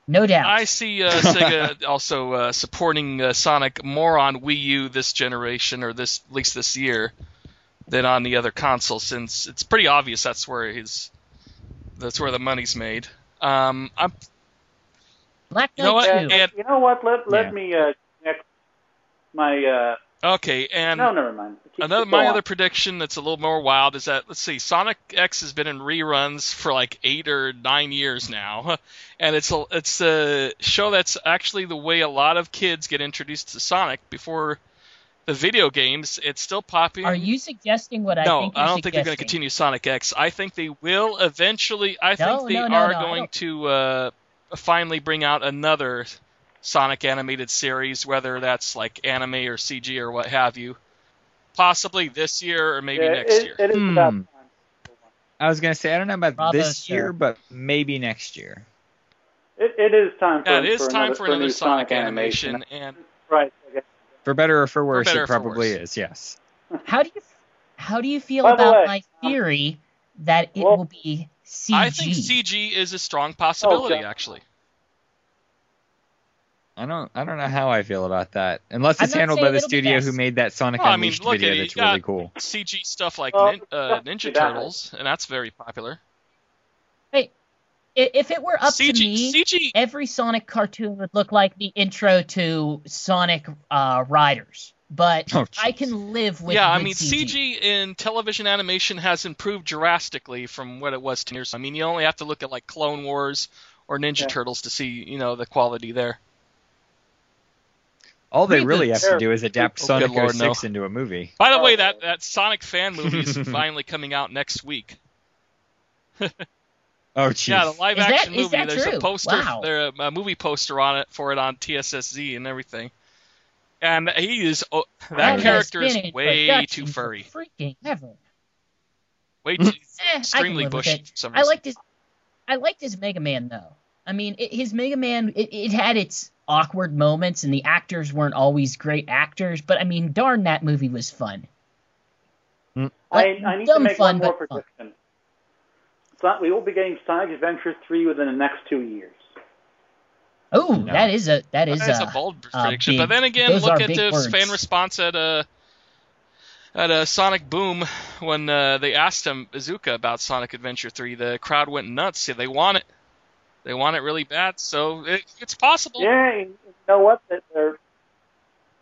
[SPEAKER 3] No doubt.
[SPEAKER 1] I see uh, Sega also uh, supporting uh, Sonic more on Wii U this generation, or this at least this year, than on the other console, since it's pretty obvious that's where his that's where the money's made. Um, I'm
[SPEAKER 3] Black
[SPEAKER 1] You know what? And-
[SPEAKER 2] you know what? Let let
[SPEAKER 4] Yeah.
[SPEAKER 2] me uh, connect my.
[SPEAKER 1] Okay, and
[SPEAKER 2] no, never mind. Keep-
[SPEAKER 1] Another
[SPEAKER 2] go
[SPEAKER 1] my
[SPEAKER 2] on.
[SPEAKER 1] other prediction that's a little more wild is that let's see, Sonic X has been in reruns for like eight or nine years now, and it's a it's a show that's actually the way a lot of kids get introduced to Sonic before the video games. It's still popular.
[SPEAKER 3] Are you suggesting what I
[SPEAKER 1] no,
[SPEAKER 3] think you're
[SPEAKER 1] I don't think they're going to continue Sonic X. I think they will eventually. I
[SPEAKER 3] No,
[SPEAKER 1] think they
[SPEAKER 3] no, no,
[SPEAKER 1] are
[SPEAKER 3] no,
[SPEAKER 1] going to uh, finally bring out another Sonic animated series, whether that's like anime or CG or what have you. Possibly this year or maybe
[SPEAKER 2] Yeah,
[SPEAKER 1] next
[SPEAKER 2] it,
[SPEAKER 1] year.
[SPEAKER 2] It is
[SPEAKER 4] Hmm.
[SPEAKER 2] about time.
[SPEAKER 4] I was gonna say I don't know about
[SPEAKER 3] Bravo,
[SPEAKER 4] this
[SPEAKER 3] sir.
[SPEAKER 4] year, but maybe next year.
[SPEAKER 2] It, it is time for,
[SPEAKER 1] yeah, it is
[SPEAKER 2] for
[SPEAKER 1] time
[SPEAKER 2] another,
[SPEAKER 1] for another
[SPEAKER 2] new
[SPEAKER 1] Sonic animation, and
[SPEAKER 2] Right. okay.
[SPEAKER 4] For better or for worse,
[SPEAKER 1] better or
[SPEAKER 4] it probably
[SPEAKER 1] worse.
[SPEAKER 4] is. Yes.
[SPEAKER 3] How do you how do you feel
[SPEAKER 2] By
[SPEAKER 3] about
[SPEAKER 2] way,
[SPEAKER 3] my
[SPEAKER 2] um,
[SPEAKER 3] theory that it
[SPEAKER 2] well-
[SPEAKER 3] will be CG?
[SPEAKER 1] I think CG is a strong possibility.
[SPEAKER 2] Okay.
[SPEAKER 1] Actually,
[SPEAKER 4] I don't. I don't know how I feel about that. Unless it's handled by the studio who made that Sonic
[SPEAKER 1] Well, I mean,
[SPEAKER 4] Unleashed
[SPEAKER 1] look
[SPEAKER 4] video
[SPEAKER 1] it,
[SPEAKER 4] that's really cool.
[SPEAKER 1] CG stuff like
[SPEAKER 2] Well,
[SPEAKER 1] nin- uh, Ninja. Turtles, and that's very popular.
[SPEAKER 3] I- if it were up
[SPEAKER 1] CG,
[SPEAKER 3] to me,
[SPEAKER 1] CG,
[SPEAKER 3] every Sonic cartoon would look like the intro to Sonic uh, Riders. But
[SPEAKER 4] Oh,
[SPEAKER 3] I can live with
[SPEAKER 1] yeah, I mean,
[SPEAKER 3] CG.
[SPEAKER 1] CG in television animation has improved drastically from what it was 10 years ago. I mean, you only have to look at like Clone Wars or Ninja
[SPEAKER 2] Yeah.
[SPEAKER 1] Turtles to see, you know, the quality there.
[SPEAKER 4] All they really have to do is adapt
[SPEAKER 1] Oh,
[SPEAKER 4] Sonic
[SPEAKER 1] good Lord,
[SPEAKER 4] 06
[SPEAKER 1] no.
[SPEAKER 4] into a movie.
[SPEAKER 1] By the way,
[SPEAKER 2] Oh.
[SPEAKER 1] that that Sonic fan movie is finally coming out next week.
[SPEAKER 4] Oh, jeez.
[SPEAKER 1] Yeah, the live
[SPEAKER 3] Is that-
[SPEAKER 1] action
[SPEAKER 3] is
[SPEAKER 1] movie.
[SPEAKER 3] that
[SPEAKER 1] There's
[SPEAKER 3] true?
[SPEAKER 1] a poster,
[SPEAKER 3] Wow.
[SPEAKER 1] there a movie poster on it for it on TSSZ and everything. And he is oh, that
[SPEAKER 3] has
[SPEAKER 1] character is way too furry,
[SPEAKER 3] Freaking ever.
[SPEAKER 1] way too
[SPEAKER 3] Eh,
[SPEAKER 1] extremely bushy. For some
[SPEAKER 3] I
[SPEAKER 1] reason.
[SPEAKER 3] liked his. I liked his Mega Man though. I mean, it, his Mega Man it, it had its awkward moments, and the actors weren't always great actors. But I mean, darn, that movie was fun.
[SPEAKER 2] I,
[SPEAKER 3] Like,
[SPEAKER 2] I need to make
[SPEAKER 3] fun,
[SPEAKER 2] one more
[SPEAKER 3] but fun.
[SPEAKER 2] prediction. So, we will be getting Sonic Adventure 3 within the next two years.
[SPEAKER 3] Oh,
[SPEAKER 4] No.
[SPEAKER 3] that is a that is
[SPEAKER 1] That is
[SPEAKER 3] a,
[SPEAKER 1] a bold
[SPEAKER 3] uh,
[SPEAKER 1] prediction.
[SPEAKER 3] big-
[SPEAKER 1] but then again, look at
[SPEAKER 3] big
[SPEAKER 1] the
[SPEAKER 3] words.
[SPEAKER 1] fan response at a at a Sonic Boom when uh, they asked him Iizuka about Sonic Adventure 3. The crowd went nuts. They want it. They want it really bad. So it, it's possible.
[SPEAKER 2] Yeah, you know what? They're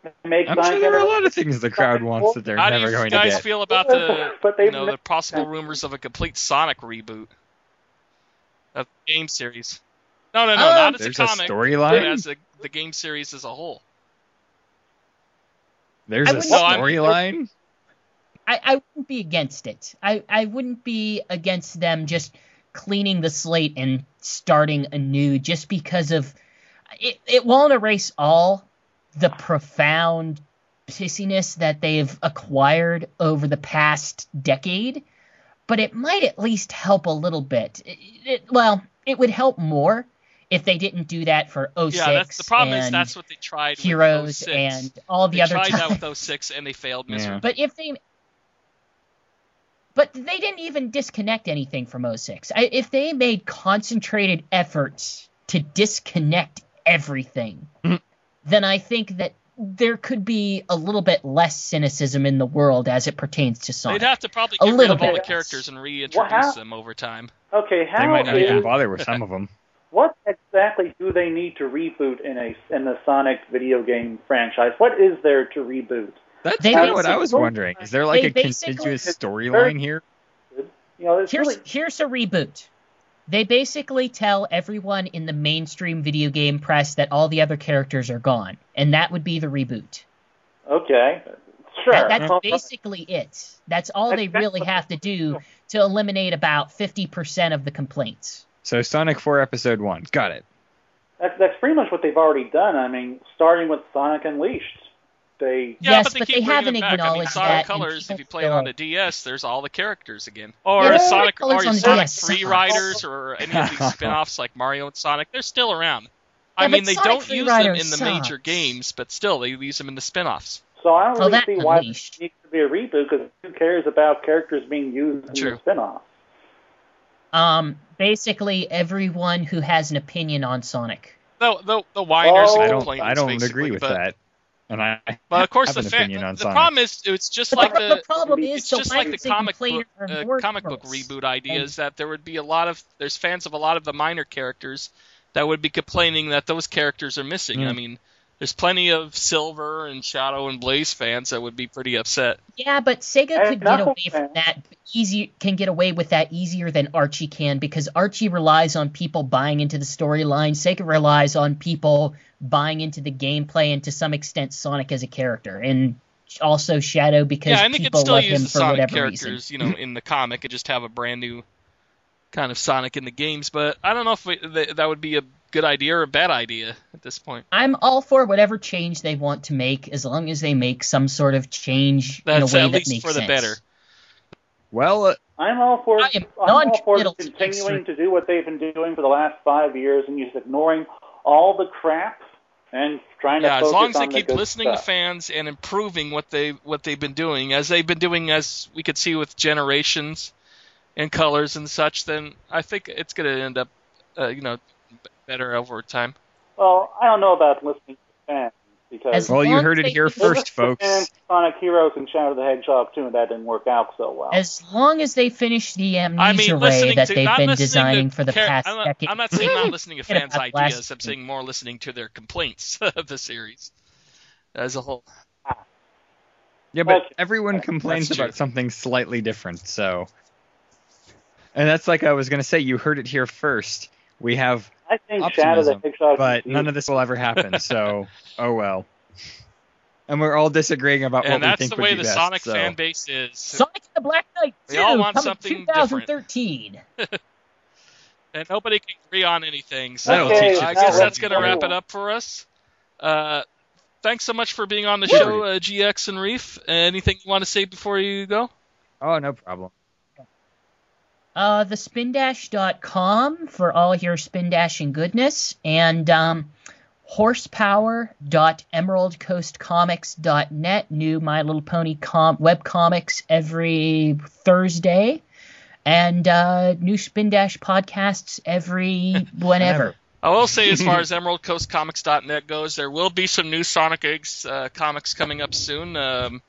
[SPEAKER 2] they make
[SPEAKER 4] I'm sure there are a lot of things the crowd wants that they're
[SPEAKER 1] How do
[SPEAKER 4] never
[SPEAKER 1] you
[SPEAKER 4] going to get you guys
[SPEAKER 1] feel about the
[SPEAKER 2] But they
[SPEAKER 1] you know the possible
[SPEAKER 2] Yeah.
[SPEAKER 1] rumors of a complete Sonic reboot of the game series? No, no, no,
[SPEAKER 3] Um,
[SPEAKER 1] not as a
[SPEAKER 4] There's a
[SPEAKER 1] comic, but
[SPEAKER 4] storyline.
[SPEAKER 1] as a, the game series as a whole.
[SPEAKER 4] There's
[SPEAKER 3] I
[SPEAKER 4] a
[SPEAKER 3] wouldn't-
[SPEAKER 1] No, I'm-
[SPEAKER 4] storyline.
[SPEAKER 3] I, I wouldn't be against it. I, I wouldn't be against them just cleaning the slate and starting anew just because of it, it won't erase all the profound pissiness that they've acquired over the past decade, but it might at least help a little bit. It, it- well, it would help more if they didn't do that for 06
[SPEAKER 1] Yeah, that's the problem. Is that's what they tried
[SPEAKER 3] Heroes
[SPEAKER 1] with 06.
[SPEAKER 3] and all the
[SPEAKER 1] they
[SPEAKER 3] other
[SPEAKER 1] tried
[SPEAKER 3] times.
[SPEAKER 1] that with 06 and they failed
[SPEAKER 4] Yeah.
[SPEAKER 1] miserably.
[SPEAKER 3] But if they but they didn't even disconnect anything from 06. I, if they made concentrated efforts to disconnect everything,
[SPEAKER 4] Mhm.
[SPEAKER 3] then I think that there could be a little bit less cynicism in the world as it pertains to Sonic.
[SPEAKER 1] They'd have to probably
[SPEAKER 3] A
[SPEAKER 1] rid
[SPEAKER 3] little
[SPEAKER 1] of all
[SPEAKER 2] bit.
[SPEAKER 1] the characters and
[SPEAKER 2] Well,
[SPEAKER 1] reintroduce
[SPEAKER 2] how-
[SPEAKER 1] them over time.
[SPEAKER 2] Okay, how They
[SPEAKER 4] might not
[SPEAKER 2] is-
[SPEAKER 4] even bother with some of them.
[SPEAKER 2] what exactly do they need to reboot in a in the Sonic video game franchise? What is there to reboot?
[SPEAKER 4] That's
[SPEAKER 3] They
[SPEAKER 4] kind of what I was wondering. Is there like a
[SPEAKER 3] basically-
[SPEAKER 4] continuous storyline here?
[SPEAKER 2] You know,
[SPEAKER 3] here's
[SPEAKER 2] really
[SPEAKER 3] here's a reboot. They basically tell everyone in the mainstream video game press that all the other characters are gone, and that would be the reboot.
[SPEAKER 2] okay. Sure.
[SPEAKER 3] That- that's
[SPEAKER 2] Well,
[SPEAKER 3] basically it. That's all they really have to do to eliminate about 50% of the complaints.
[SPEAKER 4] So Sonic 4 Episode 1. Got it.
[SPEAKER 2] That's that's pretty much what they've already done. I mean, starting with Sonic Unleashed, they
[SPEAKER 1] Yeah,
[SPEAKER 3] Yes,
[SPEAKER 1] but they
[SPEAKER 3] but they haven't
[SPEAKER 1] it back. I mean,
[SPEAKER 3] acknowledged
[SPEAKER 1] Sonic
[SPEAKER 3] that,
[SPEAKER 1] Colors, if you play it on the DS, there's all the characters again. Or
[SPEAKER 3] Yeah,
[SPEAKER 1] Sonic, or
[SPEAKER 3] on
[SPEAKER 1] Sonic Free. Riders, or any of these spin-offs like Mario and Sonic, they're still around. I
[SPEAKER 3] Yeah,
[SPEAKER 1] mean, they
[SPEAKER 3] Sonic
[SPEAKER 1] don't
[SPEAKER 3] Free
[SPEAKER 1] use them in the major games, but still, they use them in the spin-offs.
[SPEAKER 2] so I don't
[SPEAKER 3] Well,
[SPEAKER 2] really
[SPEAKER 3] that
[SPEAKER 2] see why
[SPEAKER 3] Unleashed.
[SPEAKER 2] there needs to be a reboot because who cares about characters being used in
[SPEAKER 1] True.
[SPEAKER 2] the spin-off?
[SPEAKER 3] Um, basically, everyone who has an opinion on Sonic.
[SPEAKER 1] The the, the whiners
[SPEAKER 2] Oh,
[SPEAKER 4] I don't I don't agree with
[SPEAKER 1] but,
[SPEAKER 4] that. And I
[SPEAKER 1] But of course,
[SPEAKER 4] have
[SPEAKER 1] the, fa-
[SPEAKER 4] opinion on
[SPEAKER 1] the problem is it's just
[SPEAKER 3] But
[SPEAKER 1] like
[SPEAKER 3] the,
[SPEAKER 1] the,
[SPEAKER 3] the problem is,
[SPEAKER 1] it's
[SPEAKER 3] the
[SPEAKER 1] just like the comic book uh, comic book reboot idea
[SPEAKER 3] And-
[SPEAKER 1] is that there would be a lot of there's fans of a lot of the minor characters that would be complaining that those characters are missing.
[SPEAKER 4] Mm.
[SPEAKER 1] I mean, there's plenty of Silver and Shadow and Blaze fans that would be pretty upset.
[SPEAKER 3] Yeah, but Sega
[SPEAKER 2] And
[SPEAKER 3] could get away from that easy can get away with that easier than Archie can because Archie relies on people buying into the storyline. Sega relies on people buying into the gameplay and to some extent Sonic as a character and also Shadow because
[SPEAKER 1] yeah, and they could
[SPEAKER 3] people
[SPEAKER 1] still
[SPEAKER 3] love
[SPEAKER 1] use
[SPEAKER 3] him
[SPEAKER 1] the
[SPEAKER 3] for
[SPEAKER 1] Sonic
[SPEAKER 3] whatever
[SPEAKER 1] characters,
[SPEAKER 3] reason.
[SPEAKER 1] you know, in the comic and just have a brand new kind of Sonic in the games. But I don't know if we, th- that would be a good idea or a bad idea at this point.
[SPEAKER 3] I'm all for whatever change they want to make as long as they make some sort of change in a
[SPEAKER 1] That's
[SPEAKER 3] way
[SPEAKER 1] at
[SPEAKER 3] that
[SPEAKER 1] least
[SPEAKER 3] makes
[SPEAKER 1] for the
[SPEAKER 3] sense.
[SPEAKER 1] better.
[SPEAKER 4] Well, uh,
[SPEAKER 2] I'm all for
[SPEAKER 3] I am
[SPEAKER 2] all for continuing to do what they've been doing for the last five years and just ignoring all the crap and trying
[SPEAKER 1] Yeah,
[SPEAKER 2] to
[SPEAKER 1] as long as they
[SPEAKER 2] on the
[SPEAKER 1] keep
[SPEAKER 2] good
[SPEAKER 1] listening to fans and improving what they what they've been doing, as they've been doing, as we could see with generations and colors and such, then I think it's going to end up, uh, you know, b- better over time.
[SPEAKER 2] Well, I don't know about listening to fans because
[SPEAKER 3] As
[SPEAKER 4] well, you heard it here first, folks.
[SPEAKER 2] And Sonic Heroes and Shadow the Hedgehog too, and that didn't work out so well.
[SPEAKER 3] As long as they finish the amnesia
[SPEAKER 1] I mean,
[SPEAKER 3] ray
[SPEAKER 1] listening
[SPEAKER 3] that
[SPEAKER 1] to
[SPEAKER 3] they've
[SPEAKER 1] not
[SPEAKER 3] been
[SPEAKER 1] listening
[SPEAKER 3] designing
[SPEAKER 1] to
[SPEAKER 3] for the
[SPEAKER 1] char-
[SPEAKER 3] past
[SPEAKER 1] I'm not,
[SPEAKER 3] decade.
[SPEAKER 1] I'm not saying not listening to fans'
[SPEAKER 3] about last
[SPEAKER 1] ideas. I'm saying more listening to their complaints of the series as a whole.
[SPEAKER 4] yeah, but
[SPEAKER 2] Okay.
[SPEAKER 4] everyone complains about something slightly different, so. And that's like I was going to say, you heard it here first. We have,
[SPEAKER 2] I think Shadow the
[SPEAKER 4] optimism,
[SPEAKER 2] Hedgehog.
[SPEAKER 4] but none of this will ever happen, so oh well. And we're all disagreeing about
[SPEAKER 1] And
[SPEAKER 4] what we think.
[SPEAKER 1] And
[SPEAKER 4] that's
[SPEAKER 1] the
[SPEAKER 4] way
[SPEAKER 1] the Sonic
[SPEAKER 4] so.
[SPEAKER 1] fan base is.
[SPEAKER 3] Sonic and the Black Knight 2
[SPEAKER 1] They all want
[SPEAKER 3] coming
[SPEAKER 1] something
[SPEAKER 3] 2013.
[SPEAKER 1] and nobody can agree on anything. So
[SPEAKER 2] Okay,
[SPEAKER 4] teach
[SPEAKER 1] I guess
[SPEAKER 4] story.
[SPEAKER 1] that's going to wrap it up for us. Uh, thanks so much for being on the show, uh, GX and Reef. Anything you want to say before you go?
[SPEAKER 4] Oh, no problem.
[SPEAKER 3] Uh, thespindash.com for all your spin dashing goodness, and um, horsepower.emeraldcoastcomics.net. New My Little Pony com- web comics every Thursday, and uh, new spin dash podcasts every whenever.
[SPEAKER 1] I will say, as far as EmeraldCoastComics.net goes, there will be some new Sonic Eggs uh, comics coming up soon. Um,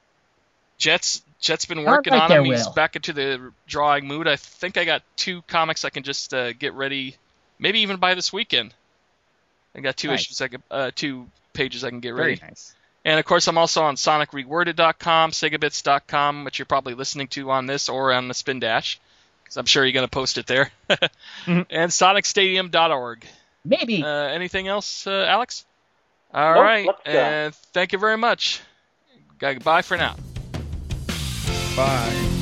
[SPEAKER 1] Jet's Jet's been working
[SPEAKER 3] like
[SPEAKER 1] on
[SPEAKER 3] there
[SPEAKER 1] them. He's
[SPEAKER 3] will.
[SPEAKER 1] back into the drawing mood. I think I got two comics I can just uh, get ready, maybe even by this weekend. I got two
[SPEAKER 4] Nice.
[SPEAKER 1] issues, I can, uh, two pages I can get
[SPEAKER 4] Very
[SPEAKER 1] ready.
[SPEAKER 4] nice.
[SPEAKER 1] And of course, I'm also on SonicReworded.com, SegaBits.com, which you're probably listening to on this or on the Spin Dash, because I'm sure you're going to post it there.
[SPEAKER 4] Mhm.
[SPEAKER 1] And SonicStadium.org.
[SPEAKER 3] Maybe.
[SPEAKER 1] Uh, anything else, uh, Alex? All
[SPEAKER 2] Nope,
[SPEAKER 1] right, and thank you very much. Goodbye for now.
[SPEAKER 4] Bye.